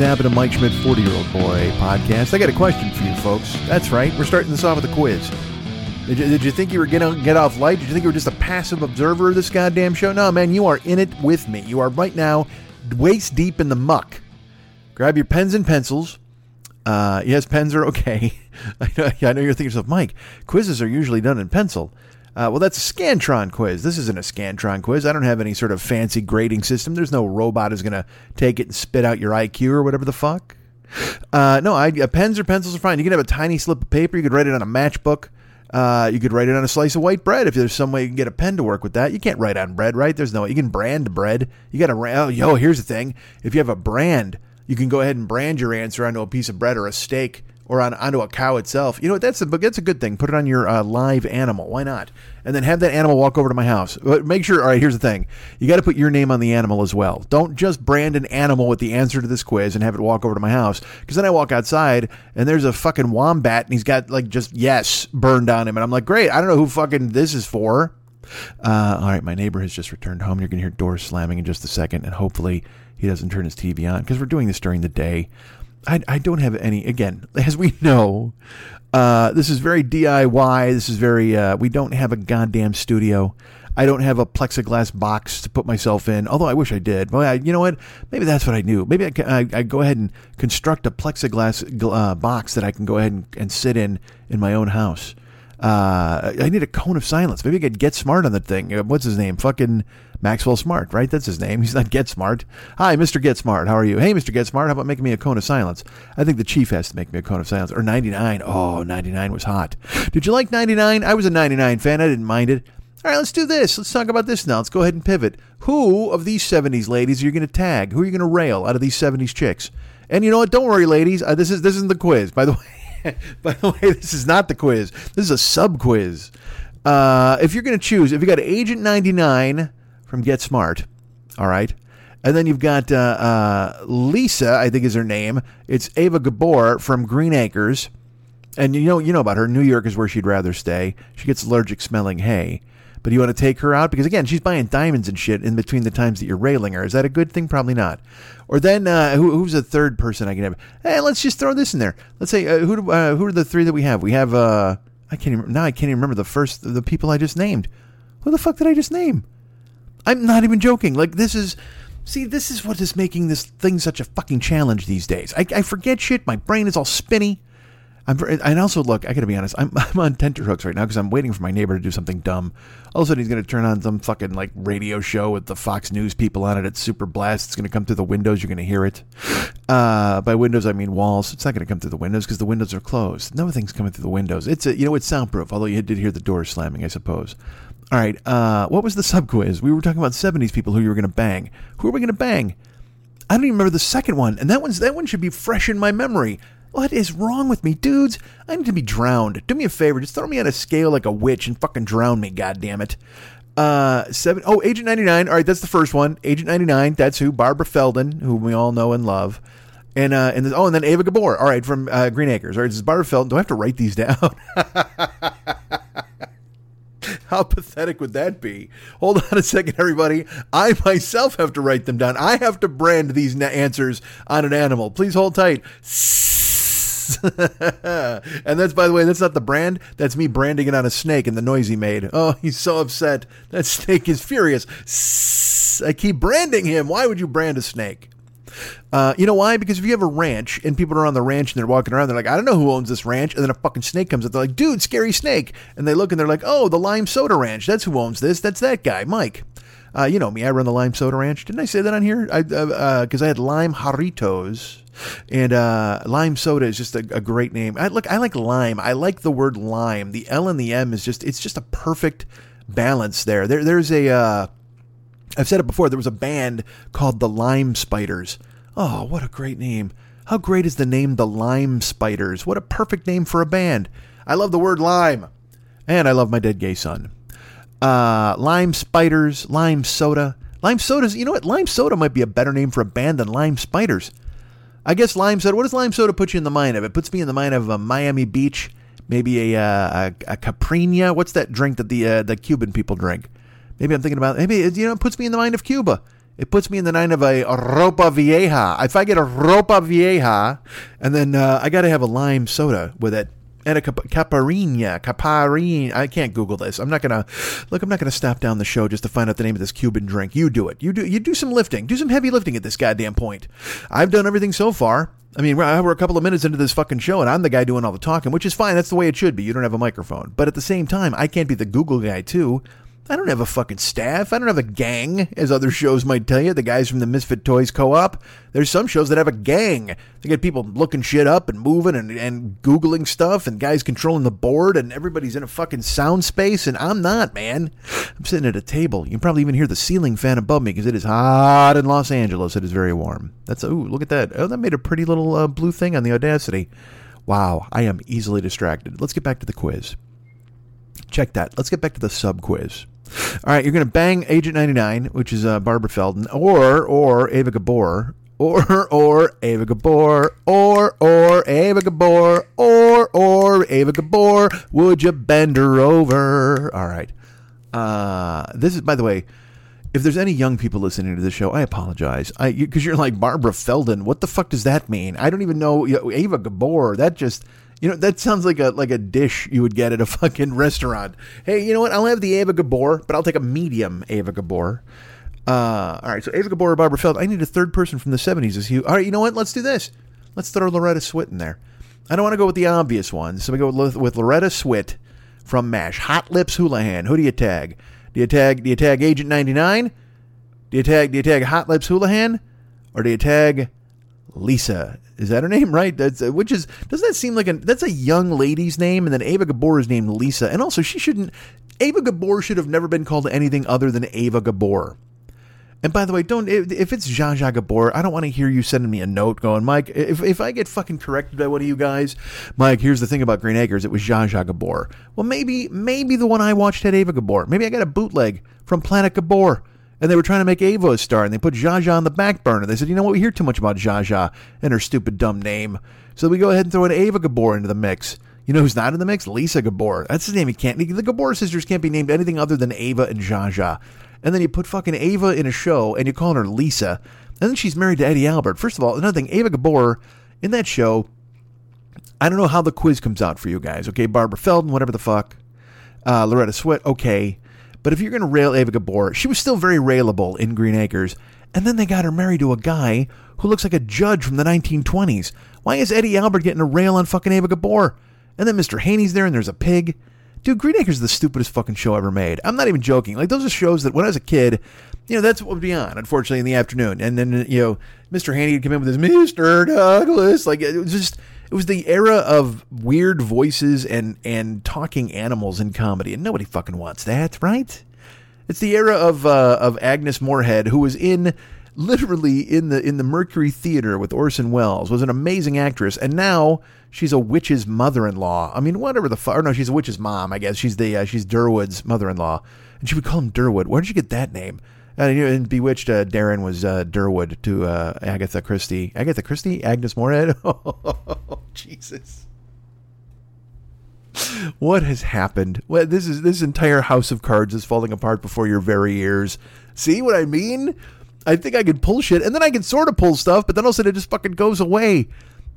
What's happening, Mike Schmidt, 40 year old boy podcast? I got a question for you folks. That's right, we're starting this off with a quiz. Did you, did you think you were going to get off light? Did you think you were just a passive observer of this goddamn show? No, man, you are in it with me. You are right now waist deep in the muck. Grab your pens and pencils. Uh, yes, pens are okay. I know, I know you're thinking to yourself, Mike, quizzes are usually done in pencil. Uh, well, that's a Scantron quiz. This isn't a Scantron quiz. I don't have any sort of fancy grading system. There's no robot who's going to take it and spit out your IQ or whatever the fuck. Uh, no, I, uh, pens or pencils are fine. You can have a tiny slip of paper. You could write it on a matchbook. Uh, you could write it on a slice of white bread if there's some way you can get a pen to work with that. You can't write on bread, right? There's no. way. You can brand bread. You got to. Oh, yo, here's the thing. If you have a brand, you can go ahead and brand your answer onto a piece of bread or a steak or on onto a cow itself. You know what? That's a that's a good thing. Put it on your uh, live animal. Why not? And then have that animal walk over to my house. But make sure. All right. Here's the thing. You got to put your name on the animal as well. Don't just brand an animal with the answer to this quiz and have it walk over to my house. Because then I walk outside and there's a fucking wombat and he's got like just yes burned on him, and I'm like, great. I don't know who fucking this is for. Uh, all right, my neighbor has just returned home. You're to hear doors slamming in just a second, and hopefully he doesn't turn his TV on because we're doing this during the day. I, I don't have any, again, as we know, uh, this is very DIY. This is very, uh, we don't have a goddamn studio. I don't have a plexiglass box to put myself in, although I wish I did. Well, I, you know what? Maybe that's what I do. Maybe I, I, I go ahead and construct a plexiglass gl- uh, box that I can go ahead and, and sit in in my own house. Uh, I need a cone of silence. Maybe I could get smart on that thing. Uh, What's his name? Fucking Maxwell Smart, right? That's his name. He's not Get Smart. Hi, Mr. Get Smart. How are you? Hey, Mr. Get Smart. How about making me a cone of silence? I think the chief has to make me a cone of silence. Or 99. Oh, 99 was hot. Did you like 99? I was a 99 fan. I didn't mind it. All right, let's do this. Let's talk about this now. Let's go ahead and pivot. Who of these 70s ladies are you going to tag? Who are you going to rail out of these 70s chicks? And you know what? Don't worry, ladies. Uh, this is this isn't the quiz, by the way. By the way, this is not the quiz. This is a sub quiz. Uh, if you're going to choose, if you got Agent 99 from Get Smart, all right, and then you've got uh, uh, Lisa, I think is her name. It's Ava Gabor from Green Acres, and you know you know about her. New York is where she'd rather stay. She gets allergic smelling hay. But you want to take her out because again, she's buying diamonds and shit in between the times that you're railing her. Is that a good thing? Probably not. Or then uh, who, who's the third person I can have? Hey, let's just throw this in there. Let's say uh, who do, uh, who are the three that we have? We have uh, I can't even now. I can't even remember the first the people I just named. Who the fuck did I just name? I'm not even joking. Like this is. See, this is what is making this thing such a fucking challenge these days. I, I forget shit. My brain is all spinny. I'm, and also, look, I gotta be honest. I'm, I'm on tenterhooks right now because I'm waiting for my neighbor to do something dumb. All of a sudden, he's gonna turn on some fucking like radio show with the Fox News people on it. It's super blast. It's gonna come through the windows. You're gonna hear it. Uh, by windows, I mean walls. It's not gonna come through the windows because the windows are closed. Nothing's coming through the windows. It's a, you know, it's soundproof. Although you did hear the door slamming, I suppose. All right. Uh, what was the sub quiz? We were talking about 70s people who you were gonna bang. Who are we gonna bang? I don't even remember the second one, and that one's that one should be fresh in my memory. What is wrong with me, dudes? I need to be drowned. Do me a favor, just throw me on a scale like a witch and fucking drown me, goddammit. Uh, seven oh Agent 99. All right, that's the first one. Agent 99, that's who? Barbara Feldon, whom we all know and love. And uh, and then, oh, and then Ava Gabor. All right, from uh, Green Acres. All right, this is Barbara Feldon. Do I have to write these down? How pathetic would that be? Hold on a second, everybody. I myself have to write them down. I have to brand these na- answers on an animal. Please hold tight. and that's, by the way, that's not the brand. That's me branding it on a snake and the noise he made. Oh, he's so upset. That snake is furious. I keep branding him. Why would you brand a snake? Uh, you know why? Because if you have a ranch and people are on the ranch and they're walking around, they're like, I don't know who owns this ranch. And then a fucking snake comes up. They're like, dude, scary snake. And they look and they're like, oh, the Lime Soda Ranch. That's who owns this. That's that guy, Mike. Uh, you know me. I run the Lime Soda Ranch. Didn't I say that on here? I because uh, I had lime Jarritos, and uh, lime soda is just a, a, great name. I look. I like lime. I like the word lime. The L and the M is just. It's just a perfect balance there. There. There's a. Uh, I've said it before. There was a band called the Lime Spiders. Oh, what a great name! How great is the name the Lime Spiders? What a perfect name for a band. I love the word lime, and I love my dead gay son uh, lime spiders, lime soda. Lime sodas, you know what? Lime soda might be a better name for a band than lime spiders. I guess lime soda. What does lime soda put you in the mind of? It puts me in the mind of a Miami Beach, maybe a uh, a, a Caipirinha. What's that drink that the uh, the Cuban people drink? Maybe I'm thinking about. Maybe you know, it puts me in the mind of Cuba. It puts me in the mind of a, ropa vieja. If I get a ropa vieja, and then uh, I got to have a lime soda with it and a caparina, caparine. I can't Google this. I'm not gonna look. I'm not gonna stop down the show just to find out the name of this Cuban drink. You do it. You do. You do some lifting. Do some heavy lifting at this goddamn point. I've done everything so far. I mean, we're a couple of minutes into this fucking show, and I'm the guy doing all the talking, which is fine. That's the way it should be. You don't have a microphone, but at the same time, I can't be the Google guy too. I don't have a fucking staff. I don't have a gang, as other shows might tell you. The guys from the Misfit Toys Co op. There's some shows that have a gang. They get people looking shit up and moving and, and Googling stuff and guys controlling the board and everybody's in a fucking sound space. And I'm not, man. I'm sitting at a table. You can probably even hear the ceiling fan above me because it is hot in Los Angeles. It is very warm. That's, ooh, look at that. Oh, that made a pretty little uh, blue thing on the Audacity. Wow, I am easily distracted. Let's get back to the quiz. Check that. Let's get back to the sub quiz. All right, you're going to bang Agent 99, which is uh, Barbara Feldon, or or Ava Gabor, or or Ava Gabor, or or Ava Gabor, or or Ava Gabor. Would you bend her over? All right. Uh, this is, by the way, if there's any young people listening to this show, I apologize. I because you're like Barbara Feldon. What the fuck does that mean? I don't even know. You know Ava Gabor. That just you know, that sounds like a like a dish you would get at a fucking restaurant. Hey, you know what? I'll have the Ava Gabor, but I'll take a medium Ava Gabor. Uh, all right, so Ava Gabor or Barbara Feld. I need a third person from the 70s. Is you? All right, you know what? Let's do this. Let's throw Loretta Swit in there. I don't want to go with the obvious ones, so we go with, with Loretta Swit from MASH. Hot Lips Houlihan. Who do you tag? Do you tag? Do you tag Agent 99? Do you tag? Do you tag Hot Lips Houlihan? Or do you tag Lisa? Is that her name, right? That's uh, which is doesn't that seem like a that's a young lady's name, and then Ava Gabor is named Lisa, and also she shouldn't. Ava Gabor should have never been called anything other than Ava Gabor. And by the way, don't if it's Zsa Zsa Gabor, I don't want to hear you sending me a note going, Mike. If if I get fucking corrected by one of you guys, Mike, here's the thing about Green Acres, it was Zsa Zsa Gabor. Well, maybe maybe the one I watched had Ava Gabor. Maybe I got a bootleg from Planet Gabor and they were trying to make Ava a star, and they put Zsa Zsa on the back burner. They said, you know what, we hear too much about Zsa Zsa and her stupid dumb name, so we go ahead and throw an Ava Gabor into the mix. You know who's not in the mix? Lisa Gabor. That's his name. He can't. The Gabor sisters can't be named anything other than Ava and Zsa Zsa. And then you put fucking Ava in a show, and you call her Lisa, and then she's married to Eddie Albert. First of all, another thing, Ava Gabor in that show. I don't know how the quiz comes out for you guys. Okay, Barbara Feldon, whatever the fuck. Uh, Loretta Swit, okay. But if you're going to rail Ava Gabor, she was still very railable in Green Acres. And then they got her married to a guy who looks like a judge from the 1920s. Why is Eddie Albert getting a rail on fucking Ava Gabor? And then Mr. Haney's there and there's a pig. Dude, Green Acres is the stupidest fucking show ever made. I'm not even joking. Like, those are shows that when I was a kid, you know, that's what would be on, unfortunately, in the afternoon. And then, you know, Mr. Haney would come in with his Mr. Douglas. Like, it was just it was the era of weird voices and and talking animals in comedy, and nobody fucking wants that, right? It's the era of uh, of Agnes Moorehead, who was in literally in the in the Mercury Theater with Orson Welles, was an amazing actress, and now she's a witch's mother-in-law. I mean, whatever the fuck. No, she's a witch's mom. I guess she's the uh, she's Durwood's mother-in-law. and she would call him Durwood. Where did you get that name? And in Bewitched, uh, Darrin was uh, Durwood to uh, Agatha Christie. Agatha Christie? Agnes Moorehead? Oh, Jesus. What has happened? Well, this is this entire house of cards is falling apart before your very ears. See what I mean? I think I can pull shit, and then I can sort of pull stuff, but then all of a sudden it just fucking goes away.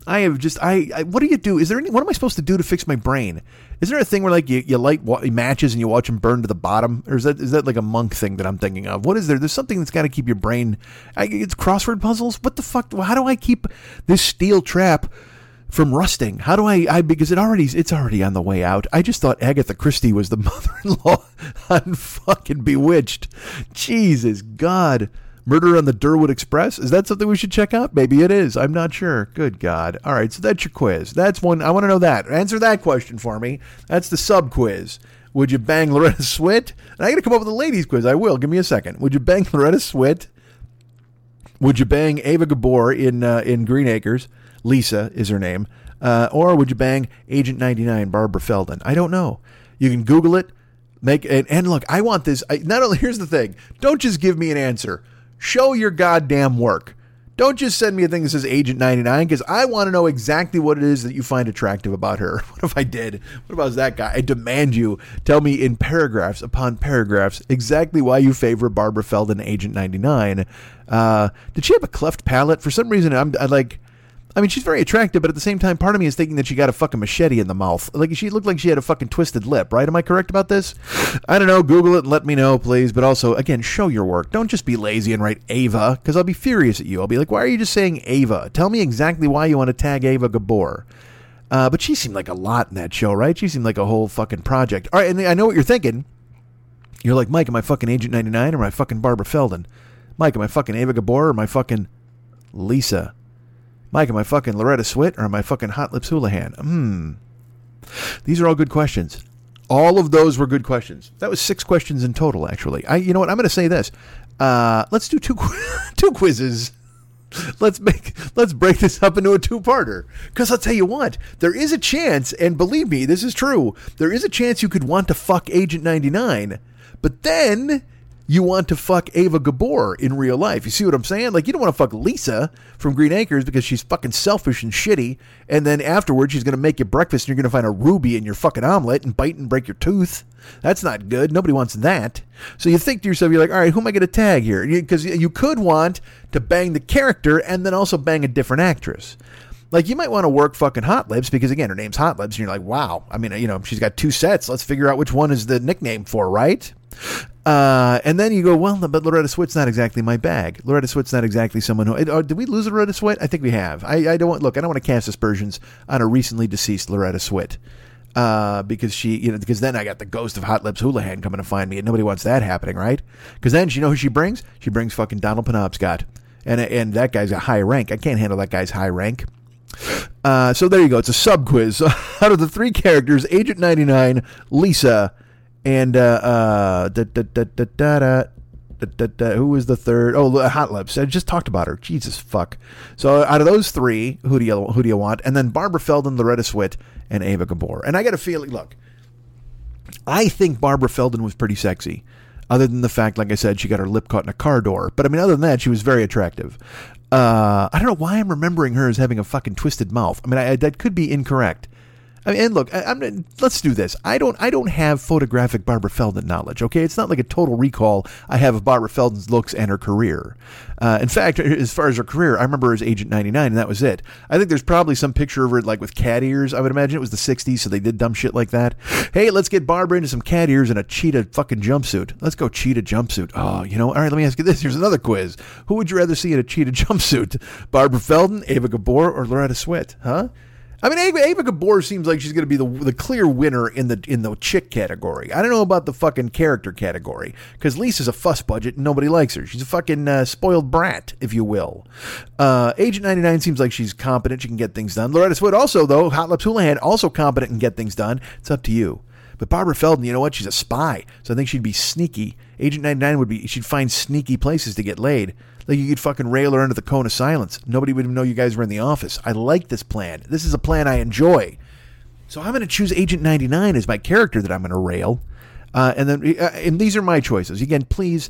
I have just I, I what do you do? Is there any what am I supposed to do to fix my brain? Is there a thing where like you, you light wa- matches and you watch them burn to the bottom, or is that is that like a monk thing that I'm thinking of? What is there? There's something that's got to keep your brain. I, it's crossword puzzles. What the fuck? How do I keep this steel trap? from rusting. How do I? I because it already it's already on the way out. I just thought Agatha Christie was the mother-in-law on fucking Bewitched. Jesus God, Murder on the Durwood Express. Is that something we should check out? Maybe it is. I'm not sure. Good God. All right, so that's your quiz. That's one. I want to know that. Answer that question for me. That's the sub quiz. Would you bang Loretta Swit? And I got to come up with a ladies quiz. I will. Give me a second. Would you bang Loretta Swit? Would you bang Ava Gabor in uh, in Green Acres? Lisa is her name. Uh, or would you bang Agent 99 Barbara Feldon? I don't know. You can Google it. Make and, and look, I want this. I, not only here's the thing. Don't just give me an answer. Show your goddamn work. Don't just send me a thing that says Agent 99 because I want to know exactly what it is that you find attractive about her. What if I did? What about that guy? I demand you tell me in paragraphs upon paragraphs exactly why you favor Barbara Feldon, Agent 99. Uh, did she have a cleft palate? For some reason, I'm I like. I mean, she's very attractive, but at the same time, part of me is thinking that she got a fucking machete in the mouth. Like, she looked like she had a fucking twisted lip, right? Am I correct about this? I don't know. Google it and let me know, please. But also, again, show your work. Don't just be lazy and write Ava, because I'll be furious at you. I'll be like, why are you just saying Ava? Tell me exactly why you want to tag Ava Gabor. Uh, but she seemed like a lot in that show, right? She seemed like a whole fucking project. All right, and I know what you're thinking. You're like, Mike, am I fucking Agent 99 or am I fucking Barbara Feldon? Mike, am I fucking Ava Gabor or am I fucking Lisa? Mike, am I fucking Loretta Swit or am I fucking Hot Lips Houlihan? Hmm. These are all good questions. All of those were good questions. That was six questions in total, actually. I, you know what? I'm going to say this. Uh, let's do two two quizzes. Let's make let's break this up into a two-parter. Because I'll tell you what, there is a chance, and believe me, this is true. There is a chance you could want to fuck Agent 99, but then you want to fuck Ava Gabor in real life. You see what I'm saying? Like, you don't want to fuck Lisa from Green Acres because she's fucking selfish and shitty. And then afterwards, she's going to make you breakfast and you're going to find a ruby in your fucking omelet and bite and break your tooth. That's not good. Nobody wants that. So you think to yourself, you're like, all right, who am I going to tag here? Because you could want to bang the character and then also bang a different actress. Like you might want to work fucking Hot Lips because again, her name's Hot Lips, and you're like, wow. I mean, you know, she's got two sets. Let's figure out which one is the nickname for, right? Uh, and then you go, well, but Loretta Swit's not exactly my bag. Loretta Swit's not exactly someone who. Or did we lose Loretta Swit? I think we have. I, I don't want look. I don't want to cast aspersions on a recently deceased Loretta Swit. Uh, because she, you know, because then I got the ghost of Hot Lips Houlihan coming to find me, and nobody wants that happening, right? Because then, you know who she brings? She brings fucking Donald Penobscot, and and that guy's a high rank. I can't handle that guy's high rank. Uh, so there you go. It's a sub quiz. Out of the three characters, Agent 99, Lisa, and uh, uh, da, da, da, da, da, da, da, da, who was the third? Oh, Hot Lips. I just talked about her. Jesus fuck. So out of those three, who do you who do you want? And then Barbara Feldon, Loretta Swit, and Ava Gabor. And I got a feeling. Look, I think Barbara Feldon was pretty sexy. Other than the fact, like I said, she got her lip caught in a car door. But I mean, other than that, she was very attractive. Uh, I don't know why I'm remembering her as having a fucking twisted mouth. I mean, I, that could be incorrect. I mean, and look, I, am let's do this. I don't, I don't have photographic Barbara Feldon knowledge. Okay, it's not like a total recall I have of Barbara Feldon's looks and her career. Uh, in fact, as far as her career, I remember her as Agent 99, and that was it. I think there's probably some picture of her like with cat ears. I would imagine it was the 60s, so they did dumb shit like that. Hey, let's get Barbara into some cat ears and a cheetah fucking jumpsuit. Let's go cheetah jumpsuit. Oh, you know, all right. Let me ask you this. Here's another quiz. Who would you rather see in a cheetah jumpsuit? Barbara Feldon, Ava Gabor, or Loretta Swit? Huh? I mean, Ava, Ava Gabor seems like she's going to be the the clear winner in the in the chick category. I don't know about the fucking character category because Lisa's a fuss budget and nobody likes her. She's a fucking uh, spoiled brat, if you will. Uh, Agent 99 seems like she's competent. She can get things done. Loretta Swit also, though, Hot Lips Houlihan, also competent and get things done. It's up to you. But Barbara Feldon, you know what? She's a spy, so I think she'd be sneaky. Agent 99 would be, she'd find sneaky places to get laid. Like you could fucking rail her under the cone of silence. Nobody would even know you guys were in the office. I like this plan. This is a plan I enjoy. So I'm going to choose Agent 99 as my character that I'm going to rail. Uh, and then, uh, and these are my choices. Again, please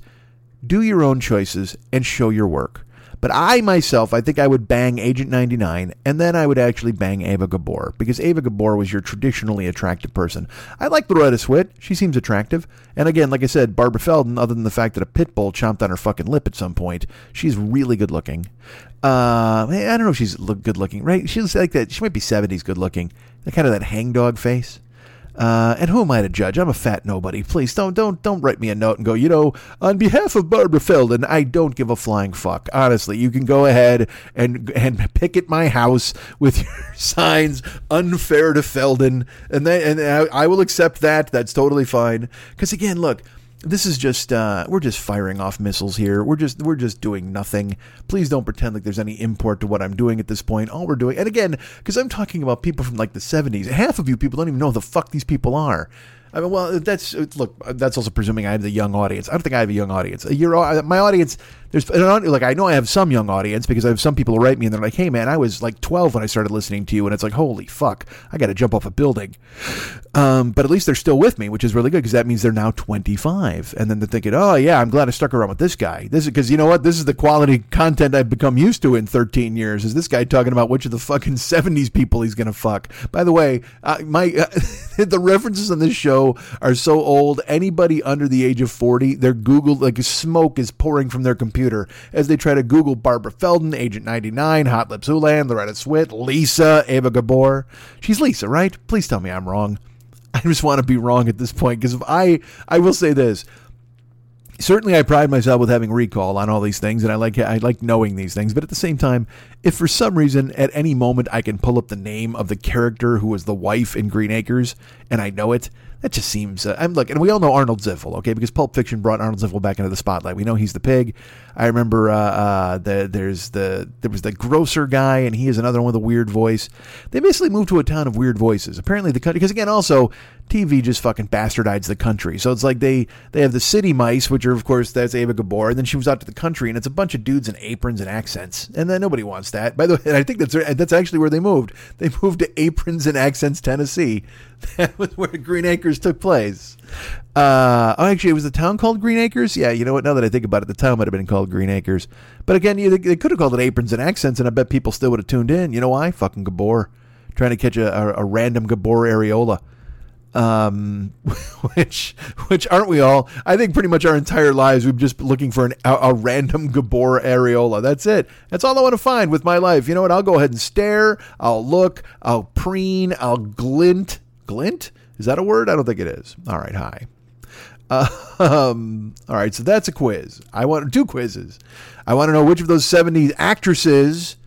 do your own choices and show your work. But I myself, I think I would bang Agent 99 and then I would actually bang Ava Gabor because Ava Gabor was your traditionally attractive person. I like Loretta Swit. She seems attractive. And again, like I said, Barbara Feldon, other than the fact that a pit bull chomped on her fucking lip at some point, she's really good looking. Uh, I don't know if she's good looking, right? She's like that. She might be 70s good looking. Kind of that hangdog face. Uh, and who am I to judge? I'm a fat nobody. Please don't don't don't write me a note and go. You know, on behalf of Barbara Feldon, I don't give a flying fuck. Honestly, you can go ahead and and picket my house with your signs unfair to Feldon, and then and I, I will accept that. That's totally fine. Because again, look this is just uh, we're just firing off missiles here. We're just we're just doing nothing. Please don't pretend like there's any import to what I'm doing at this point. All we're doing, and again, because I'm talking about people from like the 70s. Half of you people don't even know who the fuck these people are. I mean, well, that's look. That's also presuming I have the young audience. I don't think I have a young audience. Your my audience. There's like I know I have some young audience because I have some people who write me and they're like, "Hey man, I was like 12 when I started listening to you," and it's like, "Holy fuck, I got to jump off a building." Um, but at least they're still with me, which is really good because that means they're now 25, and then they're thinking, "Oh yeah, I'm glad I stuck around with this guy." This is because you know what? This is the quality content I've become used to in 13 years. Is this guy talking about which of the fucking 70s people he's gonna fuck? By the way, uh, my uh, the references on this show are so old. Anybody under the age of 40, their Google like smoke is pouring from their computer as they try to Google Barbara Feldon, Agent 99, Hot Lips Houlihan, Loretta Swit, Lisa, Ava Gabor. She's Lisa, right? Please tell me I'm wrong. I just want to be wrong at this point because if I, I will say this. Certainly, I pride myself with having recall on all these things, and I like I like knowing these things. But at the same time, if for some reason at any moment I can pull up the name of the character who was the wife in Green Acres, and I know it, that just seems. Uh, I'm look, and we all know Arnold Ziffel, okay? Because Pulp Fiction brought Arnold Ziffel back into the spotlight. We know he's the pig. I remember uh, uh, the there's the there was the grocer guy, and he is another one with a weird voice. They basically moved to a town of weird voices. Apparently, the country because again, also TV just fucking bastardized the country. So it's like they they have the city mice, which are of course that's Ava Gabor, and then she moves out to the country, and it's a bunch of dudes in aprons and accents, and then nobody wants that. By the way, I think that's that's actually where they moved. They moved to Aprons and Accents, Tennessee. That was where Green Acres took place. Uh, oh, actually, it was the town called Green Acres. Yeah, you know what? Now that I think about it, the town might have been called Green Acres. But again, they, they could have called it Aprons and Accents, and I bet people still would have tuned in. You know why? Fucking Gabor, trying to catch a, a, a random Gabor areola. Um, which, which aren't we all? I think pretty much our entire lives we've just been looking for an, a, a random Gabor areola. That's it. That's all I want to find with my life. You know what? I'll go ahead and stare. I'll look. I'll preen. I'll glint glint. Is that a word? I don't think it is. All right, hi. Uh, um, all right, so that's a quiz. I want two quizzes. I want to know which of those 70s actresses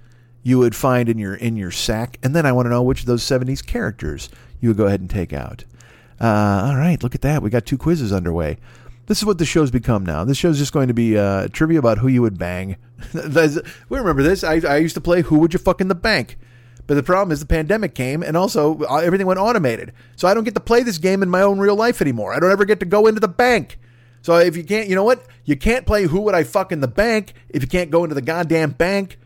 you would find in your in your sack, and then I want to know which of those 70s characters you would go ahead and take out. Uh, all right, look at that. We got two quizzes underway. This is what the show's become now. This show's just going to be uh, trivia about who you would bang. we remember this. I, I used to play Who Would You Fuck in the Bank. But the problem is the pandemic came and also uh, everything went automated. So I don't get to play this game in my own real life anymore. I don't ever get to go into the bank. So if you can't, you know what? You can't play Who Would I Fuck in the Bank if you can't go into the goddamn bank.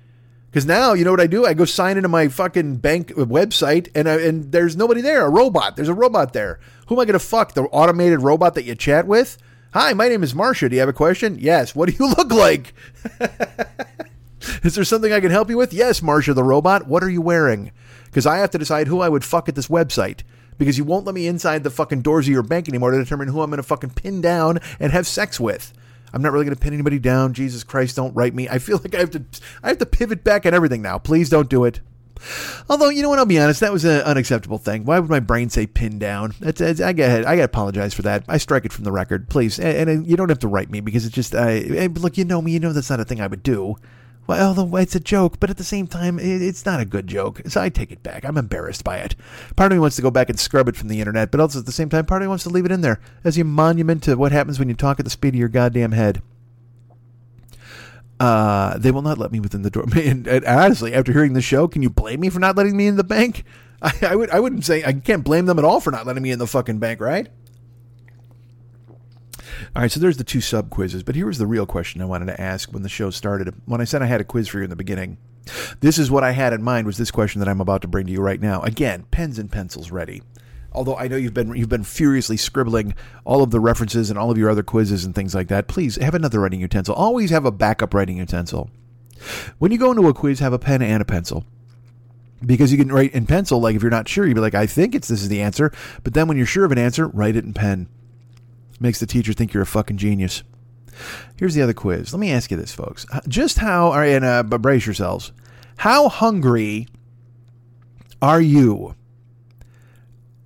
Because now, you know what I do? I go sign into my fucking bank website and I, and there's nobody there. A robot. There's a robot there. Who am I going to fuck? The automated robot that you chat with? Hi, my name is Marcia. Do you have a question? Yes. What do you look like? Is there something I can help you with? Yes, Marsha the robot. What are you wearing? Because I have to decide who I would fuck at this website. Because you won't let me inside the fucking doors of your bank anymore to determine who I'm going to fucking pin down and have sex with. I'm not really going to pin anybody down. Jesus Christ, don't write me. I feel like I have to. I have to pivot back on everything now. Please don't do it. Although you know what, I'll be honest, that was an unacceptable thing. Why would my brain say pin down? That's, that's, I get, I got to apologize for that. I strike it from the record, please. And, and, you don't have to write me because it's just, I, look, you know me, you know that's not a thing I would do. Well, it's a joke, but at the same time, it's not a good joke. So I take it back. I'm embarrassed by it. Part of me wants to go back and scrub it from the internet, but also at the same time, part of me wants to leave it in there as a monument to what happens when you talk at the speed of your goddamn head. Uh, they will not let me within the door. And, and honestly, after hearing the show, can you blame me for not letting me in the bank? I, I would. I wouldn't say I can't blame them at all for not letting me in the fucking bank, right? All right, so there's the two sub quizzes, but here was the real question I wanted to ask when the show started. When I said I had a quiz for you in the beginning, this is what I had in mind was this question that I'm about to bring to you right now. Again, pens and pencils ready. Although I know you've been you've been furiously scribbling all of the references and all of your other quizzes and things like that. Please have another writing utensil. Always have a backup writing utensil. When you go into a quiz, have a pen and a pencil. Because you can write in pencil, like if you're not sure, you'd be like, I think it's this is the answer. But then when you're sure of an answer, write it in pen. Makes the teacher think you're a fucking genius. Here's the other quiz. Let me ask you this, folks. Just how, and uh, brace yourselves. How hungry are you?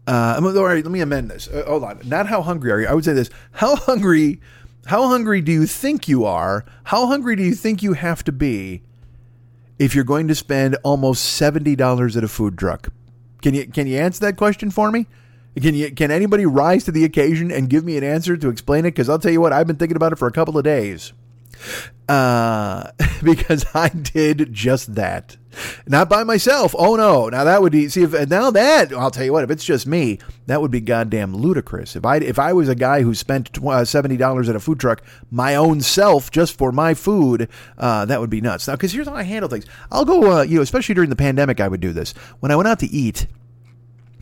Uh, all right, let me amend this. Uh, hold on. Not how hungry are you. I would say this. How hungry, how hungry do you think you are? How hungry do you think you have to be if you're going to spend almost $70 at a food truck? Can you, can you answer that question for me? Can you, can anybody rise to the occasion and give me an answer to explain it? Because I'll tell you what, I've been thinking about it for a couple of days. Uh, because I did just that. Not by myself. Oh no. Now that would be see if now that I'll tell you what if it's just me that would be goddamn ludicrous. If I if I was a guy who spent uh, seventy dollars at a food truck my own self just for my food, uh, that would be nuts. Now because here's how I handle things. I'll go uh, you know especially during the pandemic I would do this when I went out to eat.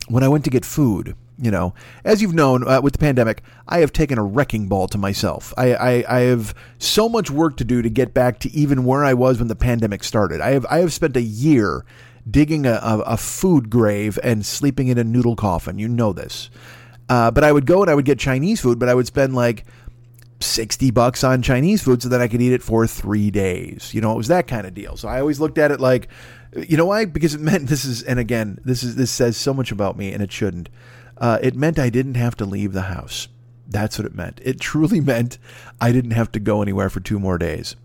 When I went to get food, you know, as you've known uh, with the pandemic, I have taken a wrecking ball to myself. I, I, I, have so much work to do to get back to even where I was when the pandemic started. I have I have spent a year digging a, a, a food grave and sleeping in a noodle coffin. You know this. Uh, but I would go and I would get Chinese food, but I would spend like 60 bucks on Chinese food so that I could eat it for three days. You know, it was that kind of deal. So I always looked at it like, you know why? Because it meant this is, and again, this is, this says so much about me and it shouldn't. Uh, it meant I didn't have to leave the house. That's what it meant. It truly meant I didn't have to go anywhere for two more days.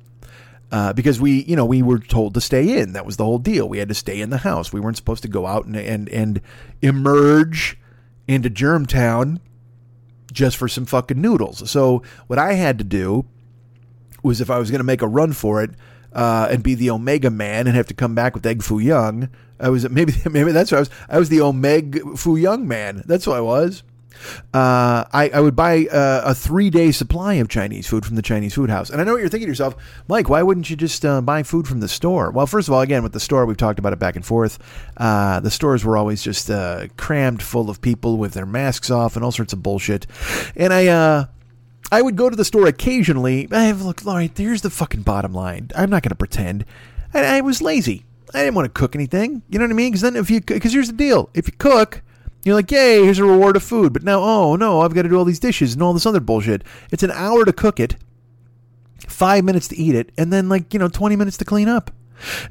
Uh, because we, you know, we were told to stay in. That was the whole deal. We had to stay in the house. We weren't supposed to go out and and, and emerge into Germtown just for some fucking noodles. So what I had to do was, if I was going to make a run for it, uh, and be the Omega Man and have to come back with Egg Foo Young. I was maybe maybe that's what I was. I was the Omega Foo Young Man. That's what I was. Uh, I, I would buy uh, a three day supply of Chinese food from the Chinese food house. And I know what you're thinking to yourself, Mike, why wouldn't you just uh, buy food from the store? Well, first of all, again, with the store, we've talked about it back and forth. Uh, the stores were always just uh, crammed full of people with their masks off and all sorts of bullshit. And I, uh, I would go to the store occasionally. I have look, Laurie. Here's the fucking bottom line. I'm not going to pretend. I, I, was lazy. I didn't want to cook anything. You know what I mean? Because then if you, because here's the deal: if you cook, you're like, yay, here's a reward of food. But now, oh no, I've got to do all these dishes and all this other bullshit. It's an hour to cook it, five minutes to eat it, and then like you know, twenty minutes to clean up.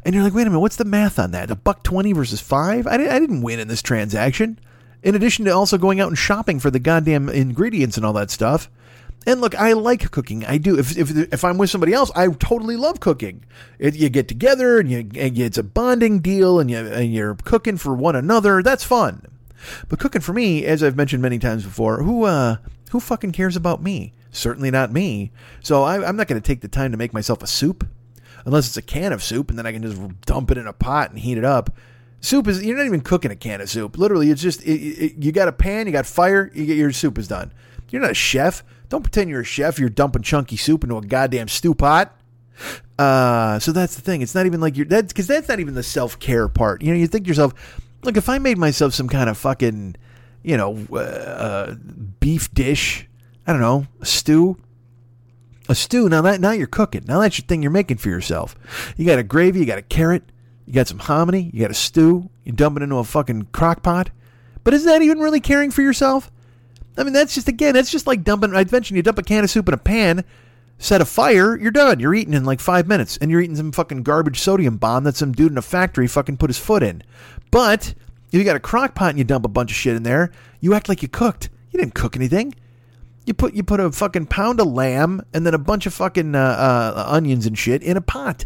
And you're like, wait a minute, what's the math on that? A buck twenty versus five? I, I didn't win in this transaction. In addition to also going out and shopping for the goddamn ingredients and all that stuff. And look, I like cooking. I do. If if, if I'm with somebody else, I totally love cooking. You get together and, you, and it's a bonding deal, and you and you're cooking for one another. That's fun. But cooking for me, as I've mentioned many times before, who uh who fucking cares about me? Certainly not me. So I, I'm not going to take the time to make myself a soup, unless it's a can of soup, and then I can just dump it in a pot and heat it up. Soup is you're not even cooking a can of soup. Literally, it's just it, it, you got a pan, you got fire, you get your soup is done. You're not a chef. Don't pretend you're a chef. You're dumping chunky soup into a goddamn stew pot. Uh, so that's the thing. It's not even like you're that's because that's not even the self care part. You know, you think to yourself, look, if I made myself some kind of fucking, you know, uh, uh, beef dish, I don't know, a stew, a stew. Now that now you're cooking. Now that's your thing you're making for yourself. You got a gravy, you got a carrot, you got some hominy, you got a stew. You dump it into a fucking crock pot. But is that even really caring for yourself? I mean, that's just again, that's just like dumping. I mentioned you dump a can of soup in a pan, set a fire, you're done. You're eating in like five minutes, and you're eating some fucking garbage sodium bomb that some dude in a factory fucking put his foot in. But if you got a crock pot and you dump a bunch of shit in there, you act like you cooked. You didn't cook anything. You put you put a fucking pound of lamb and then a bunch of fucking uh, uh, onions and shit in a pot.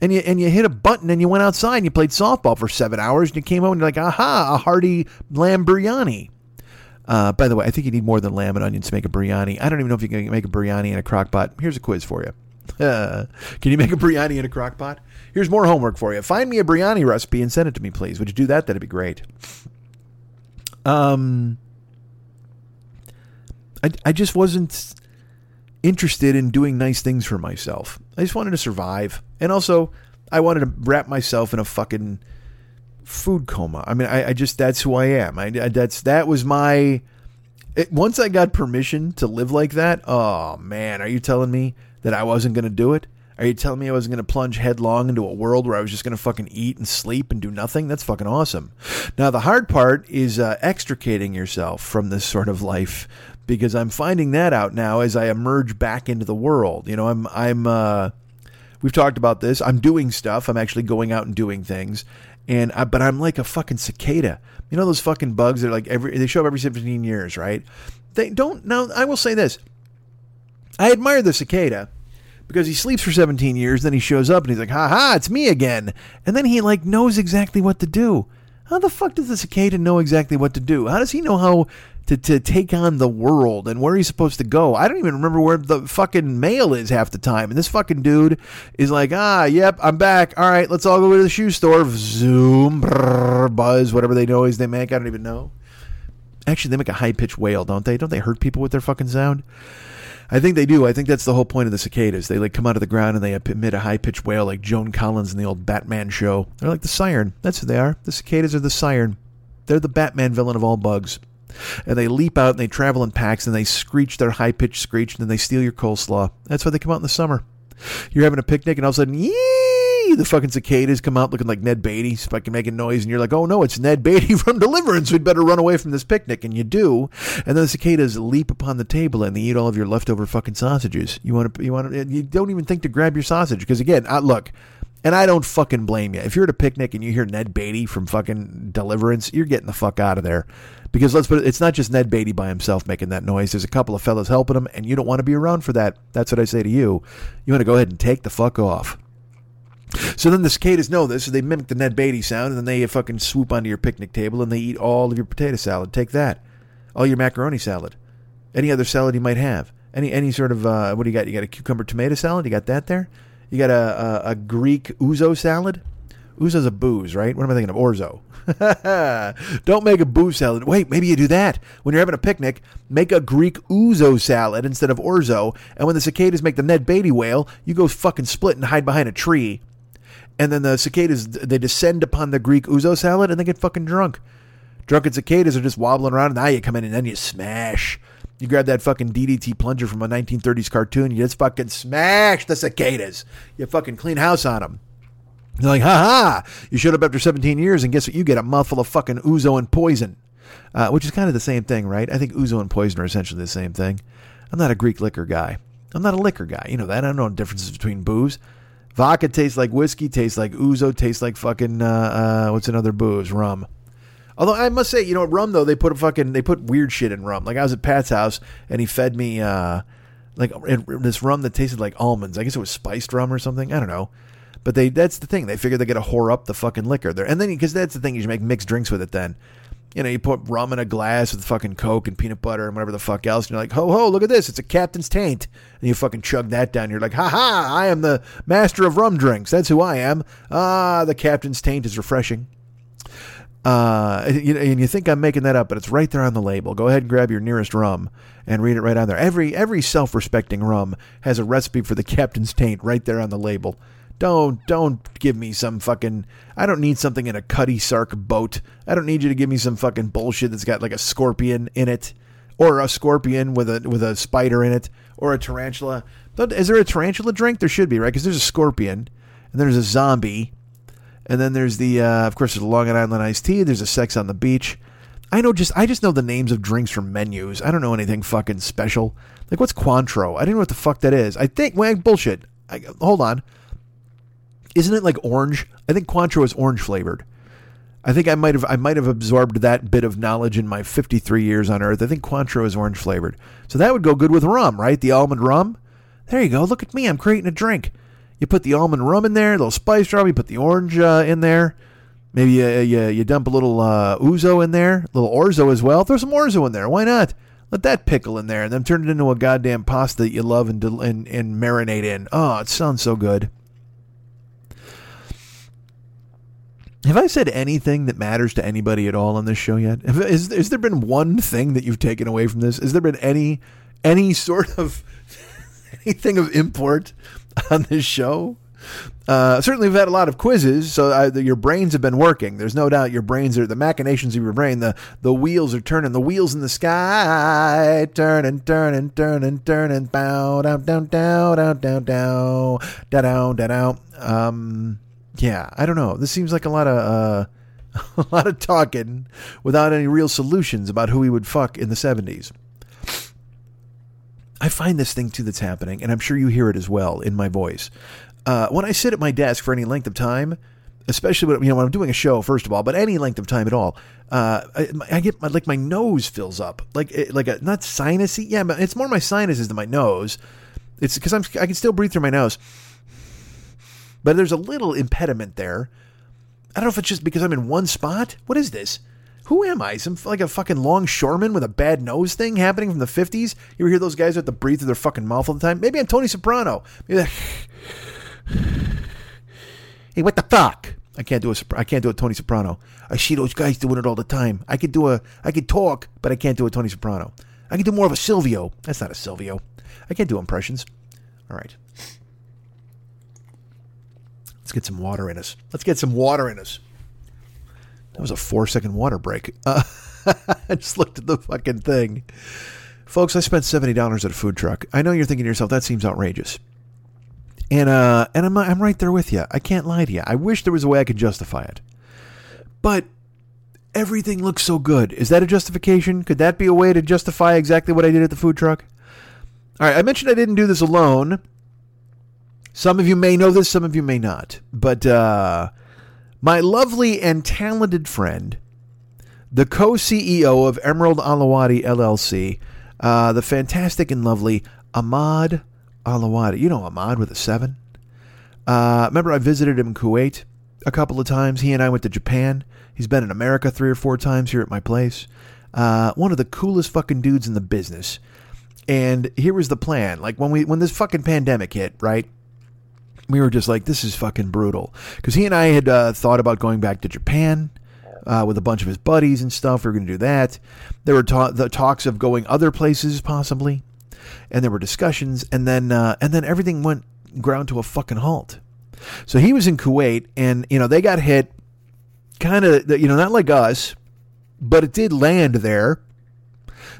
And you and you hit a button and you went outside and you played softball for seven hours and you came home and you're like, aha, a hearty lamb biryani. Uh, by the way, I think you need more than lamb and onions to make a biryani. I don't even know if you can make a biryani in a crock pot. Here's a quiz for you. Can you make a biryani in a crock pot? Here's more homework for you. Find me a biryani recipe and send it to me, please. Would you do that? That'd be great. Um, I, I just wasn't interested in doing nice things for myself. I just wanted to survive. And also, I wanted to wrap myself in a fucking food coma. I mean, I, I just that's who I am. I, I that's that was my. It, once I got permission to live like that, oh man, are you telling me that I wasn't going to do it? Are you telling me I wasn't going to plunge headlong into a world where I was just going to fucking eat and sleep and do nothing? That's fucking awesome. Now, the hard part is uh, extricating yourself from this sort of life because I'm finding that out now as I emerge back into the world. You know, I'm, I'm, uh, we've talked about this. I'm doing stuff. I'm actually going out and doing things. And I, but I'm like a fucking cicada. You know those fucking bugs that are like every they show up every 17 years, right? They don't. Now I will say this. I admire the cicada because he sleeps for 17 years, then he shows up and he's like, "Ha ha, it's me again," and then he like knows exactly what to do. How the fuck does the cicada know exactly what to do? How does he know how to, to take on the world and where he's supposed to go? I don't even remember where the fucking mail is half the time. And this fucking dude is like, ah, yep, I'm back. All right, let's all go to the shoe store. Zoom, brrr, buzz, whatever they noise they make. I don't even know. Actually, they make a high pitched wail, don't they? Don't they hurt people with their fucking sound? I think they do. I think that's the whole point of the cicadas. They like come out of the ground and they emit a high pitched wail like Joan Collins in the old Batman show. They're like the siren. That's who they are. The cicadas are the siren. They're the Batman villain of all bugs. And they leap out and they travel in packs and they screech their high pitched screech and then they steal your coleslaw. That's why they come out in the summer. You're having a picnic and all of a sudden, yee, the fucking cicadas come out looking like Ned Beatty, fucking making noise, and you're like, oh no, it's Ned Beatty from Deliverance. We'd better run away from this picnic, and you do. And then the cicadas leap upon the table and they eat all of your leftover fucking sausages. You want to, you want to, you don't even think to grab your sausage because again, uh, look. And I don't fucking blame you. If you're at a picnic and you hear Ned Beatty from fucking Deliverance, you're getting the fuck out of there. Because let's put it, it's not just Ned Beatty by himself making that noise. There's a couple of fellas helping him, and you don't want to be around for that. That's what I say to you. You want to go ahead and take the fuck off. So then the cicadas know this, so they mimic the Ned Beatty sound, and then they fucking swoop onto your picnic table and they eat all of your potato salad. Take that. All your macaroni salad. Any other salad you might have. Any any sort of, uh, what do you got? You got a cucumber tomato salad? You got that there? You got a, a, a Greek ouzo salad? Ouzo's a booze, right? What am I thinking of? Orzo. Don't make a booze salad. Wait, maybe you do that. When you're having a picnic, make a Greek ouzo salad instead of orzo. And when the cicadas make the Ned Beatty wail, you go fucking split and hide behind a tree. And then the cicadas, they descend upon the Greek ouzo salad and they get fucking drunk. Drunken cicadas are just wobbling around, and now you come in and then you smash. You grab that fucking DDT plunger from a 1930s cartoon, you just fucking smash the cicadas. You fucking clean house on them. They're like, ha ha! You showed up after 17 years, and guess what? You get a mouthful of fucking ouzo and poison, uh, which is kind of the same thing, right? I think ouzo and poison are essentially the same thing. I'm not a Greek liquor guy. I'm not a liquor guy. You know that. I don't know the differences between booze. Vodka tastes like whiskey, tastes like ouzo, tastes like fucking uh, uh, what's another booze? Rum. Although I must say, you know, rum though they put a fucking they put weird shit in rum. Like I was at Pat's house and he fed me uh, like this rum that tasted like almonds. I guess it was spiced rum or something. I don't know. But they that's the thing. They figure they got to whore up the fucking liquor there. And then because that's the thing, you should make mixed drinks with it then. You know, you put rum in a glass with fucking Coke and peanut butter and whatever the fuck else. And you're like, ho ho, look at this. It's a captain's taint. And you fucking chug that down. You're like, ha ha, I am the master of rum drinks. That's who I am. Ah, the captain's taint is refreshing. Uh, and you think I'm making that up, but it's right there on the label. Go ahead and grab your nearest rum and read it right on there. Every every self-respecting rum has a recipe for the captain's taint right there on the label. Don't don't give me some fucking. I don't need something in a Cutty Sark boat. I don't need you to give me some fucking bullshit that's got like a scorpion in it, or a scorpion with a with a spider in it, or a tarantula. Is there a tarantula drink? There should be, right? Because there's a scorpion, and there's a zombie, and then there's the uh, of course there's a Long Island iced tea. There's a sex on the beach. I know just I just know the names of drinks from menus. I don't know anything fucking special. Like what's Cointreau? I didn't know what the fuck that is. I think well, bullshit. I, hold on. Isn't it like orange? I think Cointreau is orange flavored. I think I might have I might have absorbed that bit of knowledge in my 53 years on Earth. I think Cointreau is orange flavored, so that would go good with rum, right? The almond rum. There you go. Look at me. I'm creating a drink. You put the almond rum in there, a little spice rum. You put the orange uh, in there. Maybe you, you, you dump a little uh, ouzo in there, a little orzo as well. Throw some orzo in there. Why not? Let that pickle in there, and then turn it into a goddamn pasta that you love and and, and marinate in. Oh, it sounds so good. Have I said anything that matters to anybody at all on this show yet? Is, has there been one thing that you've taken away from this? Has there been any any sort of anything of import on this show? Uh, certainly, we've had a lot of quizzes, so uh, your brains have been working. There's no doubt your brains are the machinations of your brain. The the wheels are turning. The wheels in the sky turning, turning, turning, turning. Bow down, down, down, down, down, down, down, down, down. Um, yeah, I don't know. This seems like a lot of uh, a lot of talking without any real solutions about who he would fuck in the '70s. I find this thing too that's happening, and I'm sure you hear it as well in my voice. Uh, when I sit at my desk for any length of time, especially when you know when I'm doing a show, first of all, but any length of time at all, uh, I, I, get my, like my nose fills up, like like a not sinusy, yeah, but it's more my sinuses than my nose. It's because I'm I can still breathe through my nose, but there's a little impediment there. I don't know if it's just because I'm in one spot. What is this? Who am I? Some like a fucking longshoreman with a bad nose thing happening from the 50s? You ever hear those guys have to breathe through their fucking mouth all the time? Maybe I'm Tony Soprano. Maybe hey, what the fuck? I can't do a I can't do a Tony Soprano. I see those guys doing it all the time. I could do a I could talk, but I can't do a Tony Soprano. I can do more of a Silvio. That's not a Silvio. I can't do impressions. All right. Let's get some water in us. Let's get some water in us. That was a four second water break. Uh, I just looked at the fucking thing. Folks, I spent $70 at a food truck. I know you're thinking to yourself, that seems outrageous. And uh, and I'm I'm right there with you. I can't lie to you. I wish there was a way I could justify it, but everything looks so good. Is that a justification? Could that be a way to justify exactly what I did at the food truck? All right, I mentioned I didn't do this alone. Some of you may know this, some of you may not. But uh, my lovely and talented friend, the co CEO of Emerald Alawadi LLC, uh, the fantastic and lovely Ahmad Alawadi. You know Ahmad with a seven. Uh, remember, I visited him in Kuwait a couple of times. He and I went to Japan. He's been in America three or four times here at my place. Uh, one of the coolest fucking dudes in the business. And here was the plan. Like when we when this fucking pandemic hit, right? We were just like, this is fucking brutal. Because he and I had uh, thought about going back to Japan. Uh, with a bunch of his buddies and stuff, we were going to do that. There were ta- the talks of going other places, possibly and there were discussions, and then uh, and then everything went ground to a fucking halt. So he was in Kuwait, and you know they got hit, kind of you know not like us, but it did land there.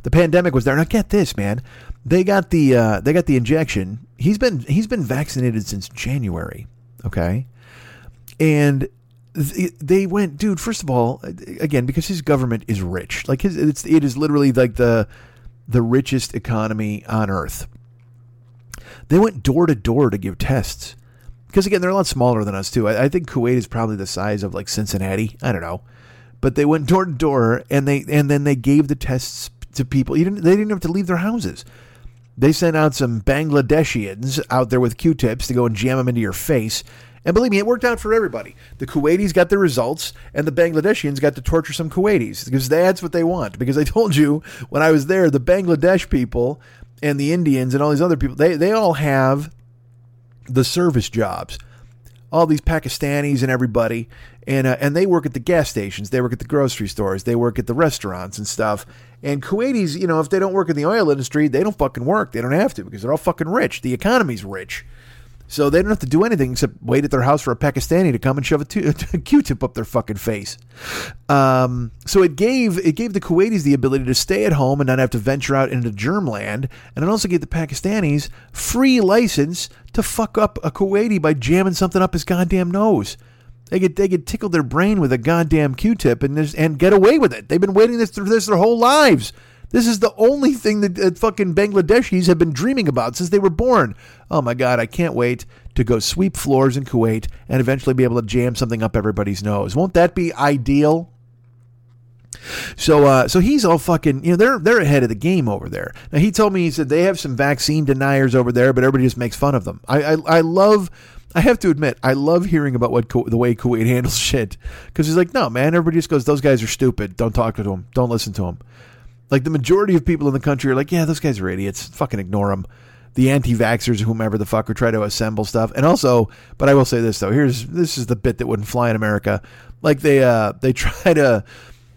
The pandemic was there. Now get this, man, they got the uh, they got the injection. He's been he's been vaccinated since January. Okay, and they went, dude. First of all, again, because his government is rich, like his, it's it is literally like the the richest economy on earth. They went door to door to give tests. Because again, they're a lot smaller than us too. I, I, think Kuwait is probably the size of like Cincinnati. I don't know, but they went door to door and they and then they gave the tests to people. You didn't, they didn't have to leave their houses. They sent out some Bangladeshians out there with Q-tips to go and jam them into your face and believe me, it worked out for everybody. The Kuwaitis got the results, and the Bangladeshians got to torture some Kuwaitis because that's what they want. Because I told you when I was there, the Bangladesh people and the Indians and all these other people, they, they all have the service jobs. All these Pakistanis and everybody, and uh, and they work at the gas stations, they work at the grocery stores, they work at the restaurants and stuff. And Kuwaitis, you know, if they don't work in the oil industry, they don't fucking work. They don't have to because they're all fucking rich. The economy's rich. So they don't have to do anything except wait at their house for a Pakistani to come and shove a Q-tip up their fucking face. Um, so it gave it gave the Kuwaitis the ability to stay at home and not have to venture out into germland, and it also gave the Pakistanis free license to fuck up a Kuwaiti by jamming something up his goddamn nose. They could they could tickle their brain with a goddamn Q-tip and this, and get away with it. They've been waiting this for this their whole lives. This is the only thing that fucking Bangladeshis have been dreaming about since they were born. Oh my God, I can't wait to go sweep floors in Kuwait and eventually be able to jam something up everybody's nose. Won't that be ideal? So, uh, so he's all fucking, you know, they're they're ahead of the game over there. Now he told me he said they have some vaccine deniers over there, but everybody just makes fun of them. I I, I love. I have to admit, I love hearing about what the way Kuwait handles shit because he's like, no, man, everybody just goes, those guys are stupid. Don't talk to them. Don't listen to them. Like the majority of people in the country are like, yeah, those guys are idiots. Fucking ignore them. The anti-vaxxers, whomever the fuck, are try to assemble stuff. And also, but I will say this though. Here's this is the bit that wouldn't fly in America. Like they uh they try to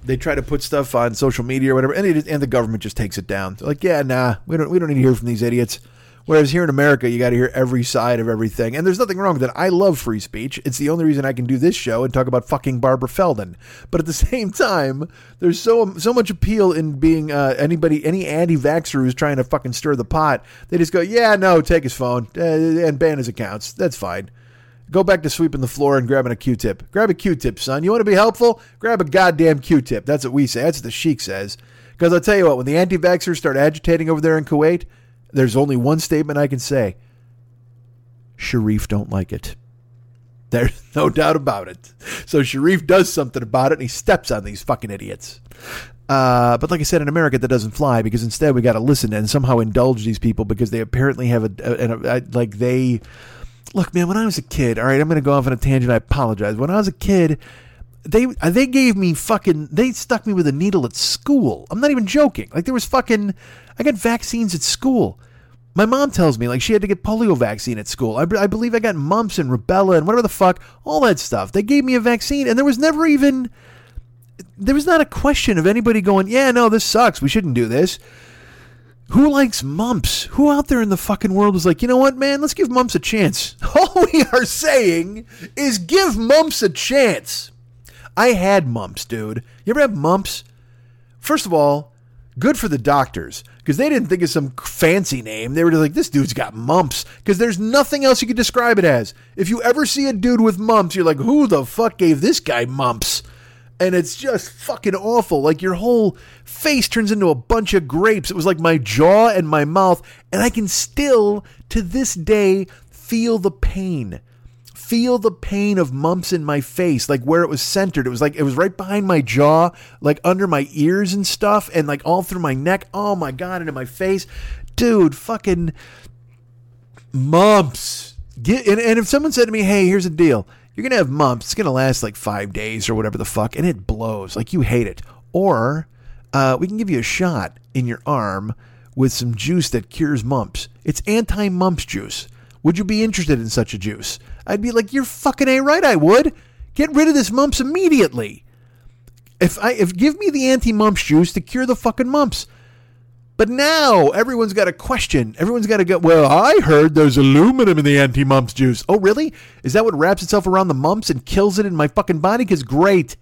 they try to put stuff on social media or whatever, and it, and the government just takes it down. They're like, yeah, nah, we don't we don't need to hear from these idiots. Whereas here in America, you got to hear every side of everything. And there's nothing wrong with that. I love free speech. It's the only reason I can do this show and talk about fucking Barbara Feldon. But at the same time, there's so so much appeal in being uh, anybody, any anti-vaxxer who's trying to fucking stir the pot. They just go, yeah, no, take his phone uh, and ban his accounts. That's fine. Go back to sweeping the floor and grabbing a Q-tip. Grab a Q-tip, son. You want to be helpful? Grab a goddamn Q-tip. That's what we say. That's what the sheik says. Because I'll tell you what, when the anti-vaxxers start agitating over there in Kuwait, there's only one statement I can say. Sharif don't like it. There's no doubt about it. So Sharif does something about it and he steps on these fucking idiots. Uh, but like I said, in America, that doesn't fly because instead we got to listen and somehow indulge these people because they apparently have a, a, a, a like they look, man. When I was a kid, all right, I'm going to go off on a tangent. I apologize. When I was a kid, they they gave me fucking they stuck me with a needle at school. I'm not even joking. Like there was fucking I got vaccines at school. My mom tells me like she had to get polio vaccine at school. I, I believe I got mumps and rubella and whatever the fuck, all that stuff. They gave me a vaccine and there was never even there was not a question of anybody going, "Yeah, no, this sucks. We shouldn't do this." Who likes mumps? Who out there in the fucking world was like, you know what, man? Let's give mumps a chance. All we are saying is give mumps a chance. I had mumps, dude. You ever have mumps? First of all, good for the doctors because they didn't think of some fancy name. They were just like, this dude's got mumps because there's nothing else you could describe it as. If you ever see a dude with mumps, you're like, who the fuck gave this guy mumps? And it's just fucking awful. Like your whole face turns into a bunch of grapes. It was like my jaw and my mouth. And I can still, to this day, feel the pain feel the pain of mumps in my face, like where it was centered. It was like it was right behind my jaw, like under my ears and stuff, and like all through my neck. Oh my god, into my face, dude, fucking mumps. Get and, and if someone said to me, "Hey, here's a deal," you're gonna have mumps. It's gonna last like five days or whatever the fuck, and it blows like you hate it. Or uh, we can give you a shot in your arm with some juice that cures mumps. It's anti-mumps juice. Would you be interested in such a juice? I'd be like, you're fucking a right. I would get rid of this mumps immediately. If I if give me the anti-mumps juice to cure the fucking mumps. But now everyone's got a question. Everyone's got to go. Well, I heard there's aluminum in the anti-mumps juice. Oh, really? Is that what wraps itself around the mumps and kills it in my fucking body? Because great.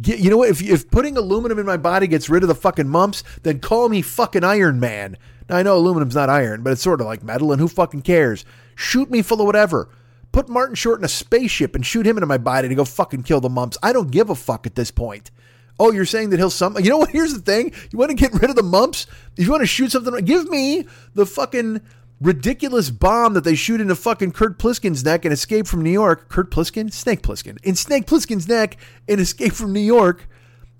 Get, you know what? If if putting aluminum in my body gets rid of the fucking mumps, then call me fucking Iron Man. Now I know aluminum's not iron, but it's sort of like metal, and who fucking cares? Shoot me full of whatever. Put Martin Short in a spaceship and shoot him into my body to go fucking kill the mumps. I don't give a fuck at this point. Oh, you're saying that he'll some? You know what? Here's the thing. You want to get rid of the mumps? If you want to shoot something, give me the fucking ridiculous bomb that they shoot into fucking Kurt Plissken's neck and escape from New York. Kurt Plissken, Snake Plissken, in Snake Plissken's neck and escape from New York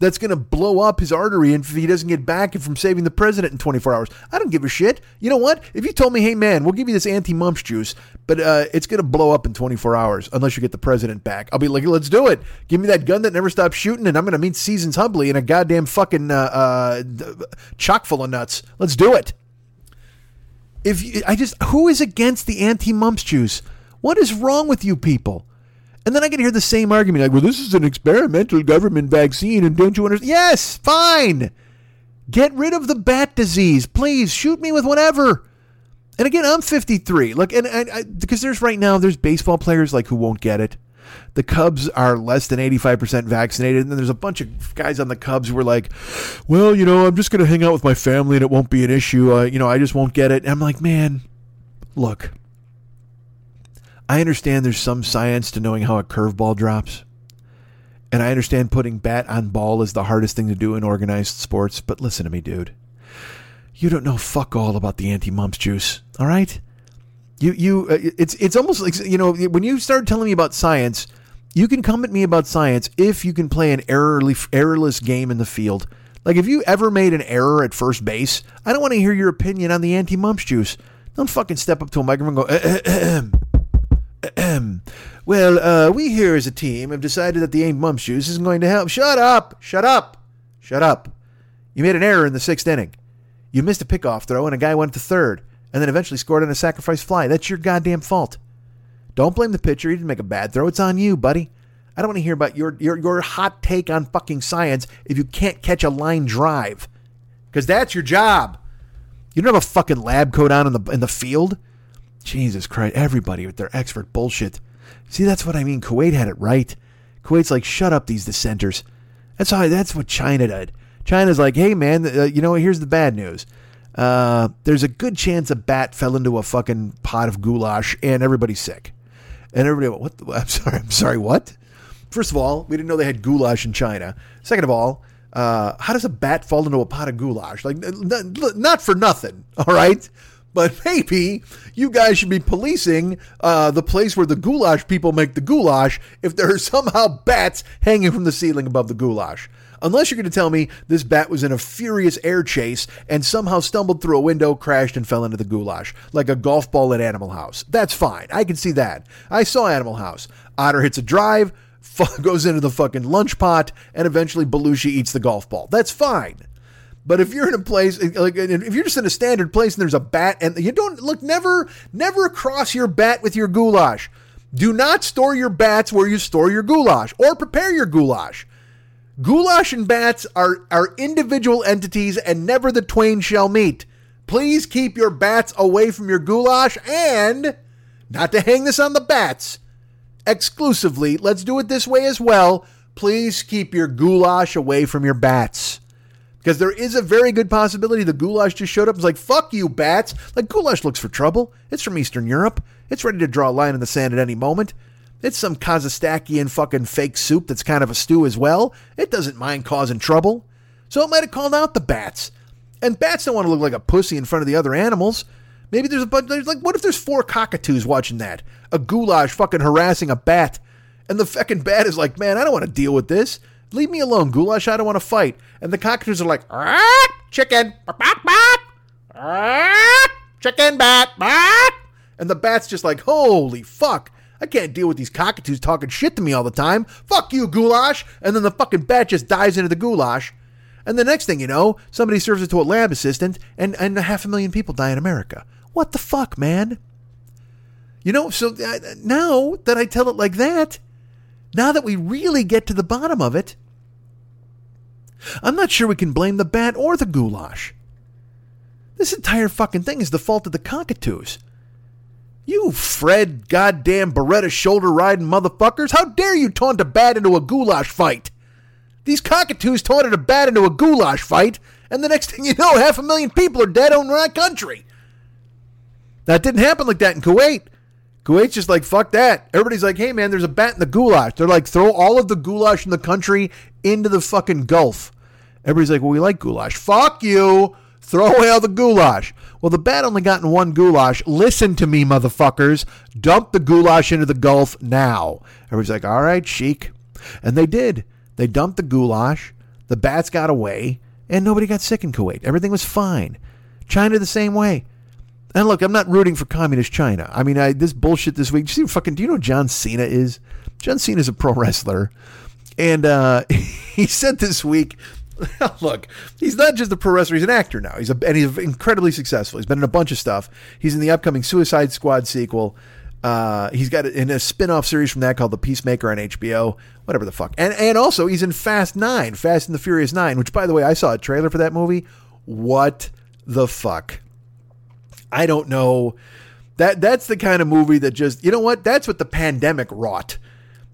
that's going to blow up his artery if he doesn't get back from saving the president in 24 hours. I don't give a shit. You know what? If you told me, hey man, we'll give you this anti-mumps juice, but uh, it's going to blow up in 24 hours unless you get the president back, I'll be like, let's do it. Give me that gun that never stops shooting, and I'm going to meet Seasons Hubley in a goddamn fucking uh, uh, chock full of nuts. Let's do it. If you, I just, who is against the anti-mumps juice? What is wrong with you people? And then I can hear the same argument like, well, this is an experimental government vaccine, and don't you understand? Yes, fine. Get rid of the bat disease. Please shoot me with whatever. And again, I'm 53. Look, and, and I, because there's right now, there's baseball players like who won't get it. The Cubs are less than 85% vaccinated. And then there's a bunch of guys on the Cubs who are like, well, you know, I'm just going to hang out with my family and it won't be an issue. Uh, you know, I just won't get it. And I'm like, man, look, I understand there's some science to knowing how a curveball drops. And I understand putting bat on ball is the hardest thing to do in organized sports, but listen to me, dude. You don't know fuck all about the anti-mumps juice, all right? You you uh, it's it's almost like you know when you start telling me about science, you can come at me about science if you can play an errorless game in the field. Like if you ever made an error at first base, I don't want to hear your opinion on the anti-mumps juice. Don't fucking step up to a microphone and go, eh, well, uh, we here as a team have decided that the Ain't Mumps shoes isn't going to help. Shut up! Shut up! Shut up! You made an error in the sixth inning. You missed a pickoff throw, and a guy went to third, and then eventually scored on a sacrifice fly. That's your goddamn fault. Don't blame the pitcher. He didn't make a bad throw. It's on you, buddy. I don't want to hear about your, your, your hot take on fucking science if you can't catch a line drive. Because that's your job. You don't have a fucking lab coat on in the in the field. Jesus Christ! Everybody with their expert bullshit. See, that's what I mean. Kuwait had it right. Kuwait's like, shut up, these dissenters. That's how. That's what China did. China's like, hey man, uh, you know, here's the bad news. Uh, there's a good chance a bat fell into a fucking pot of goulash and everybody's sick. And everybody, went, what? The, I'm sorry. I'm sorry. What? First of all, we didn't know they had goulash in China. Second of all, uh, how does a bat fall into a pot of goulash? Like, not for nothing. All right. But maybe you guys should be policing uh, the place where the goulash people make the goulash if there are somehow bats hanging from the ceiling above the goulash. Unless you're going to tell me this bat was in a furious air chase and somehow stumbled through a window, crashed, and fell into the goulash, like a golf ball at Animal House. That's fine. I can see that. I saw Animal House. Otter hits a drive, goes into the fucking lunch pot, and eventually Belushi eats the golf ball. That's fine. But if you're in a place like if you're just in a standard place and there's a bat and you don't look never never cross your bat with your goulash. Do not store your bats where you store your goulash or prepare your goulash. Goulash and bats are, are individual entities and never the twain shall meet. Please keep your bats away from your goulash and, not to hang this on the bats, exclusively, let's do it this way as well. Please keep your goulash away from your bats. Because there is a very good possibility the goulash just showed up and was like, fuck you, bats. Like, goulash looks for trouble. It's from Eastern Europe. It's ready to draw a line in the sand at any moment. It's some Kazakhstanian fucking fake soup that's kind of a stew as well. It doesn't mind causing trouble. So it might have called out the bats. And bats don't want to look like a pussy in front of the other animals. Maybe there's a bunch, like what if there's four cockatoos watching that? A goulash fucking harassing a bat. And the fucking bat is like, man, I don't want to deal with this. Leave me alone, goulash. I don't want to fight. And the cockatoos are like, chicken, chicken, bat. And the bat's just like, holy fuck. I can't deal with these cockatoos talking shit to me all the time. Fuck you, goulash. And then the fucking bat just dives into the goulash. And the next thing you know, somebody serves it to a lab assistant, and, and half a million people die in America. What the fuck, man? You know, so uh, now that I tell it like that, now that we really get to the bottom of it, I'm not sure we can blame the bat or the goulash. This entire fucking thing is the fault of the cockatoos. You Fred goddamn Baretta shoulder riding motherfuckers, how dare you taunt a bat into a goulash fight? These cockatoos taunted a bat into a goulash fight, and the next thing you know, half a million people are dead on our country. That didn't happen like that in Kuwait. Kuwait's just like, fuck that. Everybody's like, hey man, there's a bat in the goulash. They're like, throw all of the goulash in the country into the fucking Gulf. Everybody's like, well, we like goulash. Fuck you. Throw away all the goulash. Well, the bat only gotten one goulash. Listen to me, motherfuckers. Dump the goulash into the Gulf now. Everybody's like, all right, chic. And they did. They dumped the goulash. The bats got away, and nobody got sick in Kuwait. Everything was fine. China the same way. And look, I'm not rooting for communist China. I mean, I, this bullshit this week. Do you see fucking? Do you know John Cena is? John Cena is a pro wrestler, and uh, he said this week look, he's not just a pro wrestler; he's an actor now. He's a, and he's incredibly successful. He's been in a bunch of stuff. He's in the upcoming Suicide Squad sequel. Uh, he's got in a spin-off series from that called The Peacemaker on HBO, whatever the fuck. And and also he's in Fast 9, Fast and the Furious 9, which by the way, I saw a trailer for that movie. What the fuck? I don't know. That that's the kind of movie that just, you know what? That's what the pandemic wrought.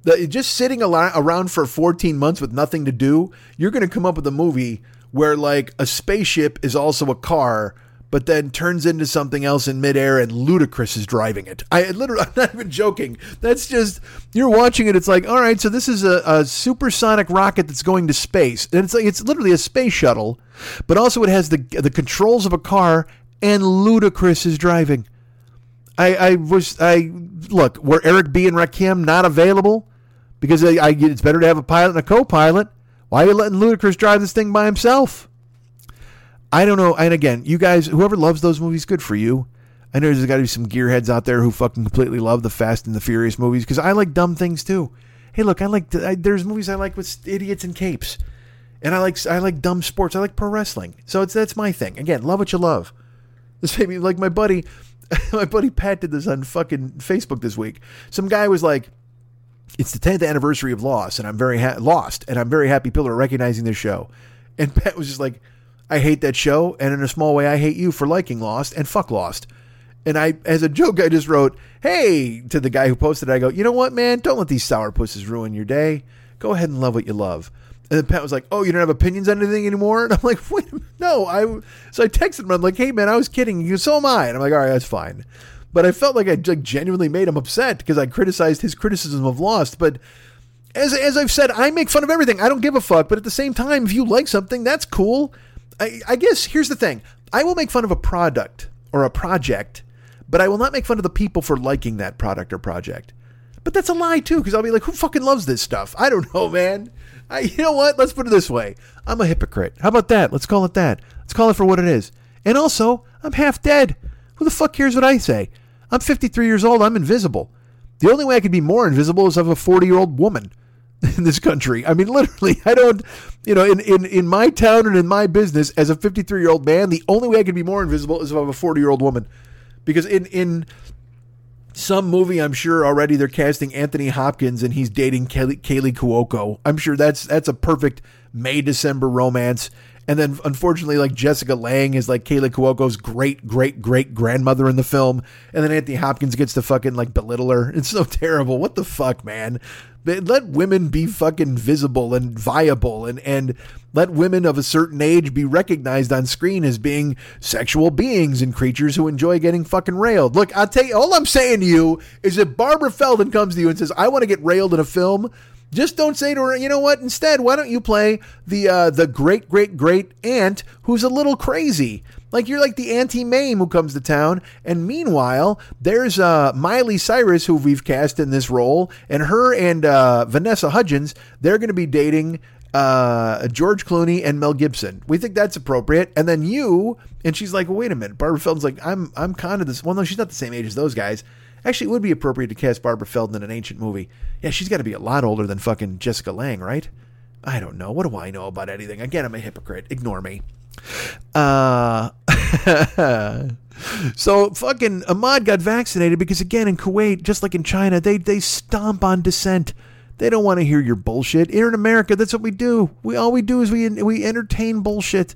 The, just sitting around for 14 months with nothing to do, you're going to come up with a movie where like a spaceship is also a car, but then turns into something else in midair and Ludacris is driving it. I literally, I'm not even joking. That's just, you're watching it. It's like, all right, so this is a, a supersonic rocket that's going to space. And it's like, it's literally a space shuttle, but also it has the, the controls of a car and Ludacris is driving. I, I was, I, look, were Eric B. and Rakim not available? because I, I, it's better to have a pilot and a co-pilot. Why are you letting Ludacris drive this thing by himself? I don't know. And again, you guys, whoever loves those movies, good for you. I know there's got to be some gearheads out there who fucking completely love the Fast and the Furious movies because I like dumb things too. Hey, look, I like I, there's movies I like with idiots and capes, and I like I like dumb sports. I like pro wrestling, so it's that's my thing. Again, love what you love. This maybe like my buddy, my buddy Pat did this on fucking Facebook this week. Some guy was like, it's the 10th anniversary of Lost, and I'm very ha- lost, and I'm very happy people are recognizing this show. And Pat was just like, I hate that show, and in a small way, I hate you for liking Lost and fuck Lost. And I, as a joke, I just wrote, "Hey" to the guy who posted. it. I go, "You know what, man? Don't let these sourpusses ruin your day. Go ahead and love what you love." And then Pat was like, "Oh, you don't have opinions on anything anymore?" And I'm like, "Wait, no." I so I texted him. I'm like, "Hey, man, I was kidding. You so am I." And I'm like, "All right, that's fine." But I felt like I like, genuinely made him upset because I criticized his criticism of Lost. But as as I've said, I make fun of everything. I don't give a fuck. But at the same time, if you like something, that's cool. I, I guess here's the thing: I will make fun of a product or a project, but I will not make fun of the people for liking that product or project. But that's a lie too, because I'll be like, who fucking loves this stuff? I don't know, man. I, you know what? Let's put it this way: I'm a hypocrite. How about that? Let's call it that. Let's call it for what it is. And also, I'm half dead. Who the fuck cares what I say? I'm 53 years old. I'm invisible. The only way I could be more invisible is of a 40 year old woman in this country. I mean, literally, I don't, you know, in, in, in my town and in my business as a 53 year old man, the only way I could be more invisible is if I'm a 40 year old woman. Because in, in some movie, I'm sure already they're casting Anthony Hopkins and he's dating Kaley, Kaley Cuoco. I'm sure that's, that's a perfect May December romance. And then unfortunately, like Jessica Lange is like Kaley Cuoco's great, great, great grandmother in the film. And then Anthony Hopkins gets to fucking like belittle her. It's so terrible. What the fuck, man? Let women be fucking visible and viable and, and let women of a certain age be recognized on screen as being sexual beings and creatures who enjoy getting fucking railed. Look, I'll tell you, all I'm saying to you is if Barbara Feldon comes to you and says, I want to get railed in a film, just don't say to her, you know what? Instead, why don't you play the uh, the great great great aunt who's a little crazy? Like you're like the Auntie Mame who comes to town, and meanwhile there's uh, Miley Cyrus who we've cast in this role, and her and uh, Vanessa Hudgens they're going to be dating uh, George Clooney and Mel Gibson. We think that's appropriate. And then you, and she's like, well, wait a minute. Barbara Feldon's like, I'm I'm kind of this. Well, no, she's not the same age as those guys. Actually, it would be appropriate to cast Barbara Feldon in an ancient movie. Yeah, she's got to be a lot older than fucking Jessica Lange, right? I don't know. What do I know about anything? Again, I'm a hypocrite. Ignore me. Uh, so fucking Ahmad got vaccinated because again in Kuwait, just like in China, they they stomp on dissent. They don't want to hear your bullshit. Here in America, that's what we do. We all we do is we we entertain bullshit.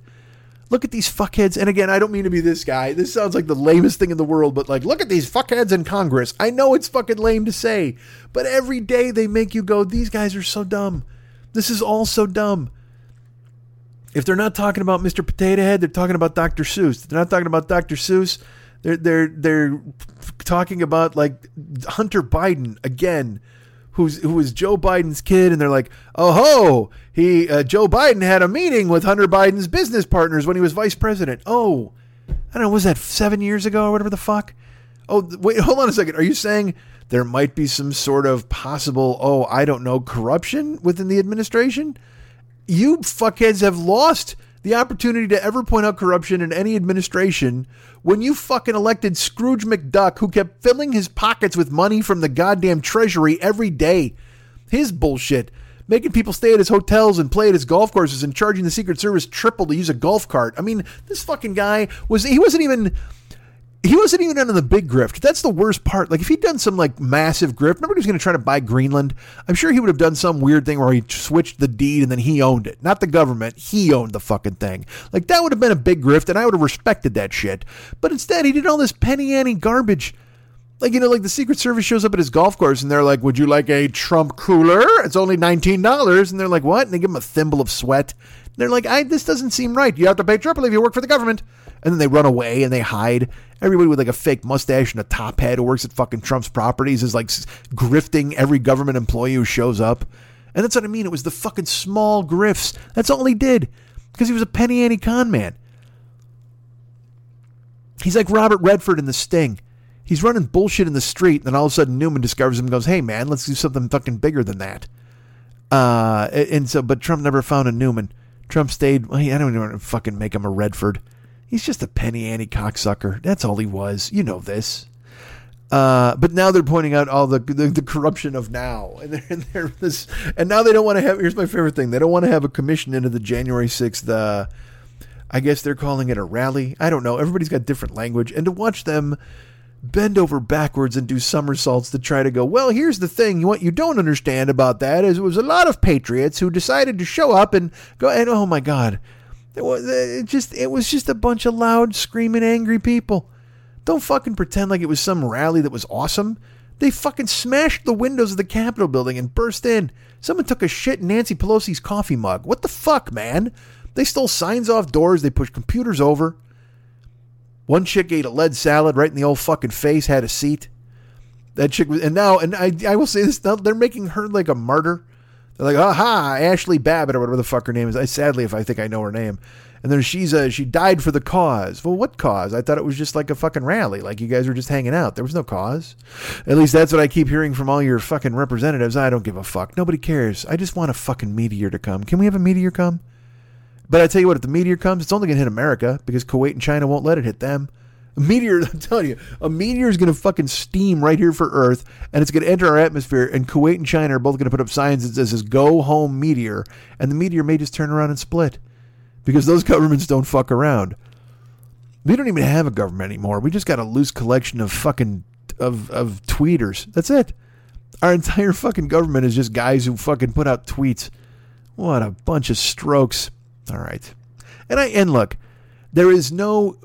Look at these fuckheads. And again, I don't mean to be this guy. This sounds like the lamest thing in the world, but like, look at these fuckheads in Congress. I know it's fucking lame to say, but every day they make you go, these guys are so dumb. This is all so dumb. If they're not talking about Mr. Potato Head, they're talking about Dr. Seuss. If they're not talking about Dr. Seuss. They're they're they're talking about like Hunter Biden again who's who was Joe Biden's kid, and they're like, oh ho, he uh, Joe Biden had a meeting with Hunter Biden's business partners when he was vice president. Oh, I don't know, was that seven years ago or whatever the fuck? Oh, wait, hold on a second. Are you saying there might be some sort of possible, oh, I don't know, corruption within the administration? You fuckheads have lost the opportunity to ever point out corruption in any administration when you fucking elected Scrooge McDuck, who kept filling his pockets with money from the goddamn treasury every day. His bullshit. Making people stay at his hotels and play at his golf courses and charging the Secret Service triple to use a golf cart. I mean, this fucking guy was, he wasn't even he wasn't even under the big grift. That's the worst part. Like if he'd done some like massive grift, remember he was going to try to buy Greenland. I'm sure he would have done some weird thing where he switched the deed and then he owned it, not the government. He owned the fucking thing. Like that would have been a big grift, and I would have respected that shit. But instead, he did all this penny ante garbage. Like you know, like the Secret Service shows up at his golf course and they're like, "Would you like a Trump cooler? It's only nineteen dollars." And they're like, "What?" And they give him a thimble of sweat. And they're like, "I this doesn't seem right. You have to pay triple if you work for the government." And then they run away and they hide. Everybody with like a fake mustache and a top hat who works at fucking Trump's properties is like grifting every government employee who shows up. And that's what I mean. It was the fucking small grifts. That's all he did because he was a penny ante con man. He's like Robert Redford in The Sting. He's running bullshit in the street, and then all of a sudden Newman discovers him and goes, "Hey man, let's do something fucking bigger than that." Uh, and so, but Trump never found a Newman. Trump stayed. I don't even fucking make him a Redford. He's just a penny ante cocksucker. That's all he was. You know this. Uh, but now they're pointing out all the, the, the corruption of now, and they're, they're this, and now they don't want to have. Here's my favorite thing: they don't want to have a commission into the January sixth. Uh, I guess they're calling it a rally. I don't know. Everybody's got different language, and to watch them bend over backwards and do somersaults to try to go. Well, here's the thing: what you don't understand about that is it was a lot of patriots who decided to show up and go. And oh my God, It was uh, it just it was just a bunch of loud, screaming, angry people. Don't fucking pretend like it was some rally that was awesome. They fucking smashed the windows of the Capitol building and burst in. Someone took a shit in Nancy Pelosi's coffee mug. What the fuck, man? They stole signs off doors. They pushed computers over. One chick ate a lead salad right in the old fucking face, had a seat. That chick was, and now, and I, I will say this, now they're making her like a martyr. They're like, aha, Ashli Babbitt or whatever the fuck her name is. I sadly, if I think I know her name, and then she's uh, she died for the cause. Well, what cause? I thought it was just like a fucking rally, like you guys were just hanging out. There was no cause. At least that's what I keep hearing from all your fucking representatives. I don't give a fuck. Nobody cares. I just want a fucking meteor to come. Can we have a meteor come? But I tell you what, if the meteor comes, it's only going to hit America because Kuwait and China won't let it hit them. A meteor, I'm telling you, a meteor is going to fucking steam right here for Earth, and it's going to enter our atmosphere. And Kuwait and China are both going to put up signs that says "Go home, meteor," and the meteor may just turn around and split because those governments don't fuck around. We don't even have a government anymore. We just got a loose collection of fucking of of tweeters. That's it. Our entire fucking government is just guys who fucking put out tweets. What a bunch of strokes. All right. And I and look, there is no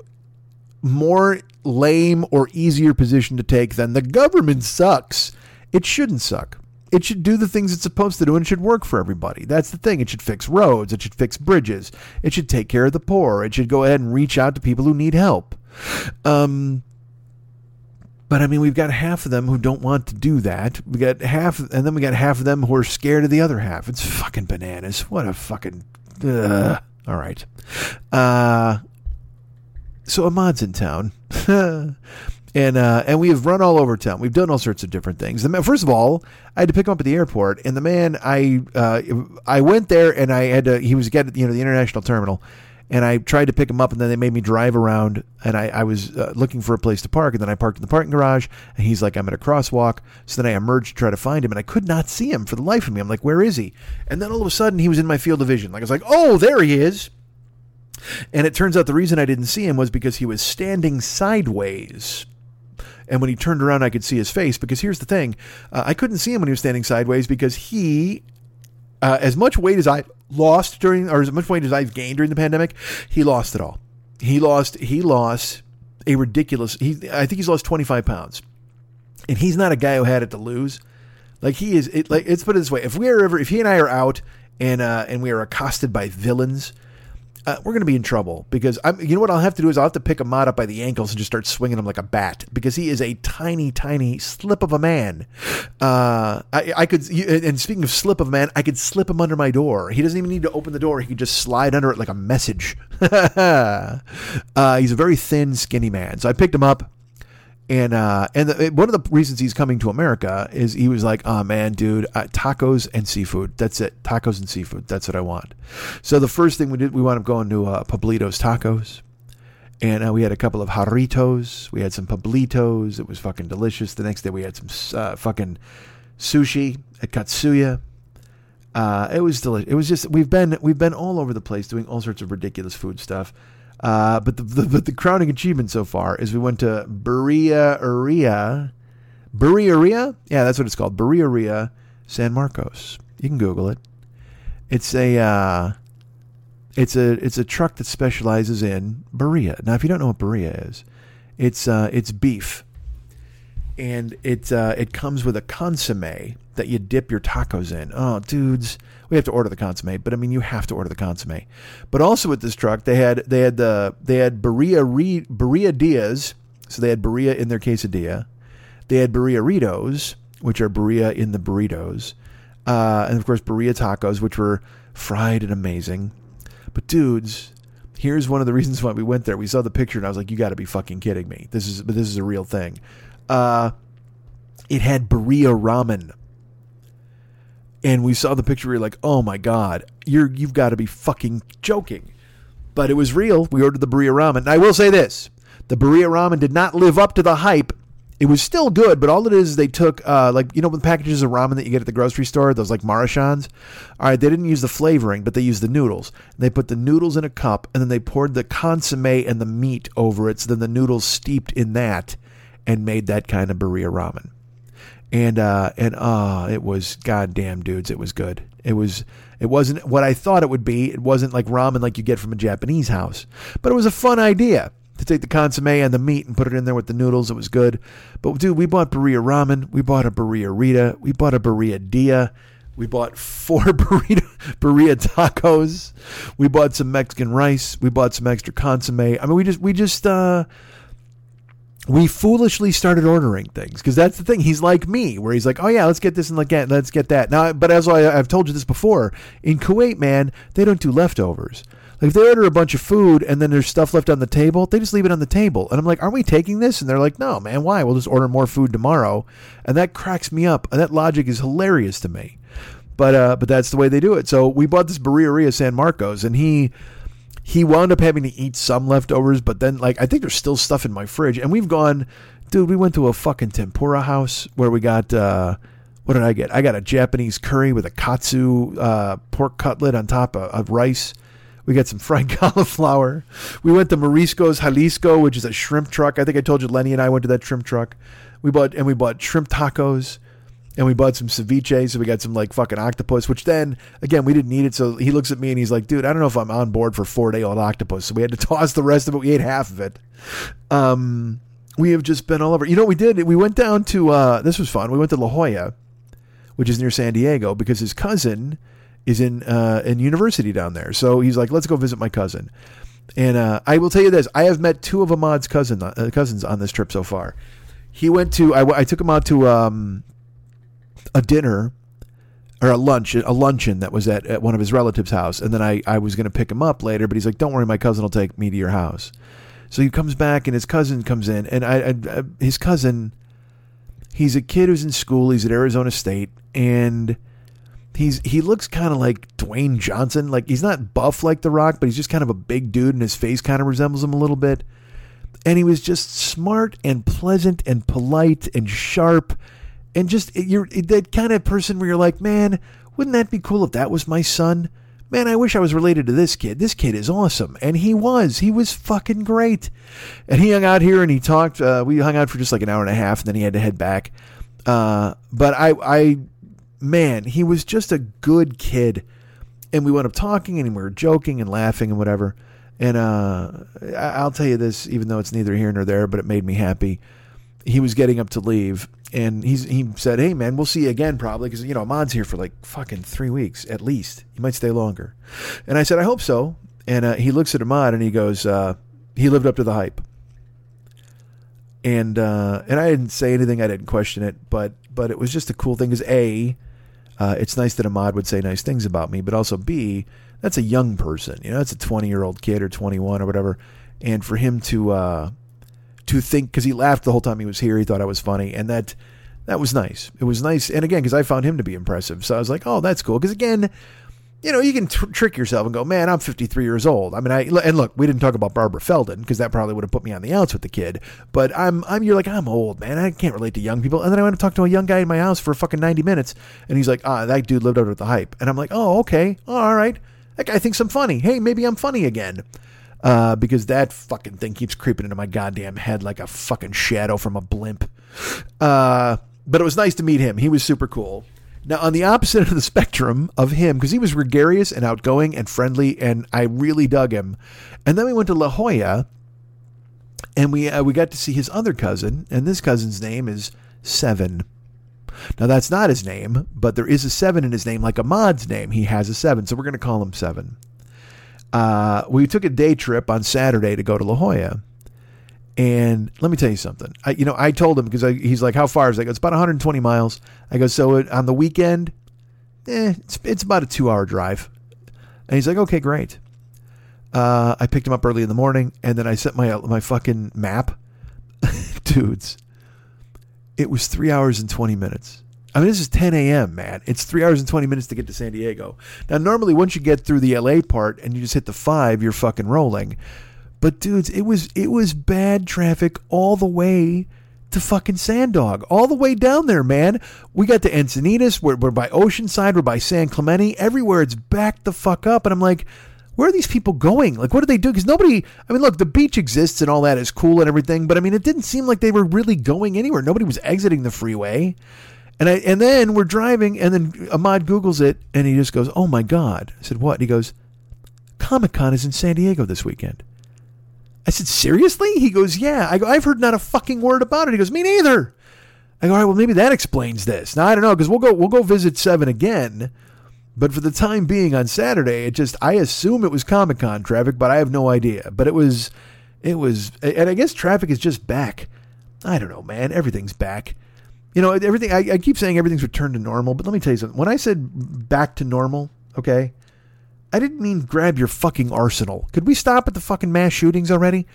more lame or easier position to take than the government sucks. It shouldn't suck. It should do the things it's supposed to do and it should work for everybody. That's the thing. It should fix roads. It should fix bridges. It should take care of the poor. It should go ahead and reach out to people who need help. Um, but I mean, we've got half of them who don't want to do that. We got half, and then we got half of them who are scared of the other half. It's fucking bananas. What a fucking. All right. Uh, so Ahmad's in town. and uh, and we have run all over town. We've done all sorts of different things. The man, first of all, I had to pick him up at the airport, and the man I uh, I went there and I had to. He was getting you know the international terminal, and I tried to pick him up, and then they made me drive around, and I, I was uh, looking for a place to park, and then I parked in the parking garage, and he's like, I'm at a crosswalk, so then I emerged to try to find him, and I could not see him for the life of me. I'm like, where is he? And then all of a sudden, he was in my field of vision. Like I was like, oh, there he is. And it turns out the reason I didn't see him was because he was standing sideways. And when he turned around, I could see his face. Because here's the thing uh, I couldn't see him when he was standing sideways because he, uh, as much weight as I lost during, or as much weight as I've gained during the pandemic, he lost it all. He lost, he lost a ridiculous, he, I think he's lost 25 pounds. And he's not a guy who had it to lose. Like he is, it, like, let's put it this way. If we are ever, if he and I are out and, uh, and we are accosted by villains, uh, we're going to be in trouble because I'm, you know what I'll have to do is I'll have to pick Ahmad up by the ankles and just start swinging him like a bat because he is a tiny, tiny slip of a man. Uh, I, I could, and speaking of slip of a man, I could slip him under my door. He doesn't even need to open the door. He could just slide under it like a message. uh, he's a very thin, skinny man. So I picked him up and uh, and the, one of the reasons he's coming to America is he was like, "Oh man, dude, uh, tacos and seafood. That's it. Tacos and seafood. That's what I want." So the first thing we did, we wound up going to uh, Pablito's Tacos, and uh, we had a couple of jarritos. We had some Pablitos. It was fucking delicious. The next day we had some uh, fucking sushi at Katsuya. Uh, it was delicious. It was just we've been we've been all over the place doing all sorts of ridiculous food stuff. Uh, but the, the, the crowning achievement so far is we went to Birria Birria Yeah, that's what it's called. Birria San Marcos. You can Google it. It's a uh, it's a it's a truck that specializes in birria. Now, if you don't know what birria is, it's uh, it's beef, and it uh, it comes with a consomme that you dip your tacos in. Oh, dudes, we have to order the consomme, but I mean, you have to order the consomme. But also with this truck, they had they had the they had birria re, birria dias, so they had birria in their quesadilla. They had birriaritos, which are birria in the burritos, uh, and of course birria tacos, which were fried and amazing. But dudes, here's one of the reasons why we went there. We saw the picture, and I was like, "You got to be fucking kidding me! This is but this is a real thing." Uh, it had birria ramen and we saw the picture. We were like, "Oh my god, you're you've got to be fucking joking!" But it was real. We ordered the birria ramen. And I will say this: the birria ramen did not live up to the hype. It was still good, but all it is, they took uh, like you know the packages of ramen that you get at the grocery store, those like Maruchans. All right, they didn't use the flavoring, but they used the noodles. They put the noodles in a cup, and then they poured the consomme and the meat over it. So then the noodles steeped in that, and made that kind of birria ramen and uh, and uh, it was goddamn dudes, it was good. It was it wasn't what I thought it would be. It wasn't like ramen like you get from a Japanese house, but it was a fun idea to take the consomme and the meat and put it in there with the noodles. It was good. But dude, we bought burrito ramen. We bought a burrito Rita. We bought a burrito Dia. We bought four burrito burrito tacos. We bought some Mexican rice. We bought some extra consomme. I mean, we just we just uh we foolishly started ordering things because that's the thing. He's like me, where he's like, "Oh yeah, let's get this and like that, let's get that." Now, but as I, I've told you this before, in Kuwait, man, they don't do leftovers. Like if they order a bunch of food and then there's stuff left on the table, they just leave it on the table. And I'm like, "Aren't we taking this?" And they're like, "No, man, why? We'll just order more food tomorrow." And that cracks me up. And that logic is hilarious to me. But uh, but that's the way they do it. So we bought this burrito San Marcos, and he he wound up having to eat some leftovers, but then like I think there's still stuff in my fridge. And we've gone, dude. We went to a fucking tempura house where we got uh, what did I get? I got a Japanese curry with a katsu uh, pork cutlet on top of, of rice. We got some fried cauliflower. We went to Mariscos Jalisco, which is a shrimp truck. I think I told you Lenny and I went to that shrimp truck. We bought and we bought shrimp tacos and we bought some ceviche, so we got some like fucking octopus. Which then again we didn't need it, so he looks at me and he's like, "Dude, I don't know if I'm on board for four day old octopus." So we had to toss the rest of it. We ate half of it. Um, we have just been all over. You know we did? We went down to uh, this was fun. We went to La Jolla, which is near San Diego, because his cousin is in uh, in university down there. So he's like, "Let's go visit my cousin." And uh, I will tell you this: I have met two of Ahmad's cousin uh, cousins on this trip so far. He went to I, I took him out to um, a dinner or a lunch, a luncheon that was at, at one of his relatives' house, and then I, I was going to pick him up later, but he's like, "Don't worry, my cousin will take me to your house." So he comes back, and his cousin comes in, and I, I, I his cousin, he's a kid who's in school. He's at Arizona State, and he's he looks kind of like Dwayne Johnson. Like he's not buff like The Rock, but he's just kind of a big dude, and his face kind of resembles him a little bit. And he was just smart and pleasant and polite and sharp and just you're that kind of person where you're like, man, wouldn't that be cool if that was my son? Man, I wish I was related to this kid. This kid is awesome, and he was. He was fucking great. And he hung out here and he talked. Uh, we hung out for just like an hour and a half, and then he had to head back. Uh, but I, I, man, he was just a good kid. And we went up talking, and we were joking and laughing and whatever. And uh, I'll tell you this, even though it's neither here nor there, but it made me happy. He was getting up to leave, and he's he said, "Hey man, we'll see you again probably because you know Ahmad's here for like fucking three weeks at least. He might stay longer." And I said, "I hope so." And uh, he looks at Ahmad and he goes, uh, "He lived up to the hype." And uh, and I didn't say anything. I didn't question it, but but it was just a cool thing. Because a, uh, it's nice that Ahmad would say nice things about me, but also b, that's a young person. You know, that's a twenty year old kid or twenty one or whatever, and for him to uh, to think because he laughed the whole time he was here. He thought I was funny, and that that was nice. It was nice, and again, because I found him to be impressive, so I was like, oh, that's cool. Because again, you know, you can tr- trick yourself and go, man, I'm 53 years old. I mean, I and look, we didn't talk about Barbara Feldon because that probably would have put me on the outs with the kid. But I'm, I'm, you're like, I'm old, man. I can't relate to young people. And then I went to talk to a young guy in my house for fucking 90 minutes, and he's like, ah, that dude lived up with the hype, and I'm like, oh, okay, all right. That guy thinks I'm funny. Hey, maybe I'm funny again uh, because that fucking thing keeps creeping into my goddamn head like a fucking shadow from a blimp. Uh, but it was nice to meet him. He was super cool. Now, on the opposite of the spectrum of him, because he was gregarious and outgoing and friendly, and I really dug him. And then we went to La Jolla, and we uh, we got to see his other cousin, and this cousin's name is Seven. Now, that's not his name, but there is a seven in his name, like Ahmad's name. He has a seven, so we're going to call him Seven uh, we took a day trip on Saturday to go to La Jolla. And let me tell you something. I, you know, I told him because he's like, "How far is it?" It's about 120 miles. I go, "So it, on the weekend, eh, it's, it's about a two-hour drive." And he's like, "Okay, great." Uh, I picked him up early in the morning, and then I set my my fucking map, dudes. It was three hours and 20 minutes. I mean, this is 10 a.m., man. It's three hours and 20 minutes to get to San Diego. Now, normally, once you get through the LA part and you just hit the five, you're fucking rolling. But dudes, it was it was bad traffic all the way to fucking Sandog, all the way down there, man. We got to Encinitas, we're, we're by Oceanside, we're by San Clemente, everywhere it's backed the fuck up, and I'm like, where are these people going? Like, what do they do? Because nobody, I mean, look, the beach exists and all that is cool and everything, but I mean, it didn't seem like they were really going anywhere. Nobody was exiting the freeway. And I and then we're driving, and then Ahmad Google's it, and he just goes, "Oh my god!" I said, "What?" He goes, "Comic Con is in San Diego this weekend." I said, "Seriously?" He goes, "Yeah." I go, "I've heard not a fucking word about it." He goes, "Me neither." I go, "All right, well maybe that explains this." Now I don't know because we'll go we'll go visit Seven again, but for the time being on Saturday, it just I assume it was Comic Con traffic, but I have no idea. But it was, it was, and I guess traffic is just back. I don't know, man. Everything's back. You know, everything. I, I keep saying everything's returned to normal, but let me tell you something. When I said back to normal, okay, I didn't mean grab your fucking arsenal. Could we stop at the fucking mass shootings already?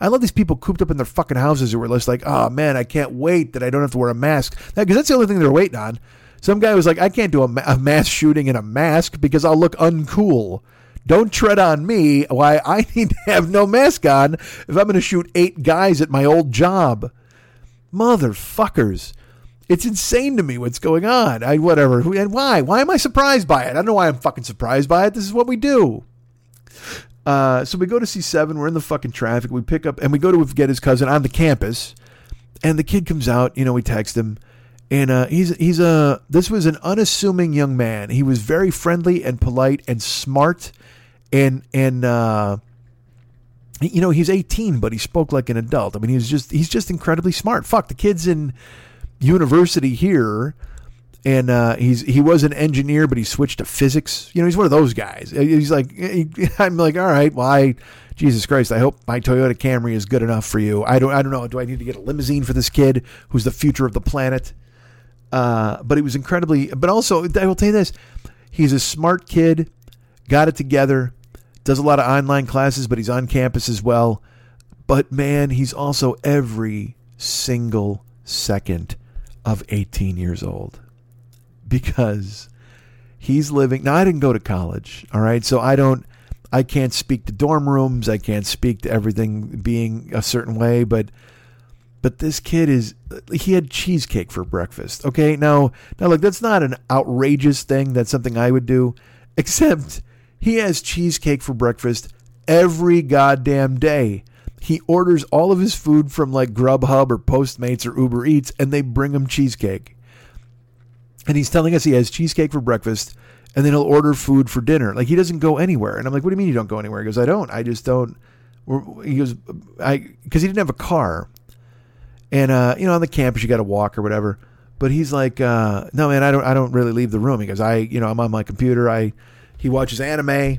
I love these people cooped up in their fucking houses who were just like, oh man, I can't wait that I don't have to wear a mask. Because that's the only thing they're waiting on. Some guy was like, I can't do a, ma- a mass shooting in a mask because I'll look uncool. Don't tread on me why I need to have no mask on if I'm going to shoot eight guys at my old job. Motherfuckers. It's insane to me what's going on. I whatever. And why? Why am I surprised by it? I don't know why I'm fucking surprised by it. This is what we do. Uh, so we go to C7. We're in the fucking traffic. We pick up and we go to get his cousin on the campus. And the kid comes out. You know, we text him, and uh, he's he's a this was an unassuming young man. He was very friendly and polite and smart, and and uh, you know he's 18, but he spoke like an adult. I mean, he's just he's just incredibly smart. Fuck, the kid's in university here and uh, he's he was an engineer, but he switched to physics. You know, he's one of those guys. He's like, he, I'm like, all right, well, Jesus Christ, I hope my Toyota Camry is good enough for you. I don't, I don't know. Do I need to get a limousine for this kid who's the future of the planet? Uh, but he was incredibly. But also, I will tell you this: he's a smart kid, got it together, does a lot of online classes, but he's on campus as well. But man, he's also every single second of 18 years old because he's living. Now, I didn't go to college, all right? So I don't, I can't speak to dorm rooms. I can't speak to everything being a certain way, but. But this kid is he had cheesecake for breakfast. Okay, now now look, that's not an outrageous thing. That's something I would do, except he has cheesecake for breakfast every goddamn day. He orders all of his food from like Grubhub or Postmates or Uber Eats, and they bring him cheesecake. And he's telling us he has cheesecake for breakfast, and then he'll order food for dinner. Like he doesn't go anywhere. And I'm like, what do you mean you don't go anywhere? He goes, I don't. I just don't. He goes, I because he didn't have a car, and uh, you know, on the campus you got to walk or whatever. But he's like, uh, no, man, I don't. I don't really leave the room. He goes, I, you know, I'm on my computer. I, he watches anime,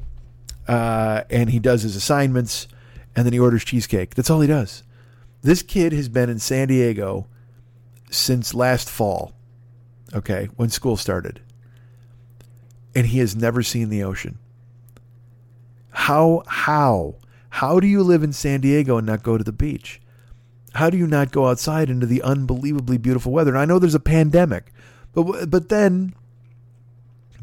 uh, and he does his assignments, and then he orders cheesecake. That's all he does. This kid has been in San Diego since last fall okay, when school started. And he has never seen the ocean. How, how, how do you live in San Diego and not go to the beach? How do you not go outside into the unbelievably beautiful weather? And I know there's a pandemic, but but then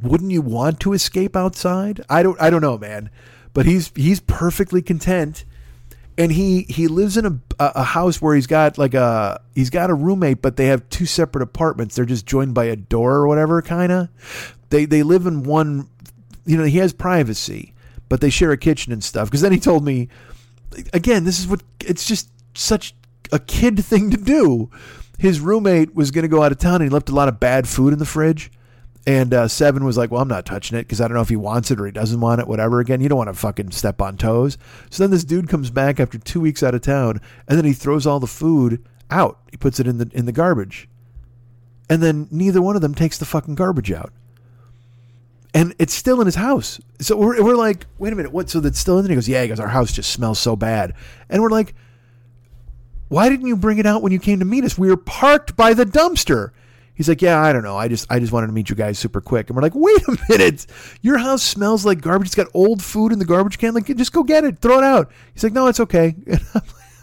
wouldn't you want to escape outside? I don't I don't know, man. But he's he's perfectly content and he he lives in a a house where he's got like a he's got a roommate, but they have two separate apartments. They're just joined by a door or whatever, kind of. They they live in one. You know, he has privacy, but they share a kitchen and stuff. Because then he told me, again, this is what it's just such a kid thing to do. His roommate was going to go out of town and he left a lot of bad food in the fridge. And uh, Seven was like, "Well, I'm not touching it because I don't know if he wants it or he doesn't want it. Whatever. Again, you don't want to fucking step on toes." So then this dude comes back after two weeks out of town, and then he throws all the food out. He puts it in the in the garbage, and then neither one of them takes the fucking garbage out. And it's still in his house. So we're, we're like, wait a minute, what? So that's still in there? He goes, yeah. He goes, our house just smells so bad. And we're like, why didn't you bring it out when you came to meet us? We were parked by the dumpster. He's like, yeah, I don't know. I just I just wanted to meet you guys super quick. And we're like, wait a minute, your house smells like garbage. It's got old food in the garbage can. Like, just go get it, throw it out. He's like, no, it's okay. And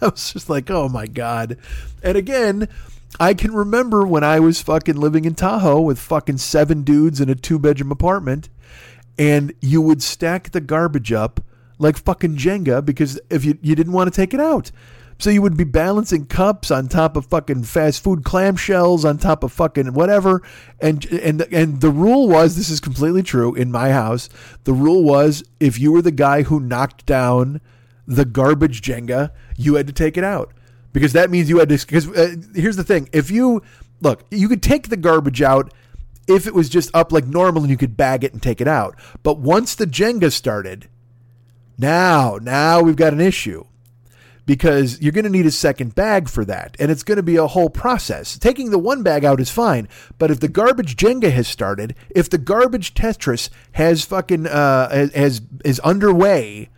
I was just like, oh my god. And again, I can remember when I was fucking living in Tahoe with fucking seven dudes in a two bedroom apartment, and you would stack the garbage up like fucking Jenga because if you you didn't want to take it out. So you would be balancing cups on top of fucking fast food clamshells on top of fucking whatever. And and and the rule was this is completely true in my house. The rule was if you were the guy who knocked down the garbage Jenga, you had to take it out. Because that means you had to because uh, here's the thing. If you look, you could take the garbage out if it was just up like normal and you could bag it and take it out. But once the Jenga started, now, now we've got an issue because you're going to need a second bag for that. And it's going to be a whole process. Taking the one bag out is fine. But if the garbage Jenga has started, if the garbage Tetris has fucking, uh, has, is underway,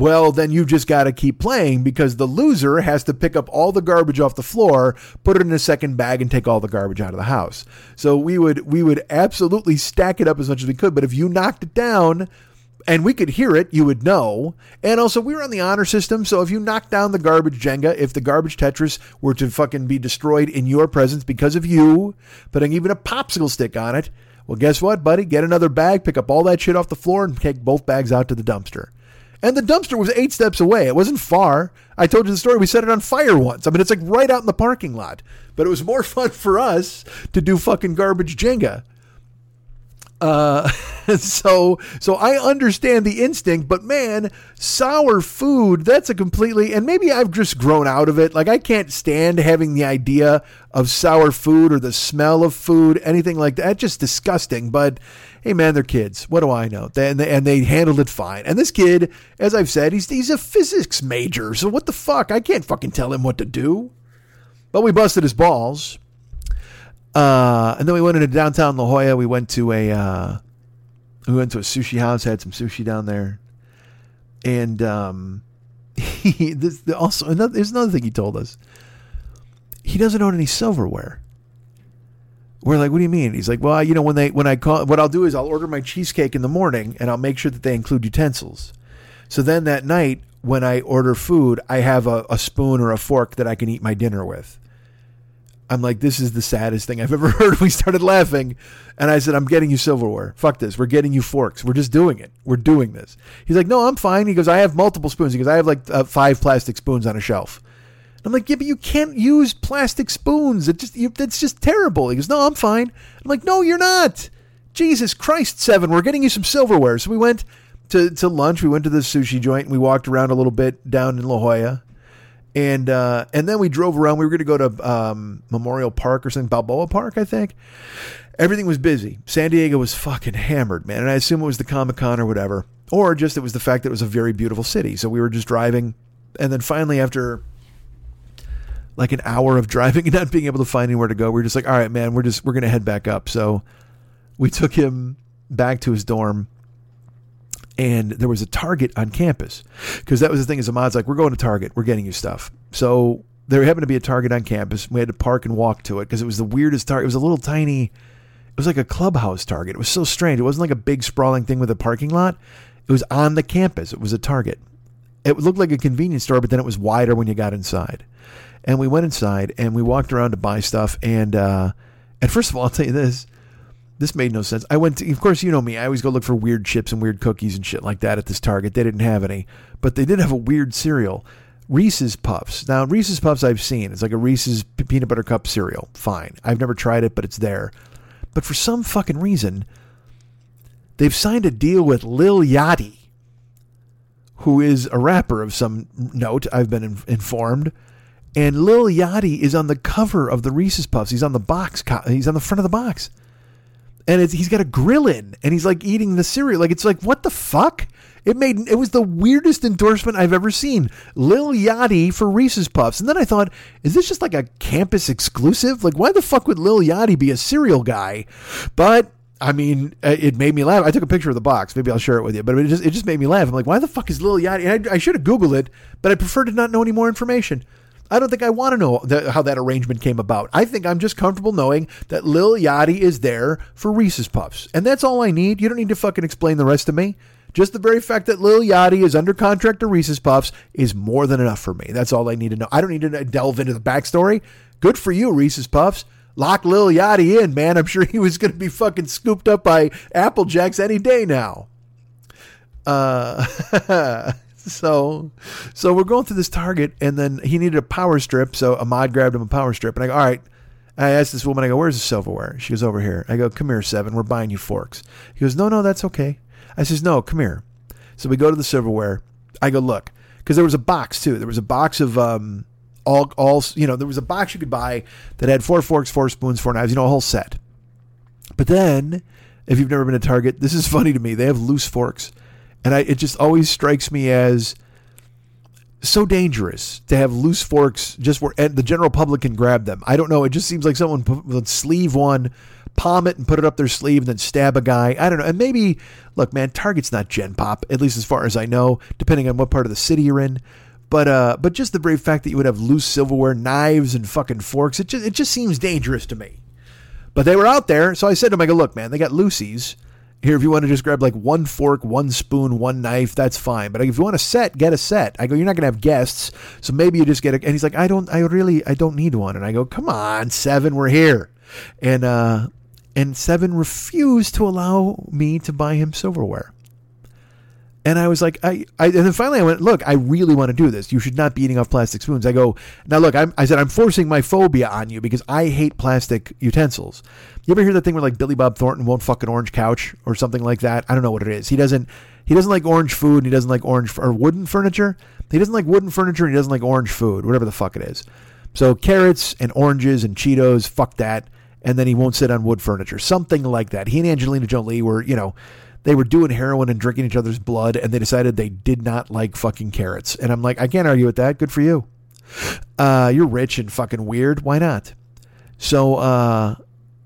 well, then you've just got to keep playing because the loser has to pick up all the garbage off the floor, put it in a second bag, and take all the garbage out of the house. So we would we would absolutely stack it up as much as we could. But if you knocked it down, and we could hear it, you would know. And also, we were on the honor system, so if you knocked down the garbage Jenga, if the garbage Tetris were to fucking be destroyed in your presence because of you putting even a popsicle stick on it, well, guess what, buddy? Get another bag, pick up all that shit off the floor, and take both bags out to the dumpster. And the dumpster was eight steps away. It wasn't far. I told you the story. We set it on fire once. I mean, it's like right out in the parking lot. But it was more fun for us to do fucking garbage Jenga. Uh, so so I understand the instinct, but man, sour food, that's a completely and maybe I've just grown out of it. Like I can't stand having the idea of sour food or the smell of food, anything like that. Just disgusting. But hey man, they're kids. What do I know? They, and, they, and they handled it fine. And this kid, as I've said, he's he's a physics major. So what the fuck? I can't fucking tell him what to do. But we busted his balls. Uh, and then we went into downtown La Jolla. We went to a uh, we went to a sushi house, had some sushi down there, and um, he this also another there's another thing he told us. He doesn't own any silverware. We're like, what do you mean? He's like, well, you know, when they when I call, what I'll do is I'll order my cheesecake in the morning, and I'll make sure that they include utensils. So then that night, when I order food, I have a, a spoon or a fork that I can eat my dinner with. I'm like, this is the saddest thing I've ever heard. We started laughing. And I said, I'm getting you silverware. Fuck this. We're getting you forks. We're just doing it. We're doing this. He's like, no, I'm fine. He goes, I have multiple spoons. He goes, I have like uh, five plastic spoons on a shelf. I'm like, yeah, but you can't use plastic spoons. It just, you, it's just terrible. He goes, no, I'm fine. I'm like, no, you're not. Jesus Christ, seven. We're getting you some silverware. So we went to, to lunch. We went to the sushi joint and we walked around a little bit down in La Jolla and uh, and then we drove around. We were going to go to um, Memorial Park or something, Balboa Park, I think. Everything was busy. San Diego was fucking hammered, man. And I assume it was the Comic Con or whatever, or just it was the fact that it was a very beautiful city. So we were just driving, and then finally after like an hour of driving and not being able to find anywhere to go, we were just like, all right, man, we're just we're going to head back up. So we took him back to his dorm and there was a Target on campus because that was the thing. Is Ahmad's like, we're going to Target, we're getting you stuff. So there happened to be a Target on campus. We had to park and walk to it because it was the weirdest Target. It was a little tiny. It was like a clubhouse Target. It was so strange. It wasn't like a big sprawling thing with a parking lot. It was on the campus. It was a Target. It looked like a convenience store, but then it was wider when you got inside. And we went inside and we walked around to buy stuff. And uh, and first of all, I'll tell you this: this made no sense. I went to, of course, you know me. I always go look for weird chips and weird cookies and shit like that at this Target. They didn't have any, but they did have a weird cereal. Reese's Puffs. Now, Reese's Puffs I've seen. It's like a Reese's peanut butter cup cereal. Fine. I've never tried it, but it's there. But for some fucking reason, they've signed a deal with Lil Yachty, who is a rapper of some note, I've been in- informed. And Lil Yachty is on the cover of the Reese's Puffs. He's on the box. Co- he's on the front of the box and he's got a grill in and he's like eating the cereal. Like it's like what the fuck? It made it was the weirdest endorsement I've ever seen. Lil Yachty for Reese's Puffs, and then I thought, is this just like a campus exclusive? Like why the fuck would Lil Yachty be a cereal guy? But I mean, uh, it made me laugh. I took a picture of the box. Maybe I'll share it with you. But it just it just made me laugh. I'm like, why the fuck is Lil Yachty? I, I should have googled it, but I prefer to not know any more information. I don't think I want to know how that arrangement came about. I think I'm just comfortable knowing that Lil Yachty is there for Reese's Puffs. And that's all I need. You don't need to fucking explain the rest to me. Just the very fact that Lil Yachty is under contract to Reese's Puffs is more than enough for me. That's all I need to know. I don't need to delve into the backstory. Good for you, Reese's Puffs. Lock Lil Yachty in, man. I'm sure he was going to be fucking scooped up by Applejacks any day now. Uh, So, so we're going through this Target, and then he needed a power strip. So Ahmad grabbed him a power strip, and I go, "All right." I asked this woman, I go, "Where's the silverware?" She goes, "Over here." I go, "Come here, Seven. We're buying you forks." He goes, "No, no, that's okay." I says, "No, come here." So we go to the silverware. I go, "Look," because there was a box too. There was a box of um, all all you know there was a box you could buy that had four forks, four spoons, four knives, you know, a whole set. But then, if you've never been to Target, this is funny to me. They have loose forks, and I, it just always strikes me as so dangerous to have loose forks just where the general public can grab them. I don't know. It just seems like someone would sleeve one, palm it, and put it up their sleeve, and then stab a guy. I don't know. And maybe, look, man, Target's not Gen Pop, at least as far as I know, depending on what part of the city you're in. But uh, but just the very fact that you would have loose silverware, knives, and fucking forks, it just it just seems dangerous to me. But they were out there, so I said to them, I go, look, man, they got Lucy's. Here, if you want to just grab like one fork, one spoon, one knife, that's fine. But if you want a set, get a set. I go, you're not going to have guests, so maybe you just get a. And he's like, I don't, I really, I don't need one. And I go, come on, seven, we're here. And uh, and seven refused to allow me to buy him silverware. And I was like, I, I, and then finally I went, look, I really want to do this. You should not be eating off plastic spoons. I go, now look, I'm, I said, I'm forcing my phobia on you because I hate plastic utensils. You ever hear that thing where like Billy Bob Thornton won't fuck an orange couch or something like that? I don't know what it is. He doesn't, he doesn't like orange food and he doesn't like orange or wooden furniture. He doesn't like wooden furniture and he doesn't like orange food, whatever the fuck it is. So carrots and oranges and Cheetos, fuck that. And then he won't sit on wood furniture, something like that. He and Angelina Jolie were, you know, they were doing heroin and drinking each other's blood, and they decided they did not like fucking carrots. And I'm like, I can't argue with that. Good for you. Uh, you're rich and fucking weird. Why not? So, uh,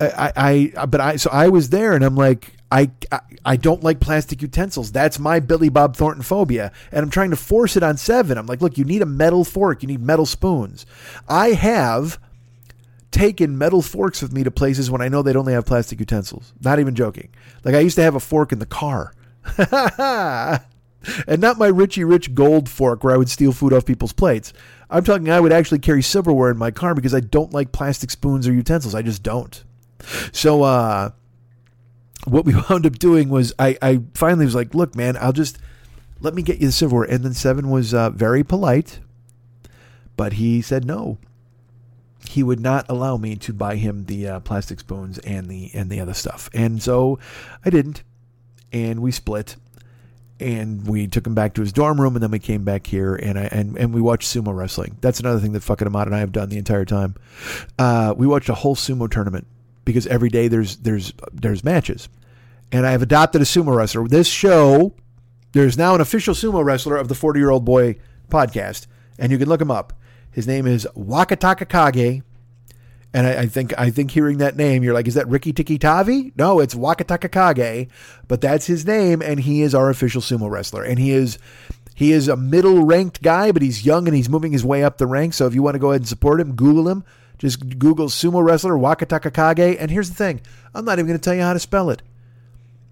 I, I, but I, so I was there, and I'm like, I, I, I don't like plastic utensils. That's my Billy Bob Thornton phobia, and I'm trying to force it on Seven. I'm like, look, you need a metal fork, you need metal spoons. I have taken metal forks with me to places when I know they'd only have plastic utensils. Not even joking. Like I used to have a fork in the car. and not my Richie Rich gold fork where I would steal food off people's plates. I'm talking I would actually carry silverware in my car because I don't like plastic spoons or utensils. I just don't. So uh what we wound up doing was I, I finally was like, look, man, I'll just let me get you the silverware. And then Seven was uh, very polite, but he said no he would not allow me to buy him the uh, plastic spoons and the and the other stuff. And so I didn't. And we split. And we took him back to his dorm room, and then we came back here, and I and, and we watched sumo wrestling. That's another thing that fucking Ahmad and I have done the entire time. Uh, we watched a whole sumo tournament because every day there's there's there's matches, and I have adopted a sumo wrestler. This show, there's now an official sumo wrestler of the Forty Year Old Boy podcast, and you can look him up. His name is Wakatakakage. And I, I, think I think hearing that name, you're like, is that Rikki Tikki Tavi? No, it's Wakatakakage, but that's his name, and he is our official sumo wrestler. And he is he is a middle ranked guy, but he's young and he's moving his way up the ranks. So if you want to go ahead and support him, Google him. Just Google sumo wrestler Wakatakakage. And here's the thing I'm not even going to tell you how to spell it.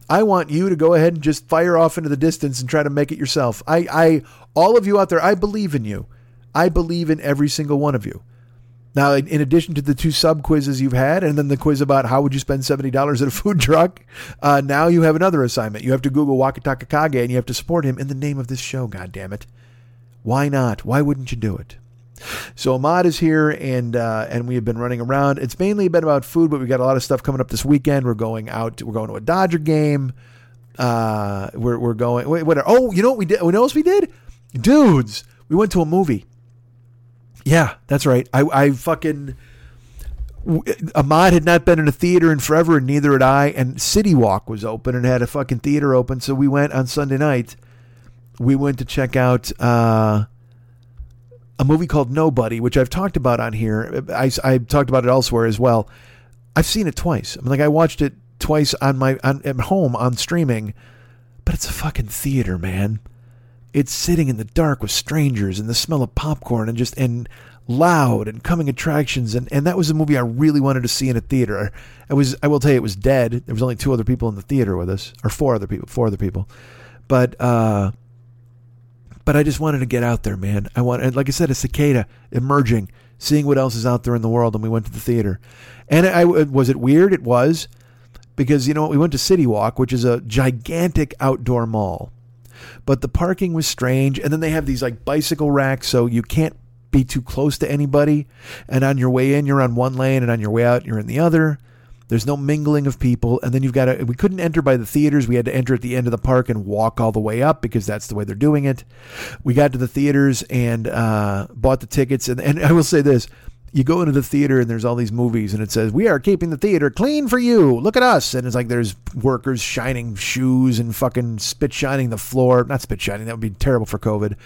I want you to go ahead and just fire off into the distance and try to make it yourself. I, I all of you out there, I believe in you. I believe in every single one of you. Now, in addition to the two sub quizzes you've had, and then the quiz about how would you spend seventy dollars at a food truck, uh, now you have another assignment. You have to Google Wakatakakage, and you have to support him in the name of this show. God damn it! Why not? Why wouldn't you do it? So Ahmad is here, and uh, and we have been running around. It's mainly been about food, but we got a lot of stuff coming up this weekend. We're going out. We're going to a Dodger game. Uh, we're we're going. Wait, what? Are, Oh, you know what we did? What else we did, dudes? We went to a movie. Yeah, that's right. I, I fucking. Ahmad had not been in a theater in forever, and neither had I. And City Walk was open and had a fucking theater open. So we went on Sunday night. We went to check out uh, a movie called Nobody, which I've talked about on here. I, I talked about it elsewhere as well. I've seen it twice. I mean, like I watched it twice on my on, at home on streaming, but it's a fucking theater, man it's sitting in the dark with strangers and the smell of popcorn and just and loud and coming attractions and, and that was a movie I really wanted to see in a theater. I was I will tell you it was dead. There was only two other people in the theater with us or four other people, four other people. But uh but I just wanted to get out there, man. I want like I said a cicada emerging, seeing what else is out there in the world and we went to the theater. And I was it weird? It was because you know what? we went to City Walk, which is a gigantic outdoor mall but the parking was strange. And then they have these like bicycle racks, so you can't be too close to anybody. And on your way in, you're on one lane, and on your way out, you're in the other. There's no mingling of people, and then you've got to. We couldn't enter by the theaters. We had to enter at the end of the park and walk all the way up because that's the way they're doing it. We got to the theaters and uh, bought the tickets, and, and I will say this: you go into the theater and there's all these movies and it says we are keeping the theater clean for you. Look at us. And it's like there's workers shining shoes and fucking spit shining the floor. Not spit shining that would be terrible for covid.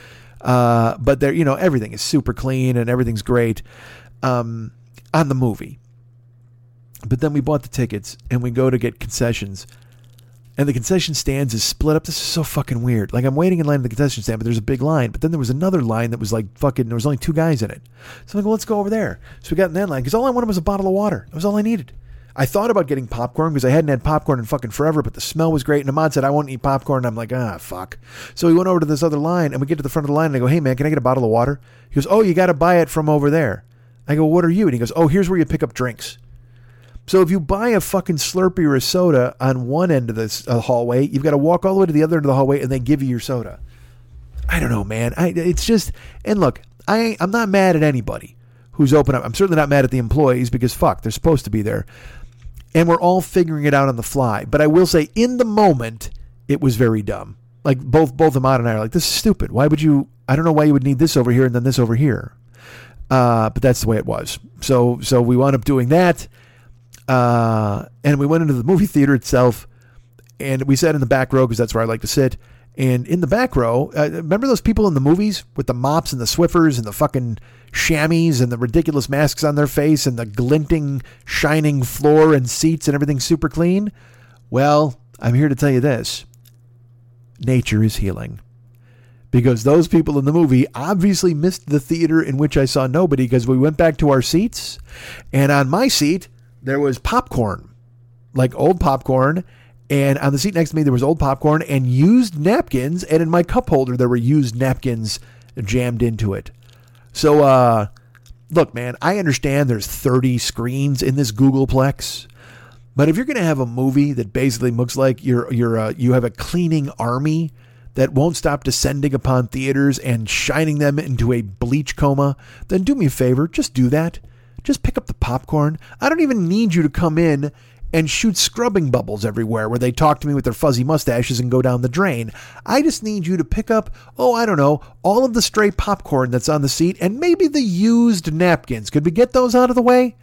Uh, but there you know everything is super clean and everything's great um, on the movie. But then we bought the tickets and we go to get concessions and the concession stands is split up. This is so fucking weird. Like I'm waiting in line at the concession stand, but there's a big line. But then there was another line that was like fucking. There was only two guys in it. So I'm like, well, let's go over there. So we got in that line because all I wanted was a bottle of water. That was all I needed. I thought about getting popcorn because I hadn't had popcorn in fucking forever, but the smell was great. And Ahmad said, I won't eat popcorn. And I'm like, ah, fuck. So we went over to this other line and we get to the front of the line and I go, hey, man, can I get a bottle of water? He goes, oh, you got to buy it from over there. I go, what are you? And he goes, oh, here's where you pick up drinks. So if you buy a fucking Slurpee or a soda on one end of this uh, hallway, you've got to walk all the way to the other end of the hallway and they give you your soda. I don't know, man. I, it's just and look, I I'm not mad at anybody who's open up. I'm certainly not mad at the employees because fuck, they're supposed to be there. And we're all figuring it out on the fly. But I will say in the moment, it was very dumb. Like both both Ahmad and I are like, this is stupid. Why would you I don't know why you would need this over here and then this over here. Uh, but that's the way it was. So so we wound up doing that. Uh, and we went into the movie theater itself, and we sat in the back row because that's where I like to sit. And in the back row, uh, remember those people in the movies with the mops and the Swiffers and the fucking chamois and the ridiculous masks on their face and the glinting, shining floor and seats and everything super clean? Well, I'm here to tell you this nature is healing. Because those people in the movie obviously missed the theater in which I saw nobody because we went back to our seats. And on my seat, there was popcorn, like old popcorn. And on the seat next to me, there was old popcorn and used napkins. And in my cup holder, there were used napkins jammed into it. So, uh, look, man, I understand there's 30 screens in this Googleplex. But if you're going to have a movie that basically looks like you're, you're, uh, you have a cleaning army that won't stop descending upon theaters and shining them into a bleach coma, then do me a favor, just do that. Just pick up the popcorn. I don't even need you to come in and shoot scrubbing bubbles everywhere where they talk to me with their fuzzy mustaches and go down the drain. I just need you to pick up, oh, I don't know, all of the stray popcorn that's on the seat and maybe the used napkins. Could we get those out of the way?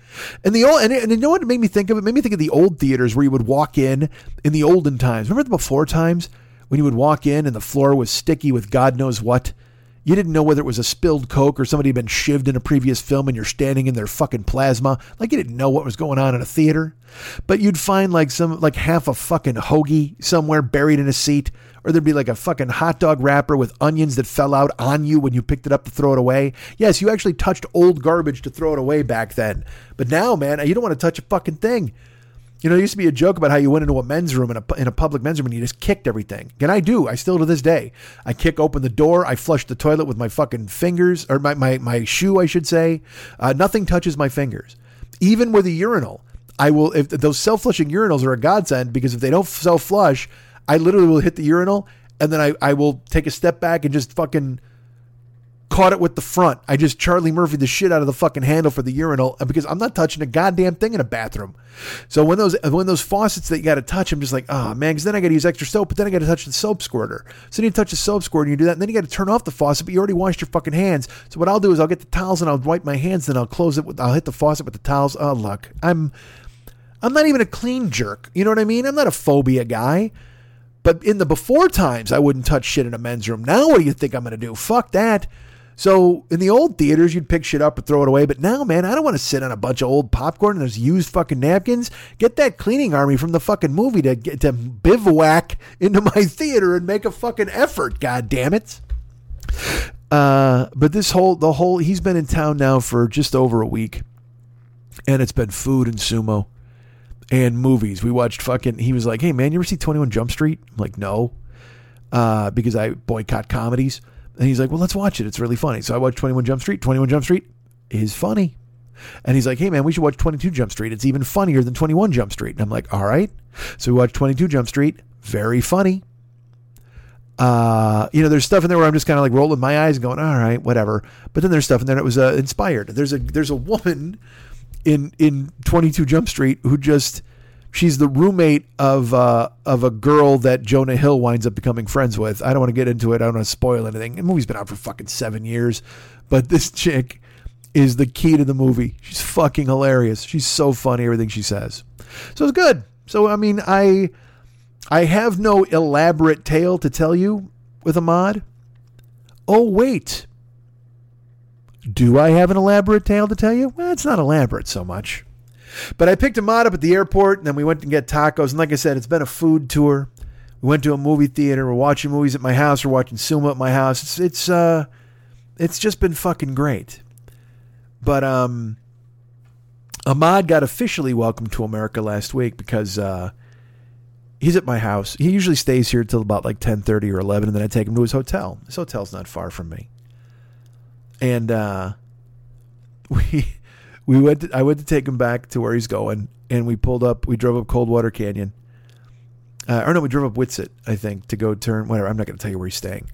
And the old, and, and you know what made me think of? It made me think of the old theaters where you would walk in in the olden times. Remember the before times when you would walk in and the floor was sticky with God knows what? You didn't know whether it was a spilled Coke or somebody had been shivved in a previous film and you're standing in their fucking plasma. Like you didn't know what was going on in a theater. But you'd find like some, like half a fucking hoagie somewhere buried in a seat. Or there'd be like a fucking hot dog wrapper with onions that fell out on you when you picked it up to throw it away. Yes, you actually touched old garbage to throw it away back then. But now, man, you don't want to touch a fucking thing. You know, there used to be a joke about how you went into a men's room in a, in a public men's room and you just kicked everything. And I do. I still to this day. I kick open the door. I flush the toilet with my fucking fingers, or my, my, my shoe, I should say. Uh, nothing touches my fingers. Even with a urinal, I will, if those self flushing urinals are a godsend because if they don't self flush, I literally will hit the urinal and then I, I will take a step back and just fucking caught it with the front. I just Charlie Murphy the shit out of the fucking handle for the urinal uh, because I'm not touching a goddamn thing in a bathroom. So when those uh, when those faucets that you got to touch, I'm just like, oh man, because then I got to use extra soap, but then I got to touch the soap squirter. So then you touch the soap squirter and you do that, and then you got to turn off the faucet, but you already washed your fucking hands. So what I'll do is I'll get the towels and I'll wipe my hands, then I'll close it. With, I'll hit the faucet with the towels. Oh look, I'm I'm not even a clean jerk. You know what I mean? I'm not a phobia guy. But in the before times, I wouldn't touch shit in a men's room. Now, what do you think I'm going to do? Fuck that. So in the old theaters, you'd pick shit up and throw it away. But now, man, I don't want to sit on a bunch of old popcorn and there's used fucking napkins. Get that cleaning army from the fucking movie to get to bivouac into my theater and make a fucking effort. God damn it. Uh, but this whole the whole he's been in town now for just over a week, and it's been food and sumo and movies. We watched fucking. He was like, "Hey man, you ever see Twenty One Jump Street?" I'm like, "No," uh, because I boycott comedies. And he's like, well, let's watch it. It's really funny. So I watched 21 Jump Street. 21 Jump Street is funny. And he's like, hey, man, we should watch 22 Jump Street. It's even funnier than 21 Jump Street. And I'm like, all right. So we watched 22 Jump Street. Very funny. Uh, you know, there's stuff in there where I'm just kind of like rolling my eyes and going, all right, whatever. But then there's stuff in there that was uh, inspired. There's a there's a woman in in 22 Jump Street who just she's the roommate of uh, of a girl that Jonah Hill winds up becoming friends with. I don't want to get into it. I don't want to spoil anything. The movie's been out for fucking seven years, but this chick is the key to the movie. She's fucking hilarious. She's so funny. Everything she says. So it's good. So I mean, I I have no elaborate tale to tell you with Ahmad. Oh wait. Do I have an elaborate tale to tell you? Well, it's not elaborate so much. But I picked Ahmad up at the airport, and then we went to get tacos. And like I said, it's been a food tour. We went to a movie theater. We're watching movies at my house. We're watching sumo at my house. It's it's uh, it's just been fucking great. But um, Ahmad got officially welcomed to America last week because uh, he's at my house. He usually stays here till about like ten thirty or eleven, and then I take him to his hotel. His hotel's not far from me, and uh, we we went. To, I went to take him back to where he's going, and we pulled up. We drove up Coldwater Canyon. Uh, or no, we drove up Whitsett, I think, to go turn. Whatever. I'm not going to tell you where he's staying.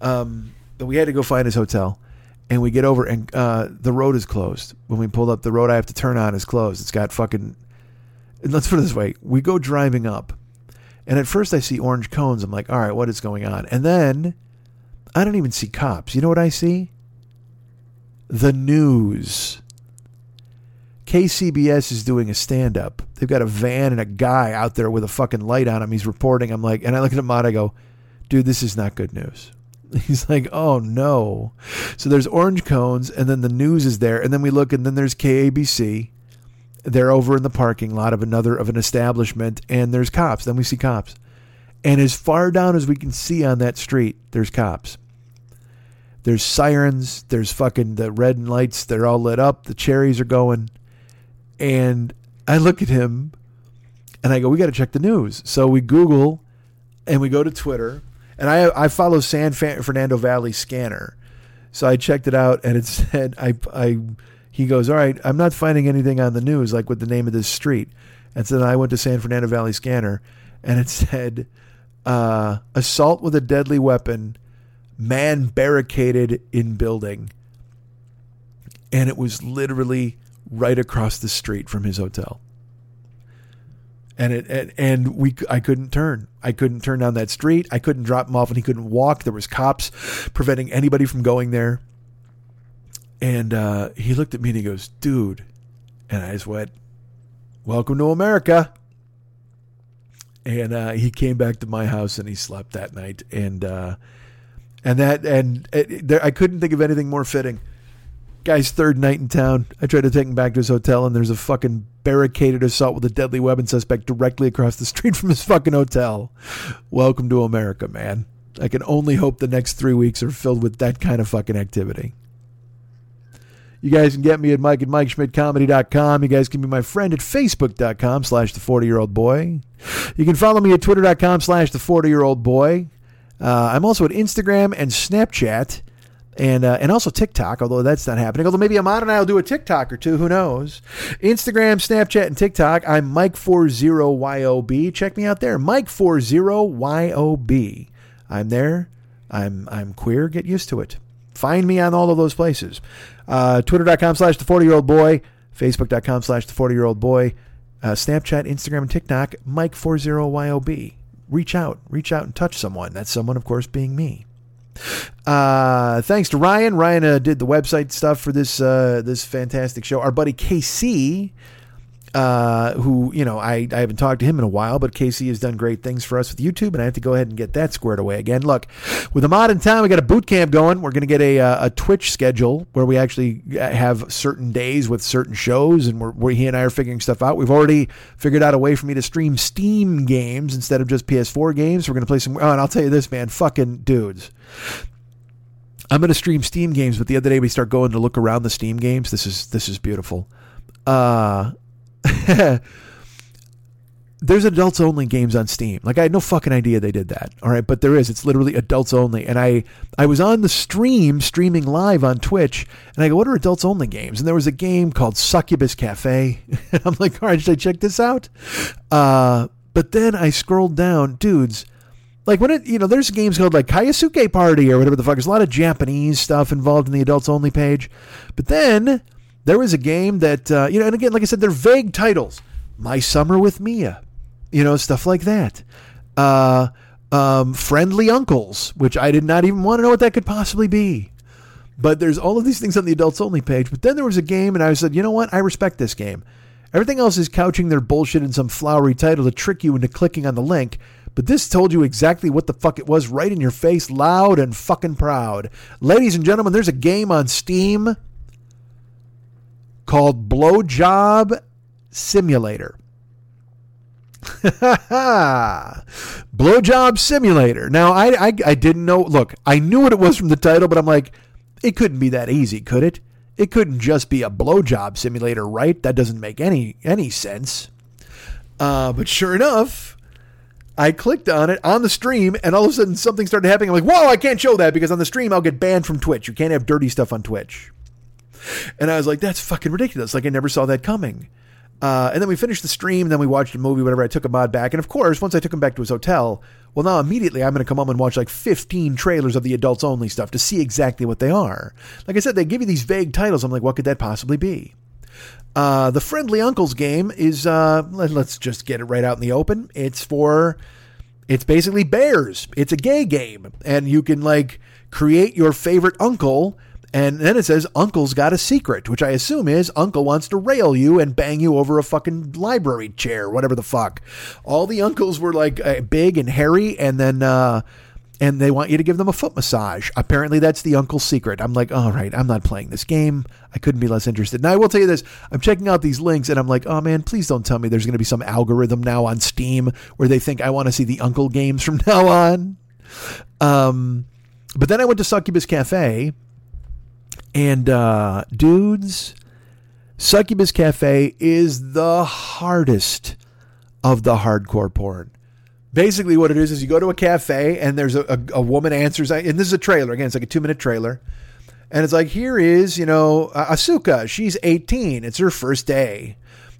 Um, but we had to go find his hotel, and we get over, and uh, the road is closed. When we pulled up, the road I have to turn on is closed. It's got fucking. Let's put it this way: we go driving up, and at first I see orange cones. I'm like, all right, what is going on? And then I don't even see cops. You know what I see? The news. KCBS is doing a stand up. They've got a van and a guy out there with a fucking light on him. He's reporting. I'm like, and I look at him and I go, dude, this is not good news. He's like, oh no. So there's orange cones, and then the news is there, and then we look, and then there's KABC. They're over in the parking lot of another of an establishment, and there's cops. Then we see cops, and as far down as we can see on that street, there's cops. There's sirens. There's fucking the red lights. They're all lit up. The cherries are going. And I look at him and I go, we got to check the news. So we Google and we go to Twitter. And I, I follow San Fernando Valley Scanner. So I checked it out and it said, I, I, he goes, all right, I'm not finding anything on the news, like with the name of this street. And so then I went to San Fernando Valley Scanner and it said, uh, assault with a deadly weapon, man barricaded in building. And it was literally right across the street from his hotel. And it and, and we I couldn't turn. I couldn't turn down that street. I couldn't drop him off and he couldn't walk. There was cops preventing anybody from going there. And uh, he looked at me and he goes, "Dude," and I just went, "Welcome to America." And uh, he came back to my house and he slept that night. And uh, and that and it, there, I couldn't think of anything more fitting Guy's third night in town. I tried to take him back to his hotel, and there's a fucking barricaded assault with a deadly weapon suspect directly across the street from his fucking hotel. Welcome to America, man. I can only hope the next three weeks are filled with that kind of fucking activity. You guys can get me at Mike at MikeSchmidtComedy.com. You guys can be my friend at Facebook.com slash the 40 year old boy. You can follow me at Twitter.com slash the 40 year old boy. Uh, I'm also at Instagram and Snapchat and uh, and also TikTok, although that's not happening. Although maybe Ahmad and I will do a TikTok or two. Who knows? Instagram, Snapchat, and TikTok. I'm Mike40YOB. Check me out there. Mike40YOB. I'm there. I'm I'm queer. Get used to it. Find me on all of those places. Uh, Twitter.com slash the 40 year old boy. Facebook.com slash the 40 year old boy. Uh, Snapchat, Instagram, and TikTok. Mike40YOB. Reach out. Reach out and touch someone. That's someone, of course, being me. Uh, thanks to Ryan. Ryan uh, did the website stuff for this uh, this fantastic show. Our buddy KC, uh, who you know I, I haven't talked to him in a while, but KC has done great things for us with YouTube, and I have to go ahead and get that squared away again. Look, with Ahmad in town, we got a boot camp going. We're going to get a uh, a Twitch schedule where we actually have certain days with certain shows, and we're, we're he and I are figuring stuff out. We've already figured out a way for me to stream Steam games instead of just PS4 games. We're going to play some. Oh, and I'll tell you this, man, fucking dudes. I'm going to stream Steam games, but the other day we start going to look around the Steam games. This is this is beautiful. Uh, there's adults only games on Steam. Like I had no fucking idea they did that. All right, but there is. It's literally adults only. And I I was on the stream streaming live on Twitch, and I go, "What are adults only games?" And there was a game called Succubus Cafe. I'm like, "All right, should I check this out?" Uh, but then I scrolled down, dudes. Like when it, you know, there's games called like Kaisuke Party or whatever the fuck. There's a lot of Japanese stuff involved in the adults only page. But then there was a game that uh, you know, and again, like I said, they're vague titles. My Summer with Mia, you know, stuff like that. Uh, um, friendly uncles, which I did not even want to know what that could possibly be. But there's all of these things on the adults only page. But then there was a game, and I said, you know what? I respect this game. Everything else is couching their bullshit in some flowery title to trick you into clicking on the link. But this told you exactly what the fuck it was right in your face, loud and fucking proud. Ladies and gentlemen, there's a game on Steam called Blowjob Simulator. Blowjob Simulator. Now, I, I I didn't know. Look, I knew what it was from the title, but I'm like, it couldn't be that easy, could it? It couldn't just be a blowjob simulator, right? That doesn't make any any sense. Uh, but sure enough, I clicked on it on the stream, and all of a sudden something started happening. I'm like, whoa, I can't show that because on the stream I'll get banned from Twitch. You can't have dirty stuff on Twitch. And I was like, that's fucking ridiculous. Like I never saw that coming. Uh, and then we finished the stream, then we watched a movie, whatever. I took Ahmad back. And of course, once I took him back to his hotel, well, now immediately I'm going to come home and watch like 15 trailers of the adults only stuff to see exactly what they are. Like I said, they give you these vague titles. I'm like, what could that possibly be? Uh, the Friendly Uncles game is, uh, let, let's just get it right out in the open. It's for, it's basically bears. It's a gay game. And you can like create your favorite uncle and then it says Uncle's got a secret, which I assume is Uncle wants to rail you and bang you over a fucking library chair, whatever the fuck. All the uncles were like uh, big and hairy, and then uh, and they want you to give them a foot massage. Apparently, that's the uncle's secret. I'm like, all right, I'm not playing this game. I couldn't be less interested. Now, I will tell you this: I'm checking out these links, and I'm like, oh man, please don't tell me there's going to be some algorithm now on Steam where they think I want to see the uncle games from now on. Um, but then I went to Succubus Cafe and uh, dudes, Succubus Cafe is the hardest of the hardcore porn. Basically, what it is is you go to a cafe and there's a, a, a woman answers, and this is a trailer. Again, it's like a two minute trailer. And it's like, here is, you know, Asuka. She's 18. It's her first day.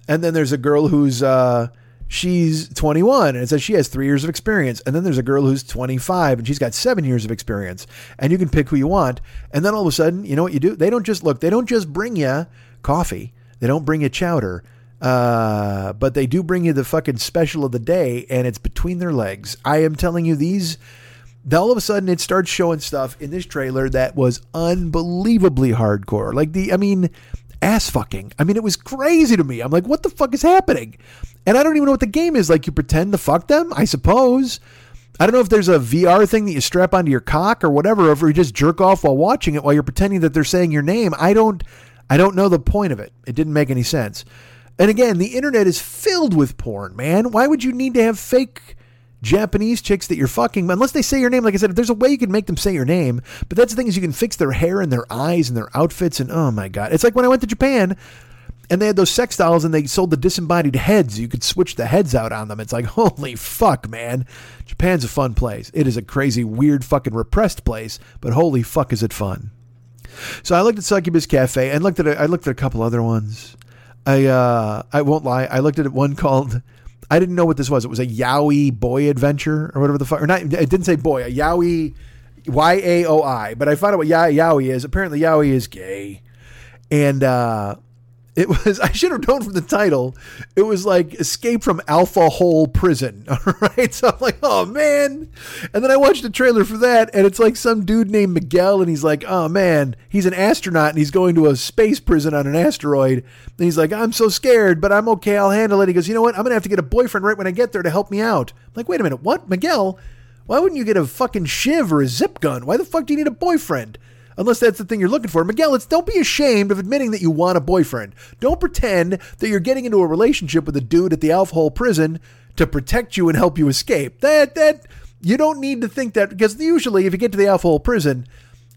And then there's a girl who's, uh, she's 21 and it says she has three years of experience. And then there's a girl who's 25 and she's got seven years of experience. And you can pick who you want. And then all of a sudden, you know what you do? They don't just look, they don't just bring you coffee, they don't bring you chowder. Uh, but they do bring you the fucking special of the day, and it's between their legs. I am telling you, these. All of a sudden, it starts showing stuff in this trailer that was unbelievably hardcore. Like the, I mean, ass fucking. I mean, it was crazy to me. I'm like, what the fuck is happening? And I don't even know what the game is. Like, you pretend to fuck them, I suppose. I don't know if there's a VR thing that you strap onto your cock or whatever, or if you just jerk off while watching it while you're pretending that they're saying your name. I don't, I don't know the point of it. It didn't make any sense. And again, the internet is filled with porn, man. Why would you need to have fake Japanese chicks that you're fucking, unless they say your name. Like I said, if there's a way you can make them say your name, but that's the thing is you can fix their hair and their eyes and their outfits. And oh my God. It's like when I went to Japan and they had those sex dolls and they sold the disembodied heads. You could switch the heads out on them. It's like, holy fuck, man. Japan's a fun place. It is a crazy, weird, fucking repressed place, but holy fuck is it fun. So I looked at Succubus Cafe and looked at a, I looked at a couple other ones. I uh I won't lie. I looked at one called I didn't know what this was. It was a Yaoi boy adventure or whatever the fuck. Or not. It didn't say boy. A Yaoi, Y A O I. But I found out what Yaoi is. Apparently, Yaoi is gay, and uh, it was I should have known from the title. It was like Escape from Alpha Hole Prison. All right. So I'm like, oh man. And then I watched the trailer for that, and it's like some dude named Miguel, and he's like, oh man, he's an astronaut and he's going to a space prison on an asteroid. And he's like, I'm so scared, but I'm okay, I'll handle it. He goes, you know what? I'm gonna have to get a boyfriend right when I get there to help me out. I'm like, wait a minute, what? Miguel? Why wouldn't you get a fucking shiv or a zip gun? Why the fuck do you need a boyfriend? Unless that's the thing you're looking for. Miguel, it's don't be ashamed of admitting that you want a boyfriend. Don't pretend that you're getting into a relationship with a dude at the Alpha Hole prison to protect you and help you escape. That that you don't need to think that because usually if you get to the Alpha Hole prison,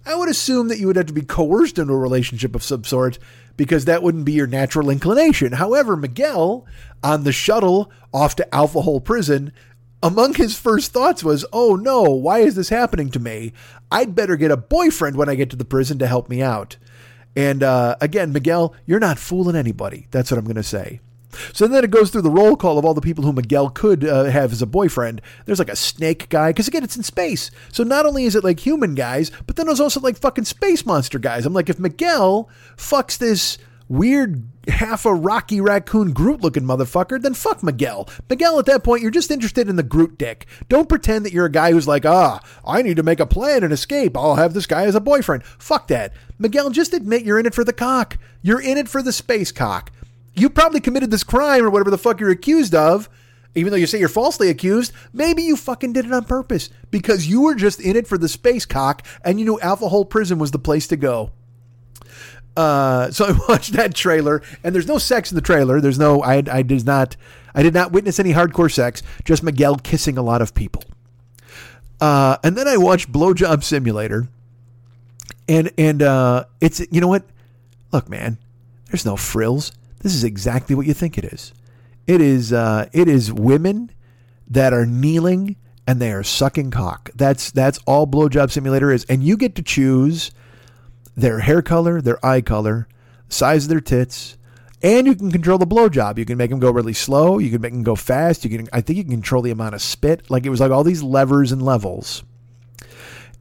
I would assume that you would have to be coerced into a relationship of some sort because that wouldn't be your natural inclination. However, Miguel on the shuttle off to Alpha Hole prison among his first thoughts was, oh no, why is this happening to me? I'd better get a boyfriend when I get to the prison to help me out. And uh, again, Miguel, you're not fooling anybody. That's what I'm going to say. So then it goes through the roll call of all the people who Miguel could uh, have as a boyfriend. There's like a snake guy, because again, it's in space. So not only is it like human guys, but then there's also like fucking space monster guys. I'm like, if Miguel fucks this weird half a Rocky Raccoon Groot looking motherfucker, then fuck Miguel. Miguel, at that point, you're just interested in the Groot dick. Don't pretend that you're a guy who's like, ah, I need to make a plan and escape. I'll have this guy as a boyfriend. Fuck that. Miguel, just admit you're in it for the cock. You're in it for the space cock. You probably committed this crime or whatever the fuck you're accused of. Even though you say you're falsely accused, maybe you fucking did it on purpose because you were just in it for the space cock and you knew Alpha Hole Prison was the place to go. Uh, so I watched that trailer, and there's no sex in the trailer. There's no, I, I did not, I did not witness any hardcore sex. Just Miguel kissing a lot of people. Uh, and then I watched Blowjob Simulator, and and uh, it's you know what? Look, man, there's no frills. This is exactly what you think it is. It is uh, it is women that are kneeling and they are sucking cock. That's that's all Blowjob Simulator is, and you get to choose their hair color, their eye color, size of their tits, and you can control the blowjob. You can make them go really slow. You can make them go fast. You can, I think, you can control the amount of spit. Like it was like all these levers and levels.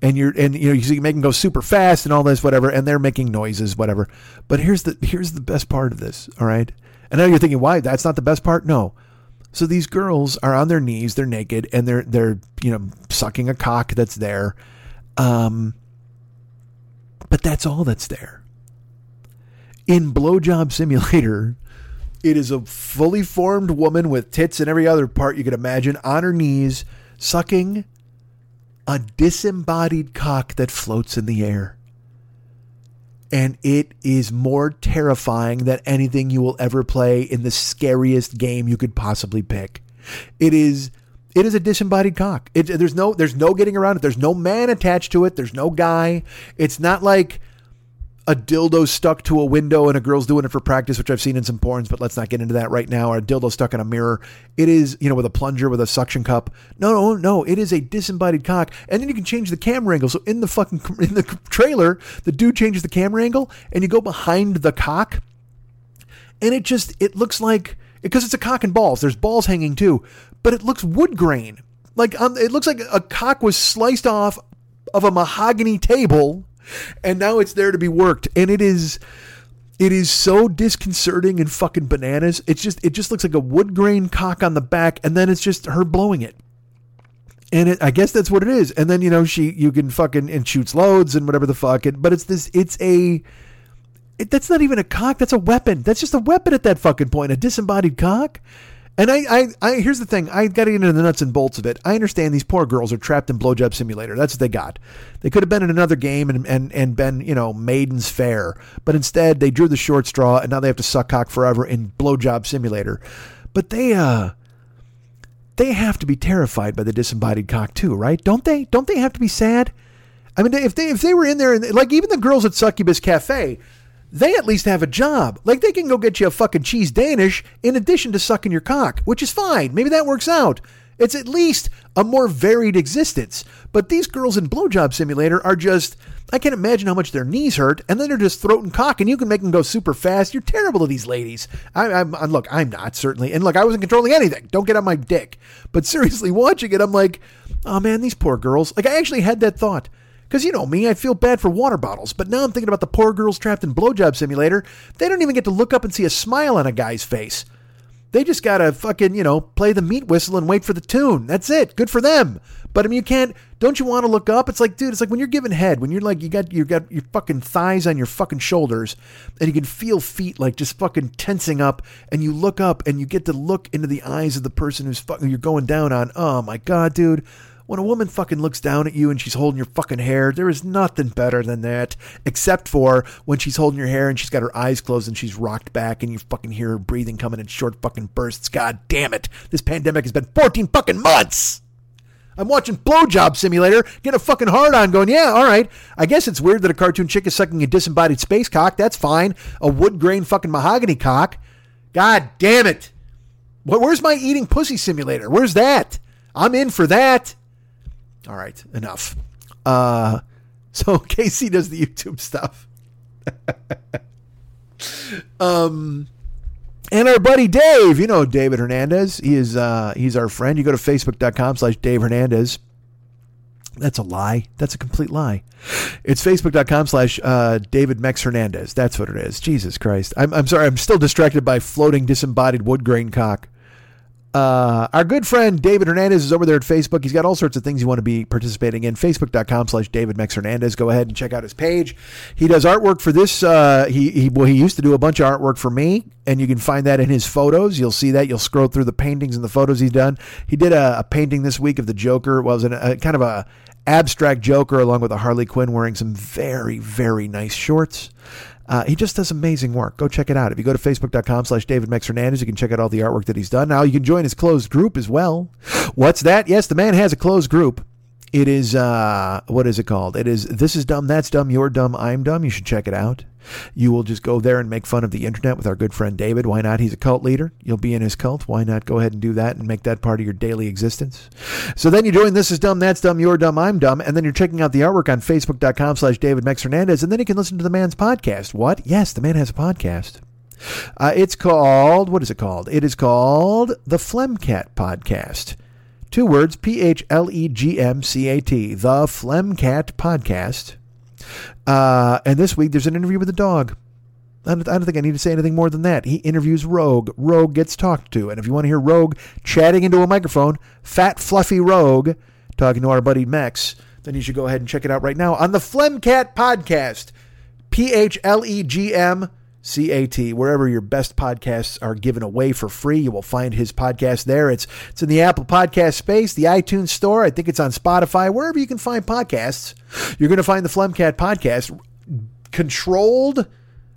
And you're, and you know, you can make them go super fast and all this, whatever. And they're making noises, whatever. But here's the, here's the best part of this. All right. And now you're thinking, why? That's not the best part. No. So these girls are on their knees. They're naked and they're, they're, you know, sucking a cock that's there. Um, but that's all that's there. In Blowjob Simulator, it is a fully formed woman with tits and every other part you could imagine on her knees, sucking a disembodied cock that floats in the air. And it is more terrifying than anything you will ever play in the scariest game you could possibly pick. It is it is a disembodied cock. It, there's no there's no getting around it. There's no man attached to it. There's no guy. It's not like a dildo stuck to a window and a girl's doing it for practice, which I've seen in some porns, but let's not get into that right now. Or a dildo stuck in a mirror. It is, you know, with a plunger with a suction cup. No, no, no. It is a disembodied cock. And then you can change the camera angle. So in the fucking in the trailer, the dude changes the camera angle and you go behind the cock. And it just it looks like because it's a cock and balls. There's balls hanging too, but it looks wood grain. Like um, it looks like a cock was sliced off of a mahogany table, and now it's there to be worked. And it is, it is so disconcerting and fucking bananas. It's just it just looks like a wood grain cock on the back, and then it's just her blowing it. And it, I guess that's what it is. And then you know she you can fucking and shoots loads and whatever the fuck. It, but it's this. It's a. It, that's not even a cock. That's a weapon. That's just a weapon at that fucking point. A disembodied cock. And I, I, I, here's the thing. I got to get into the nuts and bolts of it. I understand these poor girls are trapped in blowjob simulator. That's what they got. They could have been in another game and, and, and been, you know, maidens fair. But instead, they drew the short straw, and now they have to suck cock forever in blowjob simulator. But they, uh, they have to be terrified by the disembodied cock too, right? Don't they? Don't they have to be sad? I mean, if they if they were in there, and like even the girls at Succubus Cafe, they at least have a job. Like they can go get you a fucking cheese Danish in addition to sucking your cock, which is fine. Maybe that works out. It's at least a more varied existence. But these girls in Blowjob Simulator are just, I can't imagine how much their knees hurt, and then they're just throat and cock, and you can make them go super fast. You're terrible to these ladies. I, I'm, look, I'm not, certainly. And look, I wasn't controlling anything. Don't get on my dick. But seriously, watching it, I'm like, oh man, these poor girls. Like, I actually had that thought. Because you know me, I feel bad for water bottles, but now I'm thinking about the poor girls trapped in Blowjob Simulator. They don't even get to look up and see a smile on a guy's face. They just gotta fucking, you know, play the meat whistle and wait for the tune. That's it. Good for them. But I mean, you can't. Don't you want to look up? It's like, dude, it's like when you're giving head, when you're like, you got you got your fucking thighs on your fucking shoulders, and you can feel feet like just fucking tensing up, and you look up and you get to look into the eyes of the person who's fucking you're going down on. Oh my god, dude. When a woman fucking looks down at you and she's holding your fucking hair, there is nothing better than that, except for when she's holding your hair and she's got her eyes closed and she's rocked back and you fucking hear her breathing coming in short fucking bursts. God damn it. This pandemic has been 14 fucking months. I'm watching Blowjob Simulator, get a fucking hard on going, yeah, all right. I guess it's weird that a cartoon chick is sucking a disembodied space cock. That's fine. A wood grain fucking mahogany cock. God damn it. Where's my eating pussy simulator? Where's that? I'm in for that. All right, enough. Uh, so Casey does the YouTube stuff. um, and our buddy Dave, you know David Hernandez. He is uh, he's our friend. You go to facebook.com slash Dave Hernandez. That's a lie. That's a complete lie. It's facebook.com slash uh, David Mex Hernandez. That's what it is. Jesus Christ. I'm, I'm sorry. I'm still distracted by floating disembodied wood grain cock. Uh, our good friend David Hernandez is over there at Facebook. He's got all sorts of things you want to be participating in. Facebook.com slash David Mex Hernandez. Go ahead and check out his page. He does artwork for this. Uh, he, he, well, he used to do a bunch of artwork for me, and you can find that in his photos. You'll see that. You'll scroll through the paintings and the photos he's done. He did a, a painting this week of the Joker. Well, it was an, a kind of a abstract Joker along with a Harley Quinn wearing some very, very nice shorts. Uh, he just does amazing work. Go check it out. If you go to facebook.com slash David Mex Hernandez, you can check out all the artwork that he's done. Now you can join his closed group as well. What's that? Yes, the man has a closed group. It is, uh, what is it called? It is, this is dumb, that's dumb, you're dumb, I'm dumb. You should check it out. You will just go there and make fun of the internet with our good friend David. Why not? He's a cult leader. You'll be in his cult. Why not go ahead and do that and make that part of your daily existence? So then you're doing this is dumb, that's dumb, you're dumb, I'm dumb, and then you're checking out the artwork on Facebook.com slash David Mex Hernandez, and then you can listen to the man's podcast. What? Yes, the man has a podcast. Uh, it's called, what is it called? It is called the Phlegmcat Podcast. Two words, P H L E G M C A T, the Phlegmcat Podcast. Uh, and this week there's an interview with a dog. I don't, I don't think I need to say anything more than that. He interviews Rogue. Rogue gets talked to. And if you want to hear Rogue chatting into a microphone, fat, fluffy Rogue talking to our buddy Max, then you should go ahead and check it out right now on the Phlegmcat Podcast. P H L E G M C A T. Wherever your best podcasts are given away for free, you will find his podcast there. It's it's in the Apple Podcast space, the iTunes Store. I think it's on Spotify, wherever you can find podcasts. You're going to find the Phlegmcat Podcast controlled,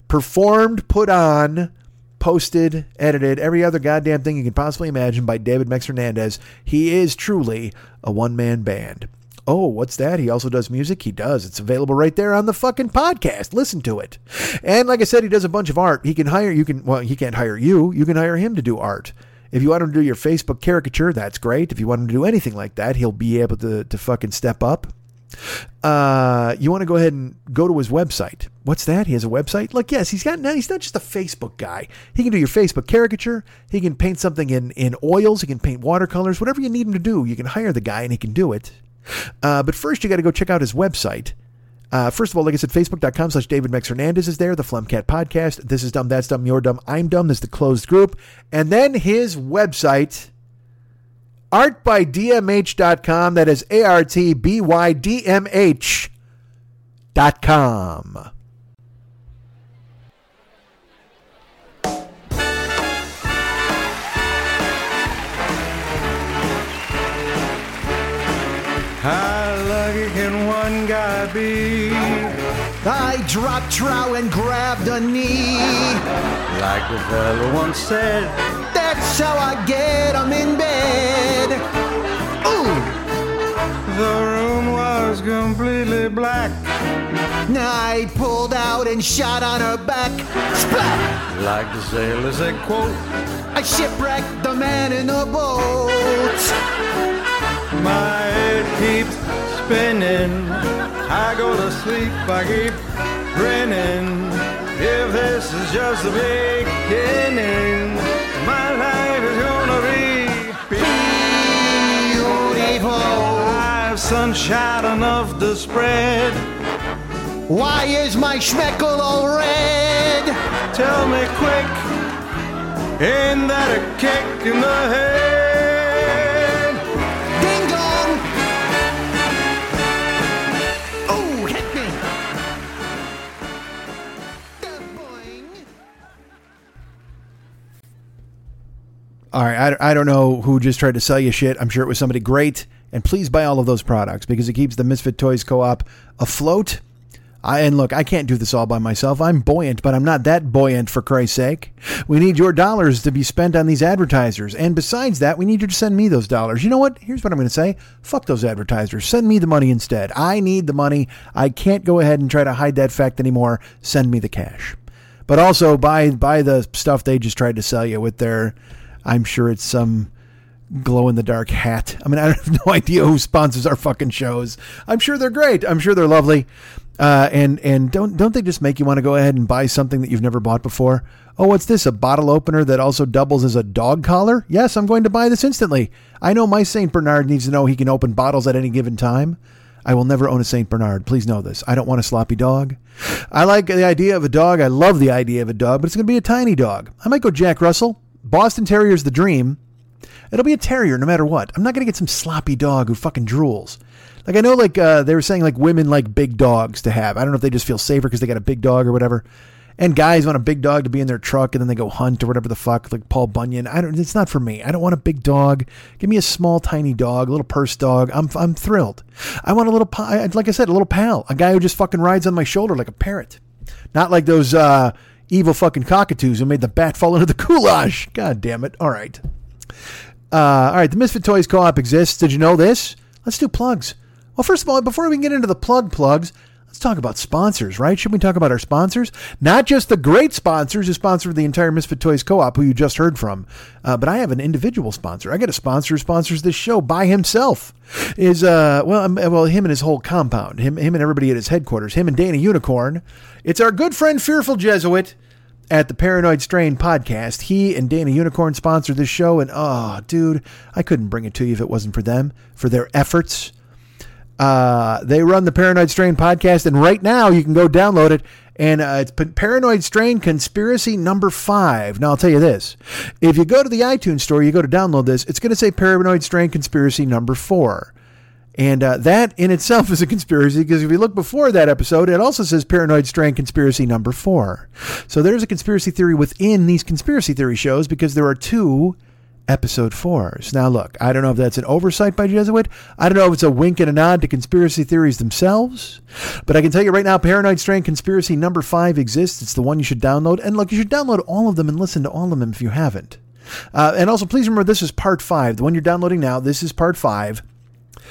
performed, put on, posted, edited, every other goddamn thing you can possibly imagine by David Mex Hernandez. He is truly a one man band. Oh, what's that? He also does music? He does. It's available right there on the fucking podcast. Listen to it. And like I said, he does a bunch of art. He can hire, you can, well, he can't hire you. You can hire him to do art. If you want him to do your Facebook caricature, that's great. If you want him to do anything like that, he'll be able to, to fucking step up. Uh, you want to go ahead and go to his website. What's that? He has a website? Look, yes, he's got. He's not just a Facebook guy. He can do your Facebook caricature. He can paint something in in oils. He can paint watercolors. Whatever you need him to do, you can hire the guy and he can do it. Uh, but first, you got to go check out his website. Uh, first of all, like I said, facebook.com slash David Mex Hernandez is there, the Phlegmcat podcast. This is dumb, that's dumb, you're dumb, I'm dumb. This is the closed group. And then his website, artbydmh.com. That is A R T B Y D M H one be? I dropped trow and grabbed a knee. Like the fellow once said, That's how I get 'em in bed. Ooh, the room was completely black. I pulled out and shot on her back. Splat! Like the sailors said, quote, I shipwrecked the man in the boat. My head keeps spinning. I go to sleep, I keep grinning. If this is just the beginning, my life is gonna be Beautiful. I've sunshine enough to spread. Why is my schmeckle all red? Tell me quick, ain't that a kick in the head? All right, I, I don't know who just tried to sell you shit. I'm sure it was somebody great. And please buy all of those products because it keeps the Misfit Toys Co op afloat. I, and look, I can't do this all by myself. I'm buoyant, but I'm not that buoyant for Christ's sake. We need your dollars to be spent on these advertisers. And besides that, we need you to send me those dollars. You know what? Here's what I'm going to say fuck those advertisers. Send me the money instead. I need the money. I can't go ahead and try to hide that fact anymore. Send me the cash. But also buy buy the stuff they just tried to sell you with their I'm sure it's some glow in the dark hat. I mean, I have no idea who sponsors our fucking shows. I'm sure they're great. I'm sure they're lovely. Uh, and and don't don't they just make you want to go ahead and buy something that you've never bought before? Oh, what's this? A bottle opener that also doubles as a dog collar? Yes, I'm going to buy this instantly. I know my Saint Bernard needs to know he can open bottles at any given time. I will never own a St. Bernard. Please know this. I don't want a sloppy dog. I like the idea of a dog. I love the idea of a dog, but it's going to be a tiny dog. I might go Jack Russell. Boston Terrier's the dream. It'll be a terrier no matter what. I'm not going to get some sloppy dog who fucking drools. Like I know, like uh, they were saying, like women like big dogs to have. I don't know if they just feel safer because they got a big dog or whatever. And guys want a big dog to be in their truck and then they go hunt or whatever the fuck, like Paul Bunyan. I don't. It's not for me. I don't want a big dog. Give me a small, tiny dog, a little purse dog. I'm I'm thrilled. I want a little, like I said, a little pal, a guy who just fucking rides on my shoulder like a parrot, not like those uh, evil fucking cockatoos who made the bat fall into the goulash. God damn it! All right. Uh, all right, the Misfit Toys Co-op exists. Did you know this? Let's do plugs. Well, first of all, before we get into the plug plugs, let's talk about sponsors, right? Should we talk about our sponsors? Not just the great sponsors who sponsor the entire Misfit Toys Co-op, who you just heard from, uh, but I have an individual sponsor. I got a sponsor who sponsors this show by himself. Is uh, well, um, well, him and his whole compound, him, him and everybody at his headquarters, him and Dana Unicorn. It's our good friend Fearful Jesuit at the Paranoid Strain podcast. He and Dana Unicorn sponsor this show, and oh, dude, I couldn't bring it to you if it wasn't for them, for their efforts. Uh, they run the Paranoid Strain podcast, and right now you can go download it. And uh, it's Paranoid Strain Conspiracy number five. Now, I'll tell you this if you go to the iTunes store, you go to download this, it's going to say Paranoid Strain Conspiracy number four. And uh, that in itself is a conspiracy because if you look before that episode, it also says Paranoid Strain Conspiracy number four. So there's a conspiracy theory within these conspiracy theory shows because there are two episode fours. Now, look, I don't know if that's an oversight by Jesuit. I don't know if it's a wink and a nod to conspiracy theories themselves. But I can tell you right now, Paranoid Strain Conspiracy number five exists. It's the one you should download. And look, you should download all of them and listen to all of them if you haven't. Uh, and also, please remember this is part five. The one you're downloading now, this is part five.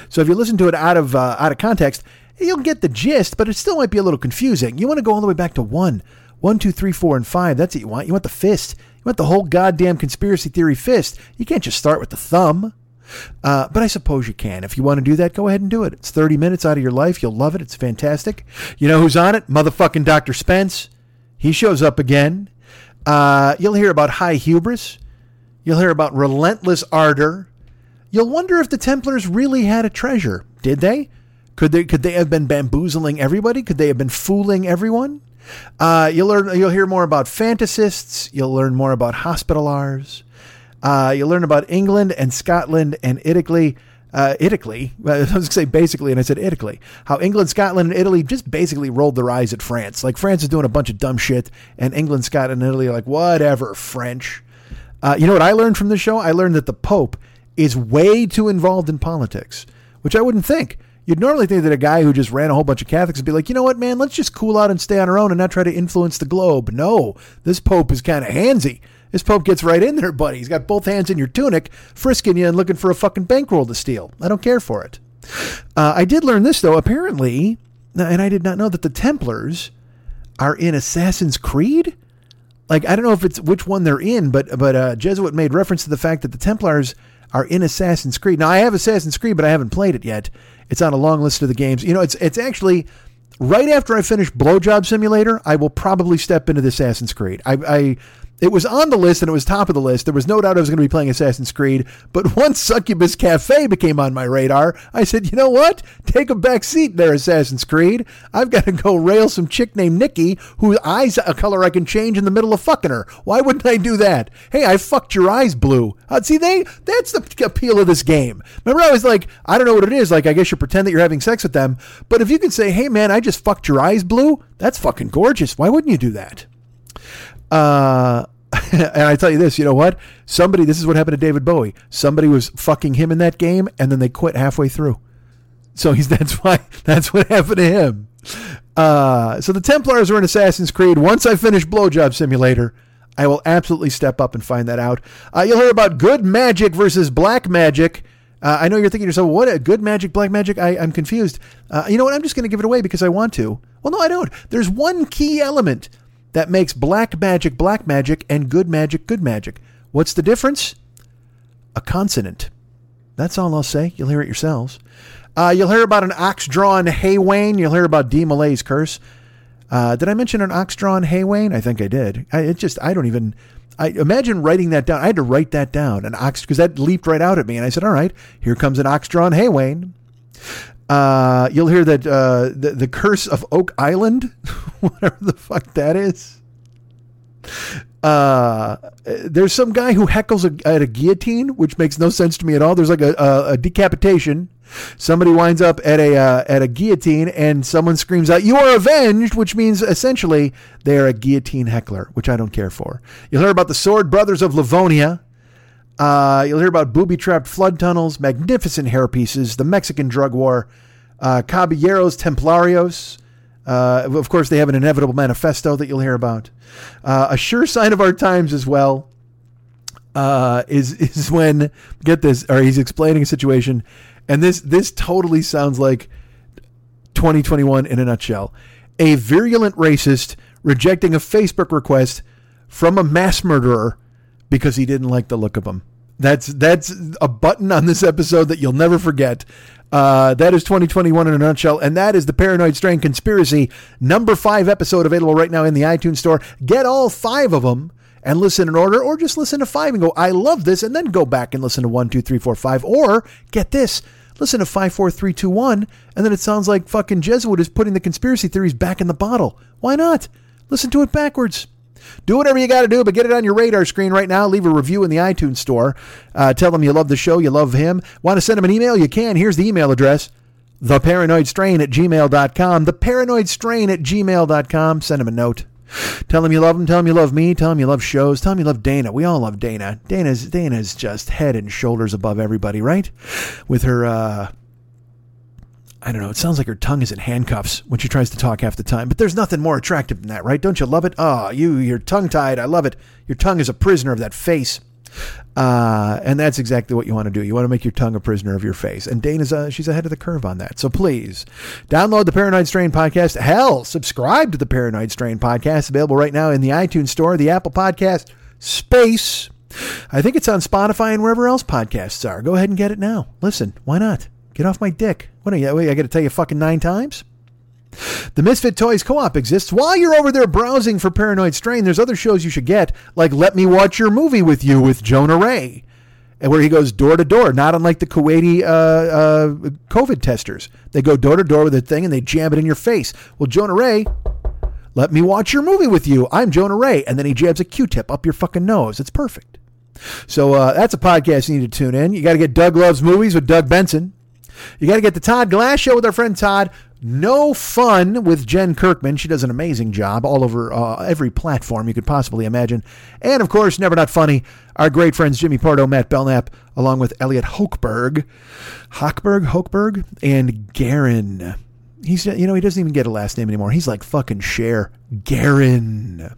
So if you listen to it out of uh, out of context, you'll get the gist, but it still might be a little confusing. You want to go all the way back to one, one, two, three, four, and five. That's what you want. You want the fist. Want the whole goddamn conspiracy theory fist. You can't just start with the thumb. Uh, but I suppose you can. If you want to do that, go ahead and do it. It's 30 minutes out of your life. You'll love it. It's fantastic. You know who's on it? Motherfucking Dr. Spence. He shows up again. Uh, you'll hear about high hubris. You'll hear about relentless ardor. You'll wonder if the Templars really had a treasure. Did they? Could they could they have been bamboozling everybody? Could they have been fooling everyone? Uh, you'll learn. You'll hear more about fantasists. You'll learn more about Hospitallers. Uh, you'll learn about England and Scotland and Italy. Uh, Italy. I was going to say basically, and I said Italy. How England, Scotland, and Italy just basically rolled their eyes at France. Like France is doing a bunch of dumb shit, and England, Scotland, and Italy are like whatever. French. Uh, you know what I learned from the show? I learned that the Pope is way too involved in politics, which I wouldn't think. You'd normally think that a guy who just ran a whole bunch of Catholics would be like, you know what, man, let's just cool out and stay on our own and not try to influence the globe. No, this Pope is kind of handsy. This Pope gets right in there, buddy. He's got both hands in your tunic, frisking you and looking for a fucking bankroll to steal. I don't care for it. Uh, I did learn this, though. Apparently, and I did not know that the Templars are in Assassin's Creed. Like, I don't know if it's which one they're in, but but uh, Jesuit made reference to the fact that the Templars are in Assassin's Creed. Now I have Assassin's Creed, but I haven't played it yet. It's on a long list of the games. You know, it's it's actually right after I finish Blowjob Simulator, I will probably step into the Assassin's Creed. I, I it was on the list and it was top of the list. There was no doubt I was going to be playing Assassin's Creed. But once Succubus Cafe became on my radar, I said, you know what? Take a back seat there, Assassin's Creed. I've got to go rail some chick named Nikki whose eyes a color I can change in the middle of fucking her. Why wouldn't I do that? Hey, I fucked your eyes blue. Uh, see, they that's the appeal of this game. Remember, I was like, I don't know what it is. Like, I guess you pretend that you're having sex with them. But if you can say, hey, man, I just fucked your eyes blue, that's fucking gorgeous. Why wouldn't you do that? Uh, and I tell you this, you know what? Somebody, this is what happened to David Bowie. Somebody was fucking him in that game, and then they quit halfway through. So he's that's why that's what happened to him. Uh, so the Templars are in Assassin's Creed. Once I finish Blowjob Simulator, I will absolutely step up and find that out. Uh, you'll hear about good magic versus black magic. Uh, I know you're thinking to yourself, what? A good magic, black magic? I, I'm confused. Uh, you know what? I'm just going to give it away because I want to. Well, no, I don't. There's one key element that makes black magic black magic and good magic good magic. What's the difference? A consonant. That's all I'll say. You'll hear it yourselves. Uh, you'll hear about an ox drawn Haywain. You'll hear about de Molay's curse. Uh, did I mention an ox drawn Haywain? I think I did. I, it just, I don't even, I imagine writing that down. I had to write that down, an ox, because that leaped right out at me. And I said, all right, here comes an ox drawn Haywain. Uh, you'll hear that uh, the the curse of Oak Island, whatever the fuck that is. Uh, there's some guy who heckles a, at a guillotine, which makes no sense to me at all. There's like a, a, a decapitation. Somebody winds up at a uh, at a guillotine, and someone screams out, "You are avenged," which means essentially they are a guillotine heckler, which I don't care for. You'll hear about the Sword Brothers of Livonia. Uh, you'll hear about booby trapped flood tunnels, magnificent hairpieces, the Mexican drug war, uh, Caballeros Templarios. Uh, of course, they have an inevitable manifesto that you'll hear about. Uh, a sure sign of our times as well uh, is is when get this, or he's explaining a situation, and this this totally sounds like 2021 in a nutshell. A virulent racist rejecting a Facebook request from a mass murderer because he didn't like the look of them. That's that's a button on this episode that you'll never forget. Uh, that is 2021 in a nutshell, and that is the Paranoid Strain Conspiracy number five episode available right now in the iTunes store. Get all five of them and listen in order, or just listen to five and go, I love this, and then go back and listen to one, two, three, four, five, or get this. Listen to five, four, three, two, one, and then it sounds like fucking Jesuit is putting the conspiracy theories back in the bottle. Why not? Listen to it backwards. Do whatever you got to do, but get it on your radar screen right now. Leave a review in the iTunes store. Uh, tell them you love the show, you love him. Want to send him an email? You can. Here's the email address theparanoidstrain at gmail.com. Theparanoidstrain at gmail.com. Send him a note. Tell him you love him. Tell him you love me. Tell him you love shows. Tell him you love Dana. We all love Dana. Dana's Dana's just head and shoulders above everybody, right? With her uh, I don't know. It sounds like her tongue is in handcuffs when she tries to talk half the time. But there's nothing more attractive than that, right? Don't you love it? Oh, you, you're tongue tied. I love it. Your tongue is a prisoner of that face. Uh, and that's exactly what you want to do. You want to make your tongue a prisoner of your face. And Dana's uh, she's ahead of the curve on that. So please download the Paranoid Strain podcast. Hell, subscribe to the Paranoid Strain podcast. Available right now in the iTunes Store, the Apple Podcast space. I think it's on Spotify and wherever else podcasts are. Go ahead and get it now. Listen, why not? Get off my dick. What are you? I got to tell you fucking nine times? The Misfit Toys Co op exists. While you're over there browsing for Paranoid Strain, there's other shows you should get, like Let Me Watch Your Movie with You with Jonah Ray, and where he goes door to door, not unlike the Kuwaiti uh, uh, COVID testers. They go door to door with a thing and they jam it in your face. Well, Jonah Ray, let me watch your movie with you. I'm Jonah Ray. And then he jabs a Q tip up your fucking nose. It's perfect. So uh, that's a podcast you need to tune in. You got to get Doug Loves Movies with Doug Benson. You got to get the Todd Glass Show with our friend Todd. No fun with Jen Kirkman. She does an amazing job all over uh, every platform you could possibly imagine. And of course, never not funny, our great friends Jimmy Pardo, Matt Belknap, along with Eliot Hochberg, Hochberg, Hochberg, and Garin. He's you know he doesn't even get a last name anymore. He's like fucking Cher, Garin.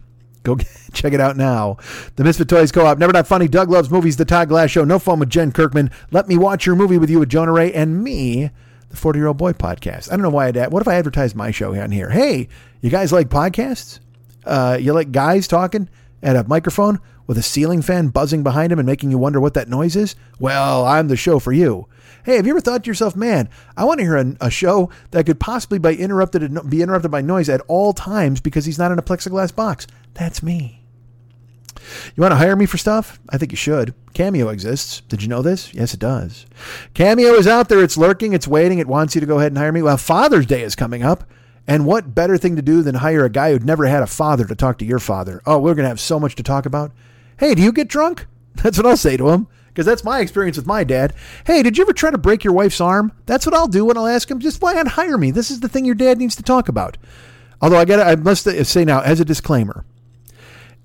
Go check it out now. The Misfit Toys Co-op. Never Not Funny. Doug Loves Movies. The Todd Glass Show. No Fun with Jen Kirkman. Let me watch your movie with you with Jonah Ray and me, the 40 year old boy podcast. I don't know why I'd. What if I advertised my show on here? Hey, you guys like podcasts? Uh, you like guys talking at a microphone with a ceiling fan buzzing behind him and making you wonder what that noise is? Well, I'm the show for you. Hey, have you ever thought to yourself, man, I want to hear a, a show that could possibly be interrupted be interrupted by noise at all times because he's not in a plexiglass box? That's me. You want to hire me for stuff? I think you should. Cameo exists. Did you know this? Yes, it does. Cameo is out there. It's lurking. It's waiting. It wants you to go ahead and hire me. Well, Father's Day is coming up. And what better thing to do than hire a guy who'd never had a father to talk to your father? Oh, we're going to have so much to talk about. Hey, do you get drunk? That's what I'll say to him because that's my experience with my dad. Hey, did you ever try to break your wife's arm? That's what I'll do when I'll ask him, just why not hire me? This is the thing your dad needs to talk about. Although I got I must say now, as a disclaimer,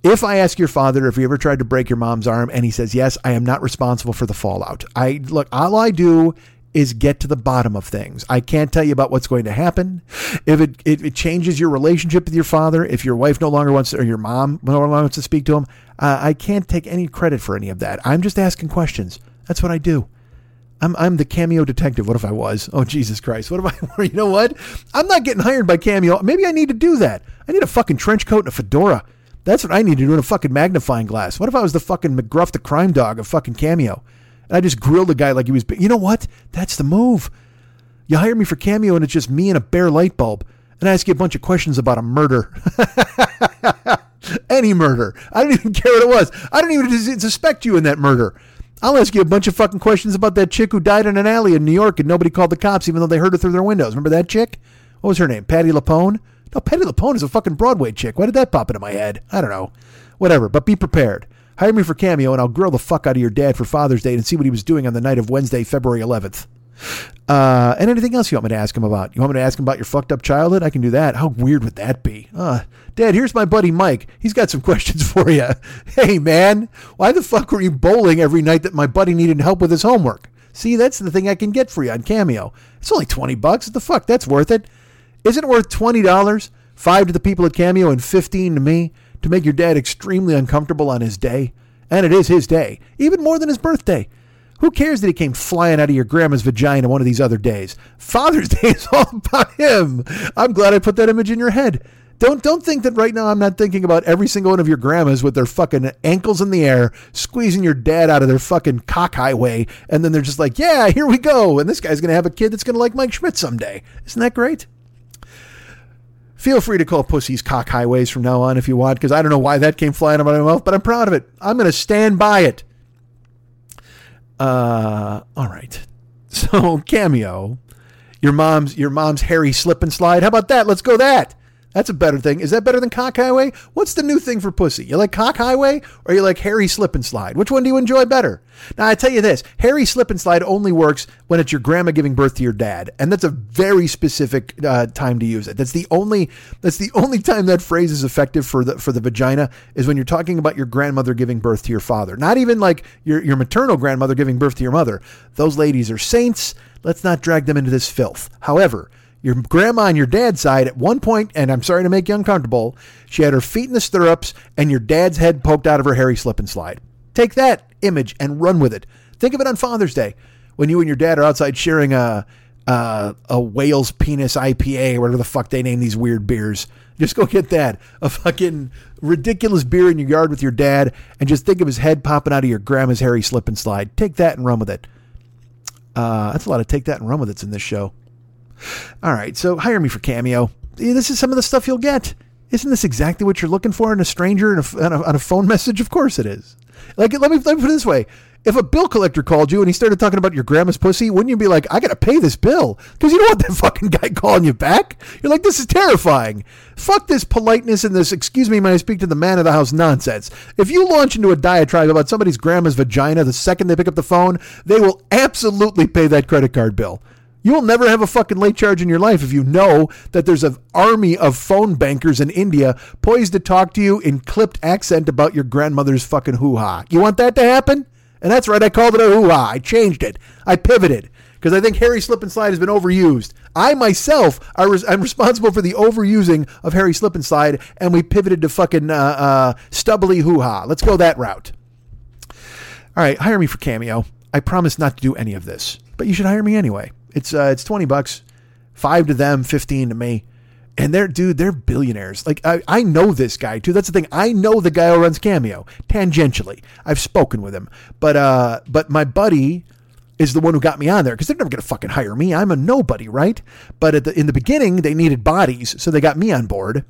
if I ask your father if he ever tried to break your mom's arm and he says yes, I am not responsible for the fallout. I look, all I do is get to the bottom of things. I can't tell you about what's going to happen. If it, it, it changes your relationship with your father, if your wife no longer wants to, or your mom no longer wants to speak to him, uh, I can't take any credit for any of that. I'm just asking questions. That's what I do. I'm, I'm the cameo detective. What if I was? Oh, Jesus Christ. What if I You know what? I'm not getting hired by Cameo. Maybe I need to do that. I need a fucking trench coat and a fedora. That's what I need to do in a fucking magnifying glass. What if I was the fucking McGruff the crime dog of fucking Cameo? And I just grilled the guy like he was. You know what? That's the move. You hire me for Cameo and it's just me and a bare light bulb. And I ask you a bunch of questions about a murder. Any murder. I don't even care what it was. I don't even suspect you in that murder. I'll ask you a bunch of fucking questions about that chick who died in an alley in New York and nobody called the cops even though they heard her through their windows. Remember that chick? What was her name? Patti LuPone? No, Patti LuPone is a fucking Broadway chick. Why did that pop into my head? I don't know. Whatever, but be prepared. Hire me for Cameo and I'll grill the fuck out of your dad for Father's Day and see what he was doing on the night of Wednesday, February 11th. Uh, and anything else you want me to ask him about? You want me to ask him about your fucked up childhood? I can do that. How weird would that be? Uh, Dad, here's my buddy Mike. He's got some questions for you. Hey, man, why the fuck were you bowling every night that my buddy needed help with his homework? See, that's the thing I can get for you on Cameo. It's only 20 bucks. What the fuck? That's worth it. Isn't it worth $20? Five to the people at Cameo and 15 to me to make your dad extremely uncomfortable on his day. And it is his day, even more than his birthday. Who cares that he came flying out of your grandma's vagina one of these other days? Father's Day is all about him. I'm glad I put that image in your head. Don't don't think that right now I'm not thinking about every single one of your grandmas with their fucking ankles in the air, squeezing your dad out of their fucking cock highway, and then they're just like, yeah, here we go, and this guy's gonna have a kid that's gonna like Mike Schmidt someday. Isn't that great? Feel free to call pussies cock highways from now on if you want, because I don't know why that came flying out of my mouth, but I'm proud of it. I'm gonna stand by it. Uh, all right. So cameo, your mom's your mom's hairy slip and slide. How about that? Let's go that. That's a better thing. Is that better than cock highway? What's the new thing for pussy? You like cock highway or you like hairy slip and slide? Which one do you enjoy better? Now I tell you this: hairy slip and slide only works when it's your grandma giving birth to your dad, and that's a very specific uh, time to use it. That's the only that's the only time that phrase is effective for the for the vagina is when you're talking about your grandmother giving birth to your father. Not even like your your maternal grandmother giving birth to your mother. Those ladies are saints. Let's not drag them into this filth. However, your grandma on your dad's side at one point, and I'm sorry to make you uncomfortable, she had her feet in the stirrups and your dad's head poked out of her hairy slip and slide. Take that image and run with it. Think of it on Father's Day when you and your dad are outside sharing a a, a whale's penis IPA or whatever the fuck they name these weird beers. Just go get that. A fucking ridiculous beer in your yard with your dad and just think of his head popping out of your grandma's hairy slip and slide. Take that and run with it. Uh, that's a lot of take that and run with it's in this show. All right, so hire me for Cameo. This is some of the stuff you'll get. Isn't this exactly what you're looking for in a stranger in a, on, a, a phone message? Of course it is. Like, let me, let me put it this way. If a bill collector called you and he started talking about your grandma's pussy, wouldn't you be like, I got to pay this bill? Because you don't want that fucking guy calling you back. You're like, this is terrifying. Fuck this politeness and this, excuse me, may I speak to the man of the house nonsense. If you launch into a diatribe about somebody's grandma's vagina the second they pick up the phone, they will absolutely pay that credit card bill. You will never have a fucking late charge in your life if you know that there's an army of phone bankers in India poised to talk to you in clipped accent about your grandmother's fucking hoo ha. You want that to happen? And that's right, I called it a hoo ha. I changed it. I pivoted because I think Harry Slip and Slide has been overused. I myself are res- I'm responsible for the overusing of Harry Slip and Slide, and we pivoted to fucking uh, uh, stubbly hoo ha. Let's go that route. All right, hire me for Cameo. I promise not to do any of this, but you should hire me anyway. It's uh, it's twenty bucks, five to them, fifteen to me. And they're dude, they're billionaires. Like I, I know this guy too. That's the thing. I know the guy who runs Cameo tangentially. I've spoken with him, but uh, but my buddy is the one who got me on there because they're never gonna fucking hire me. I'm a nobody, right? But at the, in the beginning, they needed bodies, so they got me on board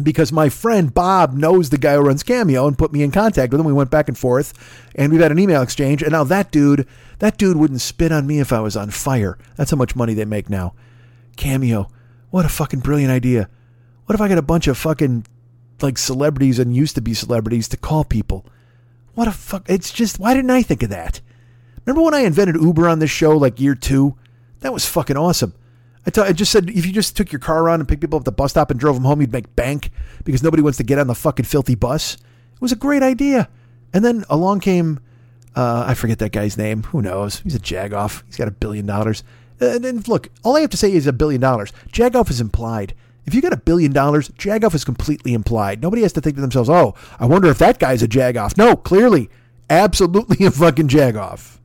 because my friend Bob knows the guy who runs Cameo and put me in contact with him. We went back and forth, and we've had an email exchange. And now that dude, that dude wouldn't spit on me if I was on fire. That's how much money they make now. Cameo, what a fucking brilliant idea. What if I got a bunch of fucking like celebrities and used to be celebrities to call people? What a fuck! It's just why didn't I think of that? Remember when I invented Uber on this show like year two? That was fucking awesome. I, t- I just said if you just took your car around and picked people up at the bus stop and drove them home, you'd make bank because nobody wants to get on the fucking filthy bus. It was a great idea. And then along came, uh, I forget that guy's name. Who knows? He's a jagoff. He's got a billion dollars. And then look, all I have to say is a billion dollars. Jagoff is implied. If you got a billion dollars, Jagoff is completely implied. Nobody has to think to themselves, oh, I wonder if that guy's a Jagoff. No, clearly, absolutely a fucking Jagoff.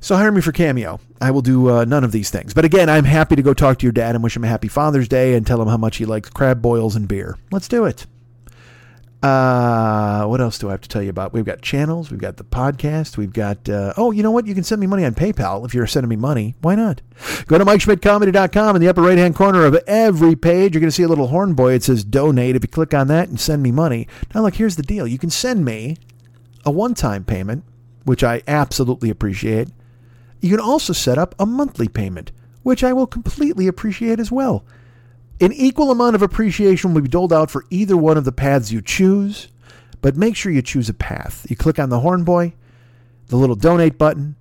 So hire me for Cameo. I will do uh, none of these things. But again, I'm happy to go talk to your dad and wish him a happy Father's Day and tell him how much he likes crab boils and beer. Let's do it. Uh, what else do I have to tell you about? We've got channels. We've got the podcast. We've got, uh, oh, you know what? You can send me money on PayPal if you're sending me money. Why not? Go to MikeSchmidtComedy.com. In the upper right hand corner of every page, you're going to see a little horn boy. It says donate. If you click on that and send me money. Now, look, here's the deal. You can send me a one time payment which I absolutely appreciate. You can also set up a monthly payment, which I will completely appreciate as well. An equal amount of appreciation will be doled out for either one of the paths you choose, but make sure you choose a path. You click on the horn boy, the little donate button.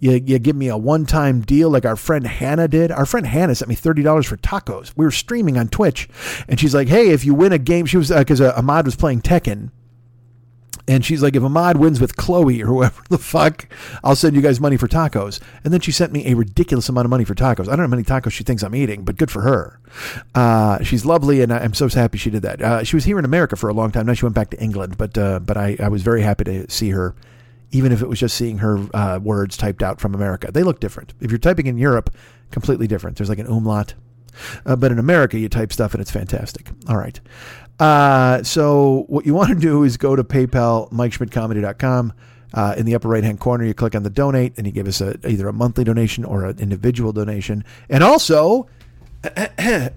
You, you give me a one time deal like our friend Hannah did. Our friend Hannah sent me $30 for tacos. We were streaming on Twitch, and she's like, hey, if you win a game, she was, because uh, Ahmad was playing Tekken. And she's like, if Ahmad wins with Chloe or whoever the fuck, I'll send you guys money for tacos. And then she sent me a ridiculous amount of money for tacos. I don't know how many tacos she thinks I'm eating, but good for her. Uh, she's lovely, and I'm so happy she did that. Uh, she was here in America for a long time. Now she went back to England, but uh, but I, I was very happy to see her, even if it was just seeing her uh, words typed out from America. They look different. If you're typing in Europe, completely different. There's like an umlaut. Uh, but in America, you type stuff and it's fantastic. All right. Uh, so what you want to do is go to PayPal, MikeSchmidtComedy.com. Uh, in the upper right hand corner, you click on the donate and you give us a, either a monthly donation or an individual donation. And also, there's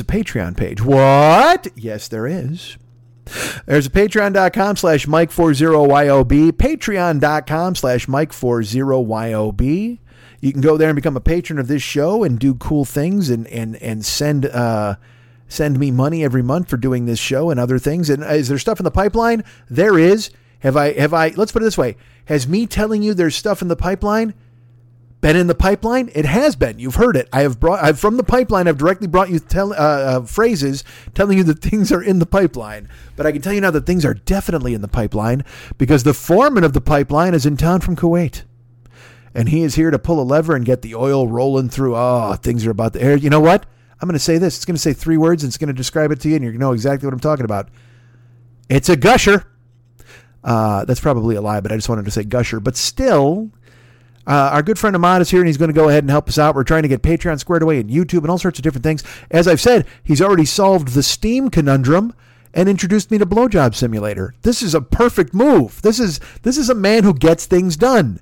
a Patreon page. What? Yes, there is. There's a patreon.com slash Mike40YOB, patreon.com slash Mike40YOB. You can go there and become a patron of this show and do cool things and, and, and send, uh, send me money every month for doing this show and other things. And is there stuff in the pipeline? There is. Have I, have I, let's put it this way. Has me telling you there's stuff in the pipeline been in the pipeline? It has been. You've heard it. I have brought, I've, from the pipeline, I've directly brought you tell, uh, uh, phrases telling you that things are in the pipeline. But I can tell you now that things are definitely in the pipeline because the foreman of the pipeline is in town from Kuwait and he is here to pull a lever and get the oil rolling through. Oh, things are about to air. You know what? I'm going to say this. It's going to say three words and it's going to describe it to you, and you're going to know exactly what I'm talking about. It's a gusher. Uh, that's probably a lie, but I just wanted to say gusher. But still, uh, our good friend Ahmad is here, and he's going to go ahead and help us out. We're trying to get Patreon squared away and YouTube and all sorts of different things. As I've said, he's already solved the Steam conundrum and introduced me to Blowjob Simulator. This is a perfect move. This is this is a man who gets things done.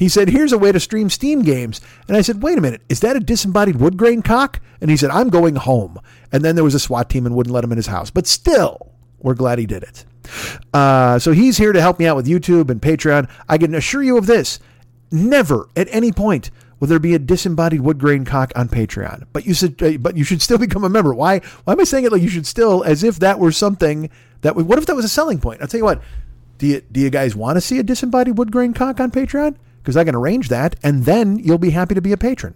He said, Here's a way to stream Steam games. And I said, Wait a minute, is that a disembodied wood grain cock? And he said, I'm going home. And then there was a SWAT team and wouldn't let him in his house. But still, we're glad he did it. Uh, so he's here to help me out with YouTube and Patreon. I can assure you of this never at any point will there be a disembodied wood grain cock on Patreon. But you should, uh, but you should still become a member. Why? Why am I saying it like you should still, as if that were something that? What if that was a selling point? I'll tell you what. Do you do you guys want to see a disembodied wood grain cock on Patreon? Because I can arrange that, and then you'll be happy to be a patron.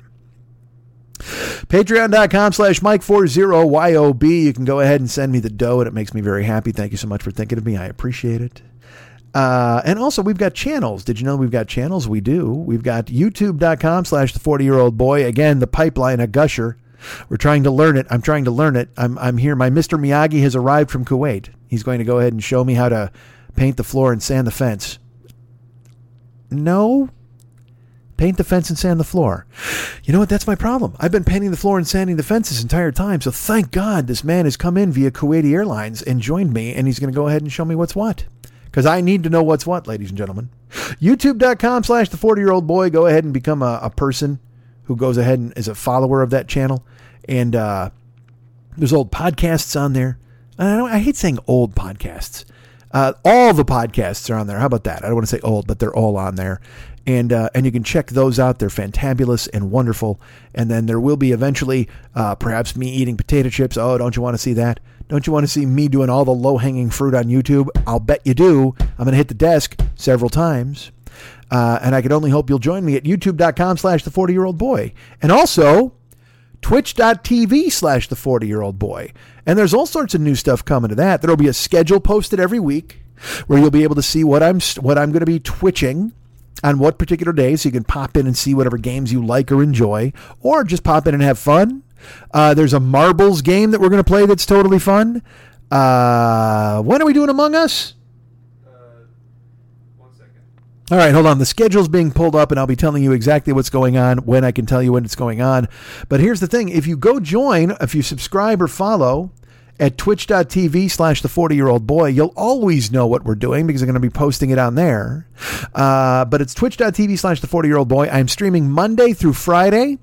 Patreon.com slash Mike40YOB. You can go ahead and send me the dough, and it makes me very happy. Thank you so much for thinking of me. I appreciate it. Uh, and also, we've got channels. Did you know we've got channels? We do. We've got youtube.com slash the 40 year old boy. Again, the pipeline, a gusher. We're trying to learn it. I'm trying to learn it. I'm, I'm here. My Mr. Miyagi has arrived from Kuwait. He's going to go ahead and show me how to paint the floor and sand the fence. No. Paint the fence and sand the floor. You know what? That's my problem. I've been painting the floor and sanding the fence this entire time. So thank God this man has come in via Kuwaiti Airlines and joined me, and he's going to go ahead and show me what's what. Because I need to know what's what, ladies and gentlemen. YouTube.com slash the 40 year old boy. Go ahead and become a, a, person who goes ahead and is a follower of that channel. And uh, there's old podcasts on there. I, I hate saying old podcasts uh, all the podcasts are on there. How about that? I don't want to say old, but they're all on there. And, uh, and you can check those out. They're fantabulous and wonderful. And then there will be eventually uh, perhaps me eating potato chips. Oh, don't you want to see that? Don't you want to see me doing all the low hanging fruit on YouTube? I'll bet you do. I'm going to hit the desk several times. Uh, and I can only hope you'll join me at youtube.com slash the 40 year old boy. And also, twitch.tv slash the 40 year old boy. And there's all sorts of new stuff coming to that. There'll be a schedule posted every week where you'll be able to see what I'm what I'm going to be twitching on what particular day, so you can pop in and see whatever games you like or enjoy, or just pop in and have fun. Uh, there's a marbles game that we're going to play that's totally fun. Uh, when are we doing Among Us? All right, hold on. The schedule's being pulled up, and I'll be telling you exactly what's going on when I can tell you when it's going on. But here's the thing if you go join, if you subscribe or follow at twitch.tv slash the 40 year old boy, you'll always know what we're doing because I'm going to be posting it on there. Uh, but it's twitch.tv slash the 40 year old boy. I'm streaming Monday through Friday.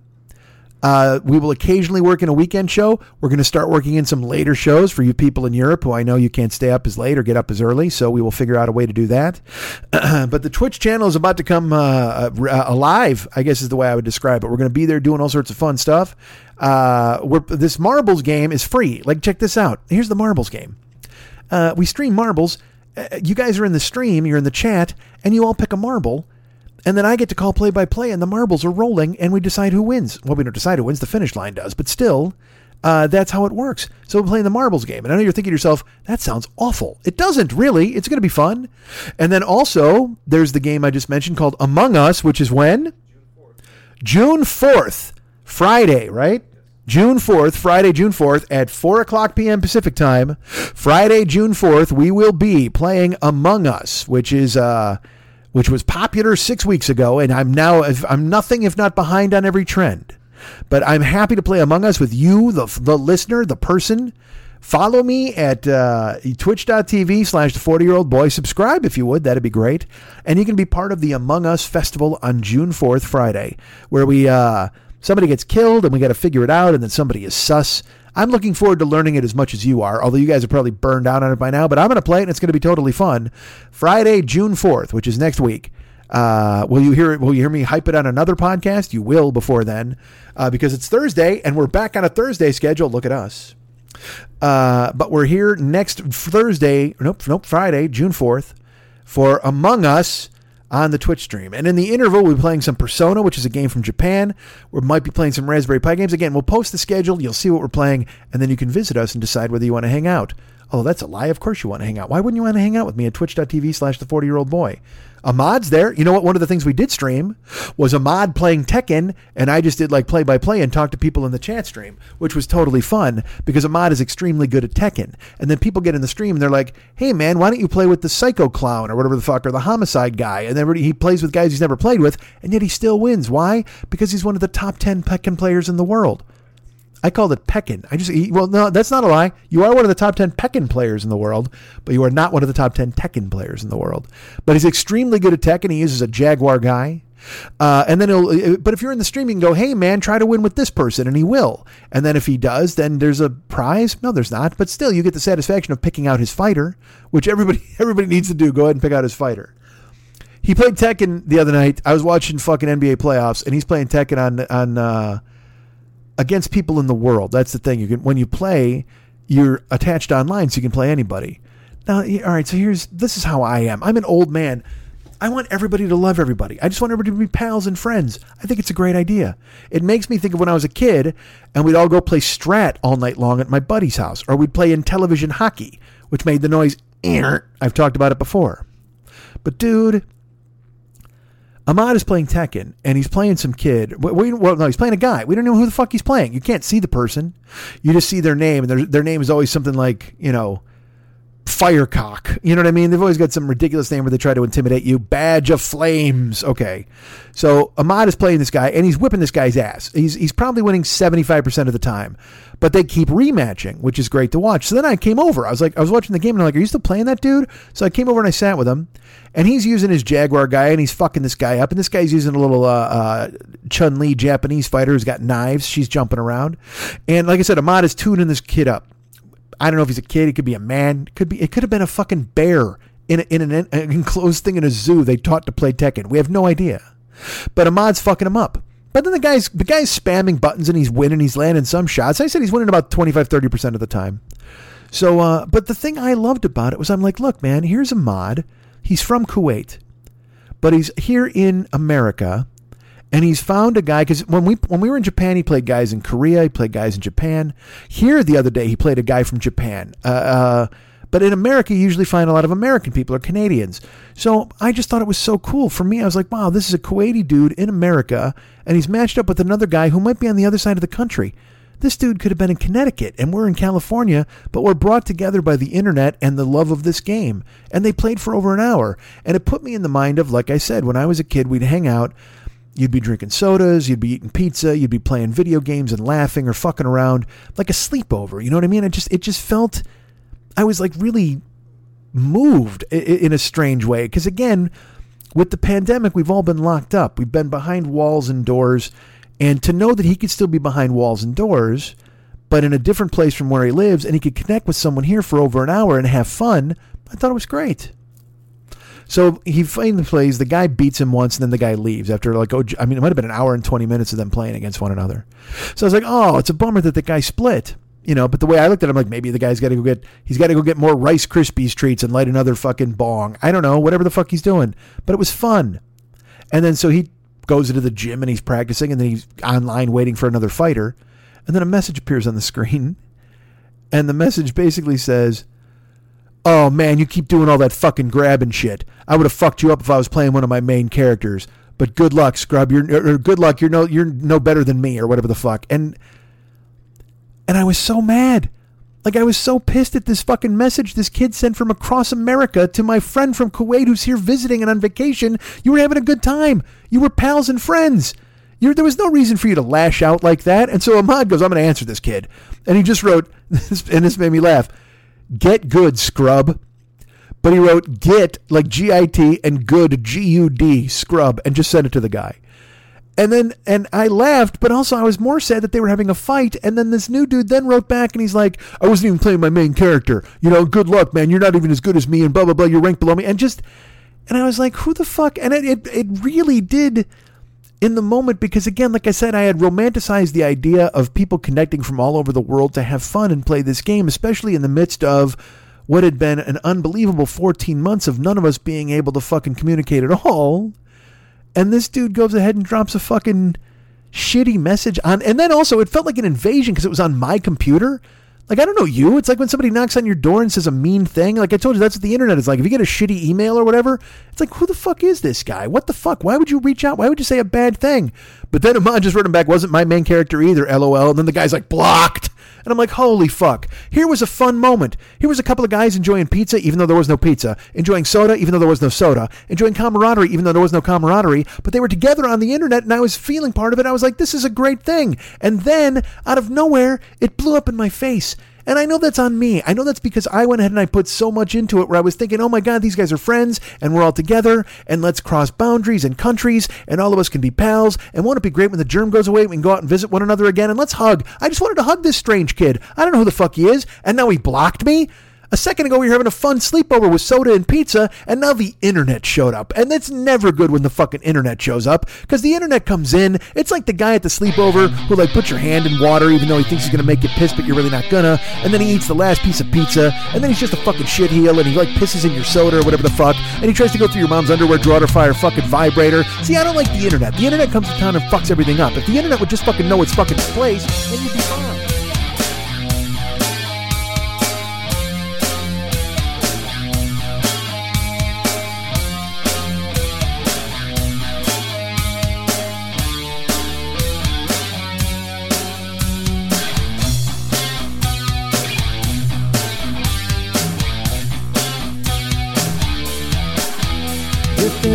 Uh, we will occasionally work in a weekend show. We're going to start working in some later shows for you people in Europe who I know you can't stay up as late or get up as early. So we will figure out a way to do that. but the Twitch channel is about to come uh, uh, alive, I guess is the way I would describe it. We're going to be there doing all sorts of fun stuff. Uh, this marbles game is free. Like, check this out. Here's the marbles game. Uh, we stream marbles. Uh, you guys are in the stream, you're in the chat, and you all pick a marble and then I get to call play by play, and the marbles are rolling, and we decide who wins. Well, we don't decide who wins, the finish line does, but still, uh, that's how it works. So we're playing the marbles game. And I know you're thinking to yourself, that sounds awful. It doesn't really. It's going to be fun. And then also, there's the game I just mentioned called Among Us, which is when? June 4th, Friday, right? June 4th, Friday, June 4th at 4 o'clock p.m. Pacific time. Friday, June 4th, we will be playing Among Us, which is. Uh, which was popular six weeks ago, and I'm now I'm nothing if not behind on every trend. But I'm happy to play Among Us with you, the the listener, the person. Follow me at uh, twitch.tv slash the 40 year old boy. Subscribe if you would. That'd be great. And you can be part of the Among Us Festival on June 4th, Friday, where we uh, somebody gets killed and we got to figure it out, and then somebody is sus. I'm looking forward to learning it as much as you are, although you guys are probably burned out on it by now, but I'm going to play it and it's going to be totally fun. Friday, June 4th, which is next week. Uh, will you hear Will you hear me hype it on another podcast? You will before then, uh, because it's Thursday and we're back on a Thursday schedule. Look at us. Uh, but we're here next Thursday. Nope, nope, Friday, June fourth, for Among Us on the Twitch stream. And in the interval, we'll be playing some Persona, which is a game from Japan. We might be playing some Raspberry Pi games. Again, we'll post the schedule. You'll see what we're playing, and then you can visit us and decide whether you want to hang out. Oh, that's a lie. Of course you want to hang out. Why wouldn't you want to hang out with me at twitch.tv slash the 40 year old boy? Ahmad's there. You know what? One of the things we did stream was Ahmad playing Tekken, and I just did like play by play and talk to people in the chat stream, which was totally fun because Ahmad is extremely good at Tekken. And then people get in the stream and they're like, hey man, why don't you play with the Psycho Clown or whatever the fuck, or the Homicide guy? And then he plays with guys he's never played with, and yet he still wins. Why? Because he's one of the top 10 Tekken players in the world. I called it Peckin. I just well, no, that's not a lie. You are one of the top ten Peckin players in the world, but you are not one of the top ten Tekken players in the world. But he's extremely good at Tekken. He uses a Jaguar guy. Uh, and then he'll, uh, but if you're in the stream, you can go, hey man, try to win with this person, and he will. And then if he does, then there's a prize. No, there's not. But still, you get the satisfaction of picking out his fighter, which everybody everybody needs to do. Go ahead and pick out his fighter. He played Tekken the other night. I was watching fucking NBA playoffs, and he's playing Tekken on on uh, against people in the world. That's the thing. You can when you play, you're attached online, so you can play anybody. Now, all right. So here's this is how I am. I'm an old man. I want everybody to love everybody. I just want everybody to be pals and friends. I think it's a great idea. It makes me think of when I was a kid and we'd all go play Strat all night long at my buddy's house, or we'd play in television hockey, which made the noise. I've talked about it before. But dude, Ahmad is playing Tekken, and he's playing some kid. We, well, no, he's playing a guy. We don't know who the fuck he's playing. You can't see the person. You just see their name, and their their name is always something like you know, Firecock. You know what I mean? They've always got some ridiculous name where they try to intimidate you. Badge of Flames. Okay, so Ahmad is playing this guy, and he's whipping this guy's ass. He's he's probably winning seventy five percent of the time, but they keep rematching, which is great to watch. So then I came over. I was like, I was watching the game, and I'm like, Are you still playing that dude? So I came over and I sat with him and he's using his Jaguar guy, and he's fucking this guy up. And this guy's using a little uh, uh, Chun Li Japanese fighter who's got knives. She's jumping around, and like I said, Ahmad is tuning this kid up. I don't know if he's a kid. He could be a man. It Could be. It could have been a fucking bear in a, in an, an enclosed thing in a zoo. They taught to play Tekken. We have no idea. But Ahmad's fucking him up. But then the guy's the guy's spamming buttons and he's winning. He's landing some shots. I said he's winning about 25, 30 percent of the time. So, uh, but the thing I loved about it was I'm like, look, man, here's Ahmad. He's from Kuwait, but he's here in America, and he's found a guy because when we when we were in Japan, he played guys in Korea, he played guys in Japan. Here the other day, he played a guy from Japan. Uh, uh, but in America, you usually find a lot of American people or Canadians. So I just thought it was so cool. For me, I was like, wow, this is a Kuwaiti dude in America, and he's matched up with another guy who might be on the other side of the country. This dude could have been in Connecticut and we're in California, but we're brought together by the internet and the love of this game. And they played for over an hour. And it put me in the mind of, like I said, when I was a kid, we'd hang out. You'd be drinking sodas, you'd be eating pizza, you'd be playing video games and laughing or fucking around like a sleepover. You know what I mean? It just it just felt I was like really moved in a strange way because again, with the pandemic, we've all been locked up. We've been behind walls and doors And to know that he could still be behind walls and doors, but in a different place from where he lives, and he could connect with someone here for over an hour and have fun, I thought it was great. So he finally plays. The guy beats him once, and then the guy leaves after like oh, I mean, it might have been an hour and twenty minutes of them playing against one another. So I was like, oh, it's a bummer that the guy split. You know, but the way I looked at it, I'm like, maybe the guy's got to go get, he's got to go get more Rice Krispies treats and light another fucking bong. I don't know, whatever the fuck he's doing. But it was fun. And then so he goes into the gym and he's practicing, and then he's online waiting for another fighter. And then a message appears on the screen. And the message basically says, Oh man, you keep doing all that fucking grabbing shit. I would have fucked you up if I was playing one of my main characters. But good luck, scrub. You're or good luck. You're no you're no better than me or whatever the fuck. And and I was so mad. Like I was so pissed at this fucking message this kid sent from across America to my friend from Kuwait who's here visiting and on vacation. You were having a good time. You were pals and friends. You're, there was no reason for you to lash out like that. And so Ahmad goes, I'm going to answer this kid. And he just wrote, and this made me laugh get good, scrub. But he wrote get, like G I T, and good, G U D, scrub, and just sent it to the guy. And then, and I laughed, but also I was more sad that they were having a fight. And then this new dude then wrote back and he's like, I wasn't even playing my main character. You know, good luck, man. You're not even as good as me, and blah, blah, blah. You're ranked below me. And just, and I was like, who the fuck? And it, it, it really did in the moment because again like i said i had romanticized the idea of people connecting from all over the world to have fun and play this game especially in the midst of what had been an unbelievable 14 months of none of us being able to fucking communicate at all. And this dude goes ahead and drops a fucking shitty message on and then also it felt like an invasion because it was on my computer like I don't know you. It's like when somebody knocks on your door and says a mean thing. Like I told you, that's what the internet is like. If you get a shitty email or whatever, it's like who the fuck is this guy? What the fuck? Why would you reach out? Why would you say a bad thing? But then Ahmad just wrote him back. Wasn't my main character either. LOL. And then the guy's like blocked. And I'm like, holy fuck. Here was a fun moment. Here was a couple of guys enjoying pizza, even though there was no pizza, enjoying soda, even though there was no soda, enjoying camaraderie, even though there was no camaraderie. But they were together on the internet, and I was feeling part of it. I was like, this is a great thing. And then, out of nowhere, it blew up in my face. And I know that's on me. I know that's because I went ahead and I put so much into it where I was thinking, oh my God, these guys are friends and we're all together and let's cross boundaries and countries and all of us can be pals. And won't it be great when the germ goes away? We can go out and visit one another again and let's hug. I just wanted to hug this strange kid. I don't know who the fuck he is. And now he blocked me. A second ago, we were having a fun sleepover with soda and pizza, and now the internet showed up. And it's never good when the fucking internet shows up, because the internet comes in. It's like the guy at the sleepover who, like, puts your hand in water even though he thinks he's gonna make you piss, but you're really not gonna. And then he eats the last piece of pizza, and then he's just a fucking shitheel, and he, like, pisses in your soda or whatever the fuck, and he tries to go through your mom's underwear drawer to fire fucking vibrator. See, I don't like the internet. The internet comes to town and fucks everything up. If the internet would just fucking know its fucking place, then you'd be fine.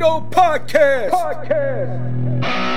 Podcast. Podcast.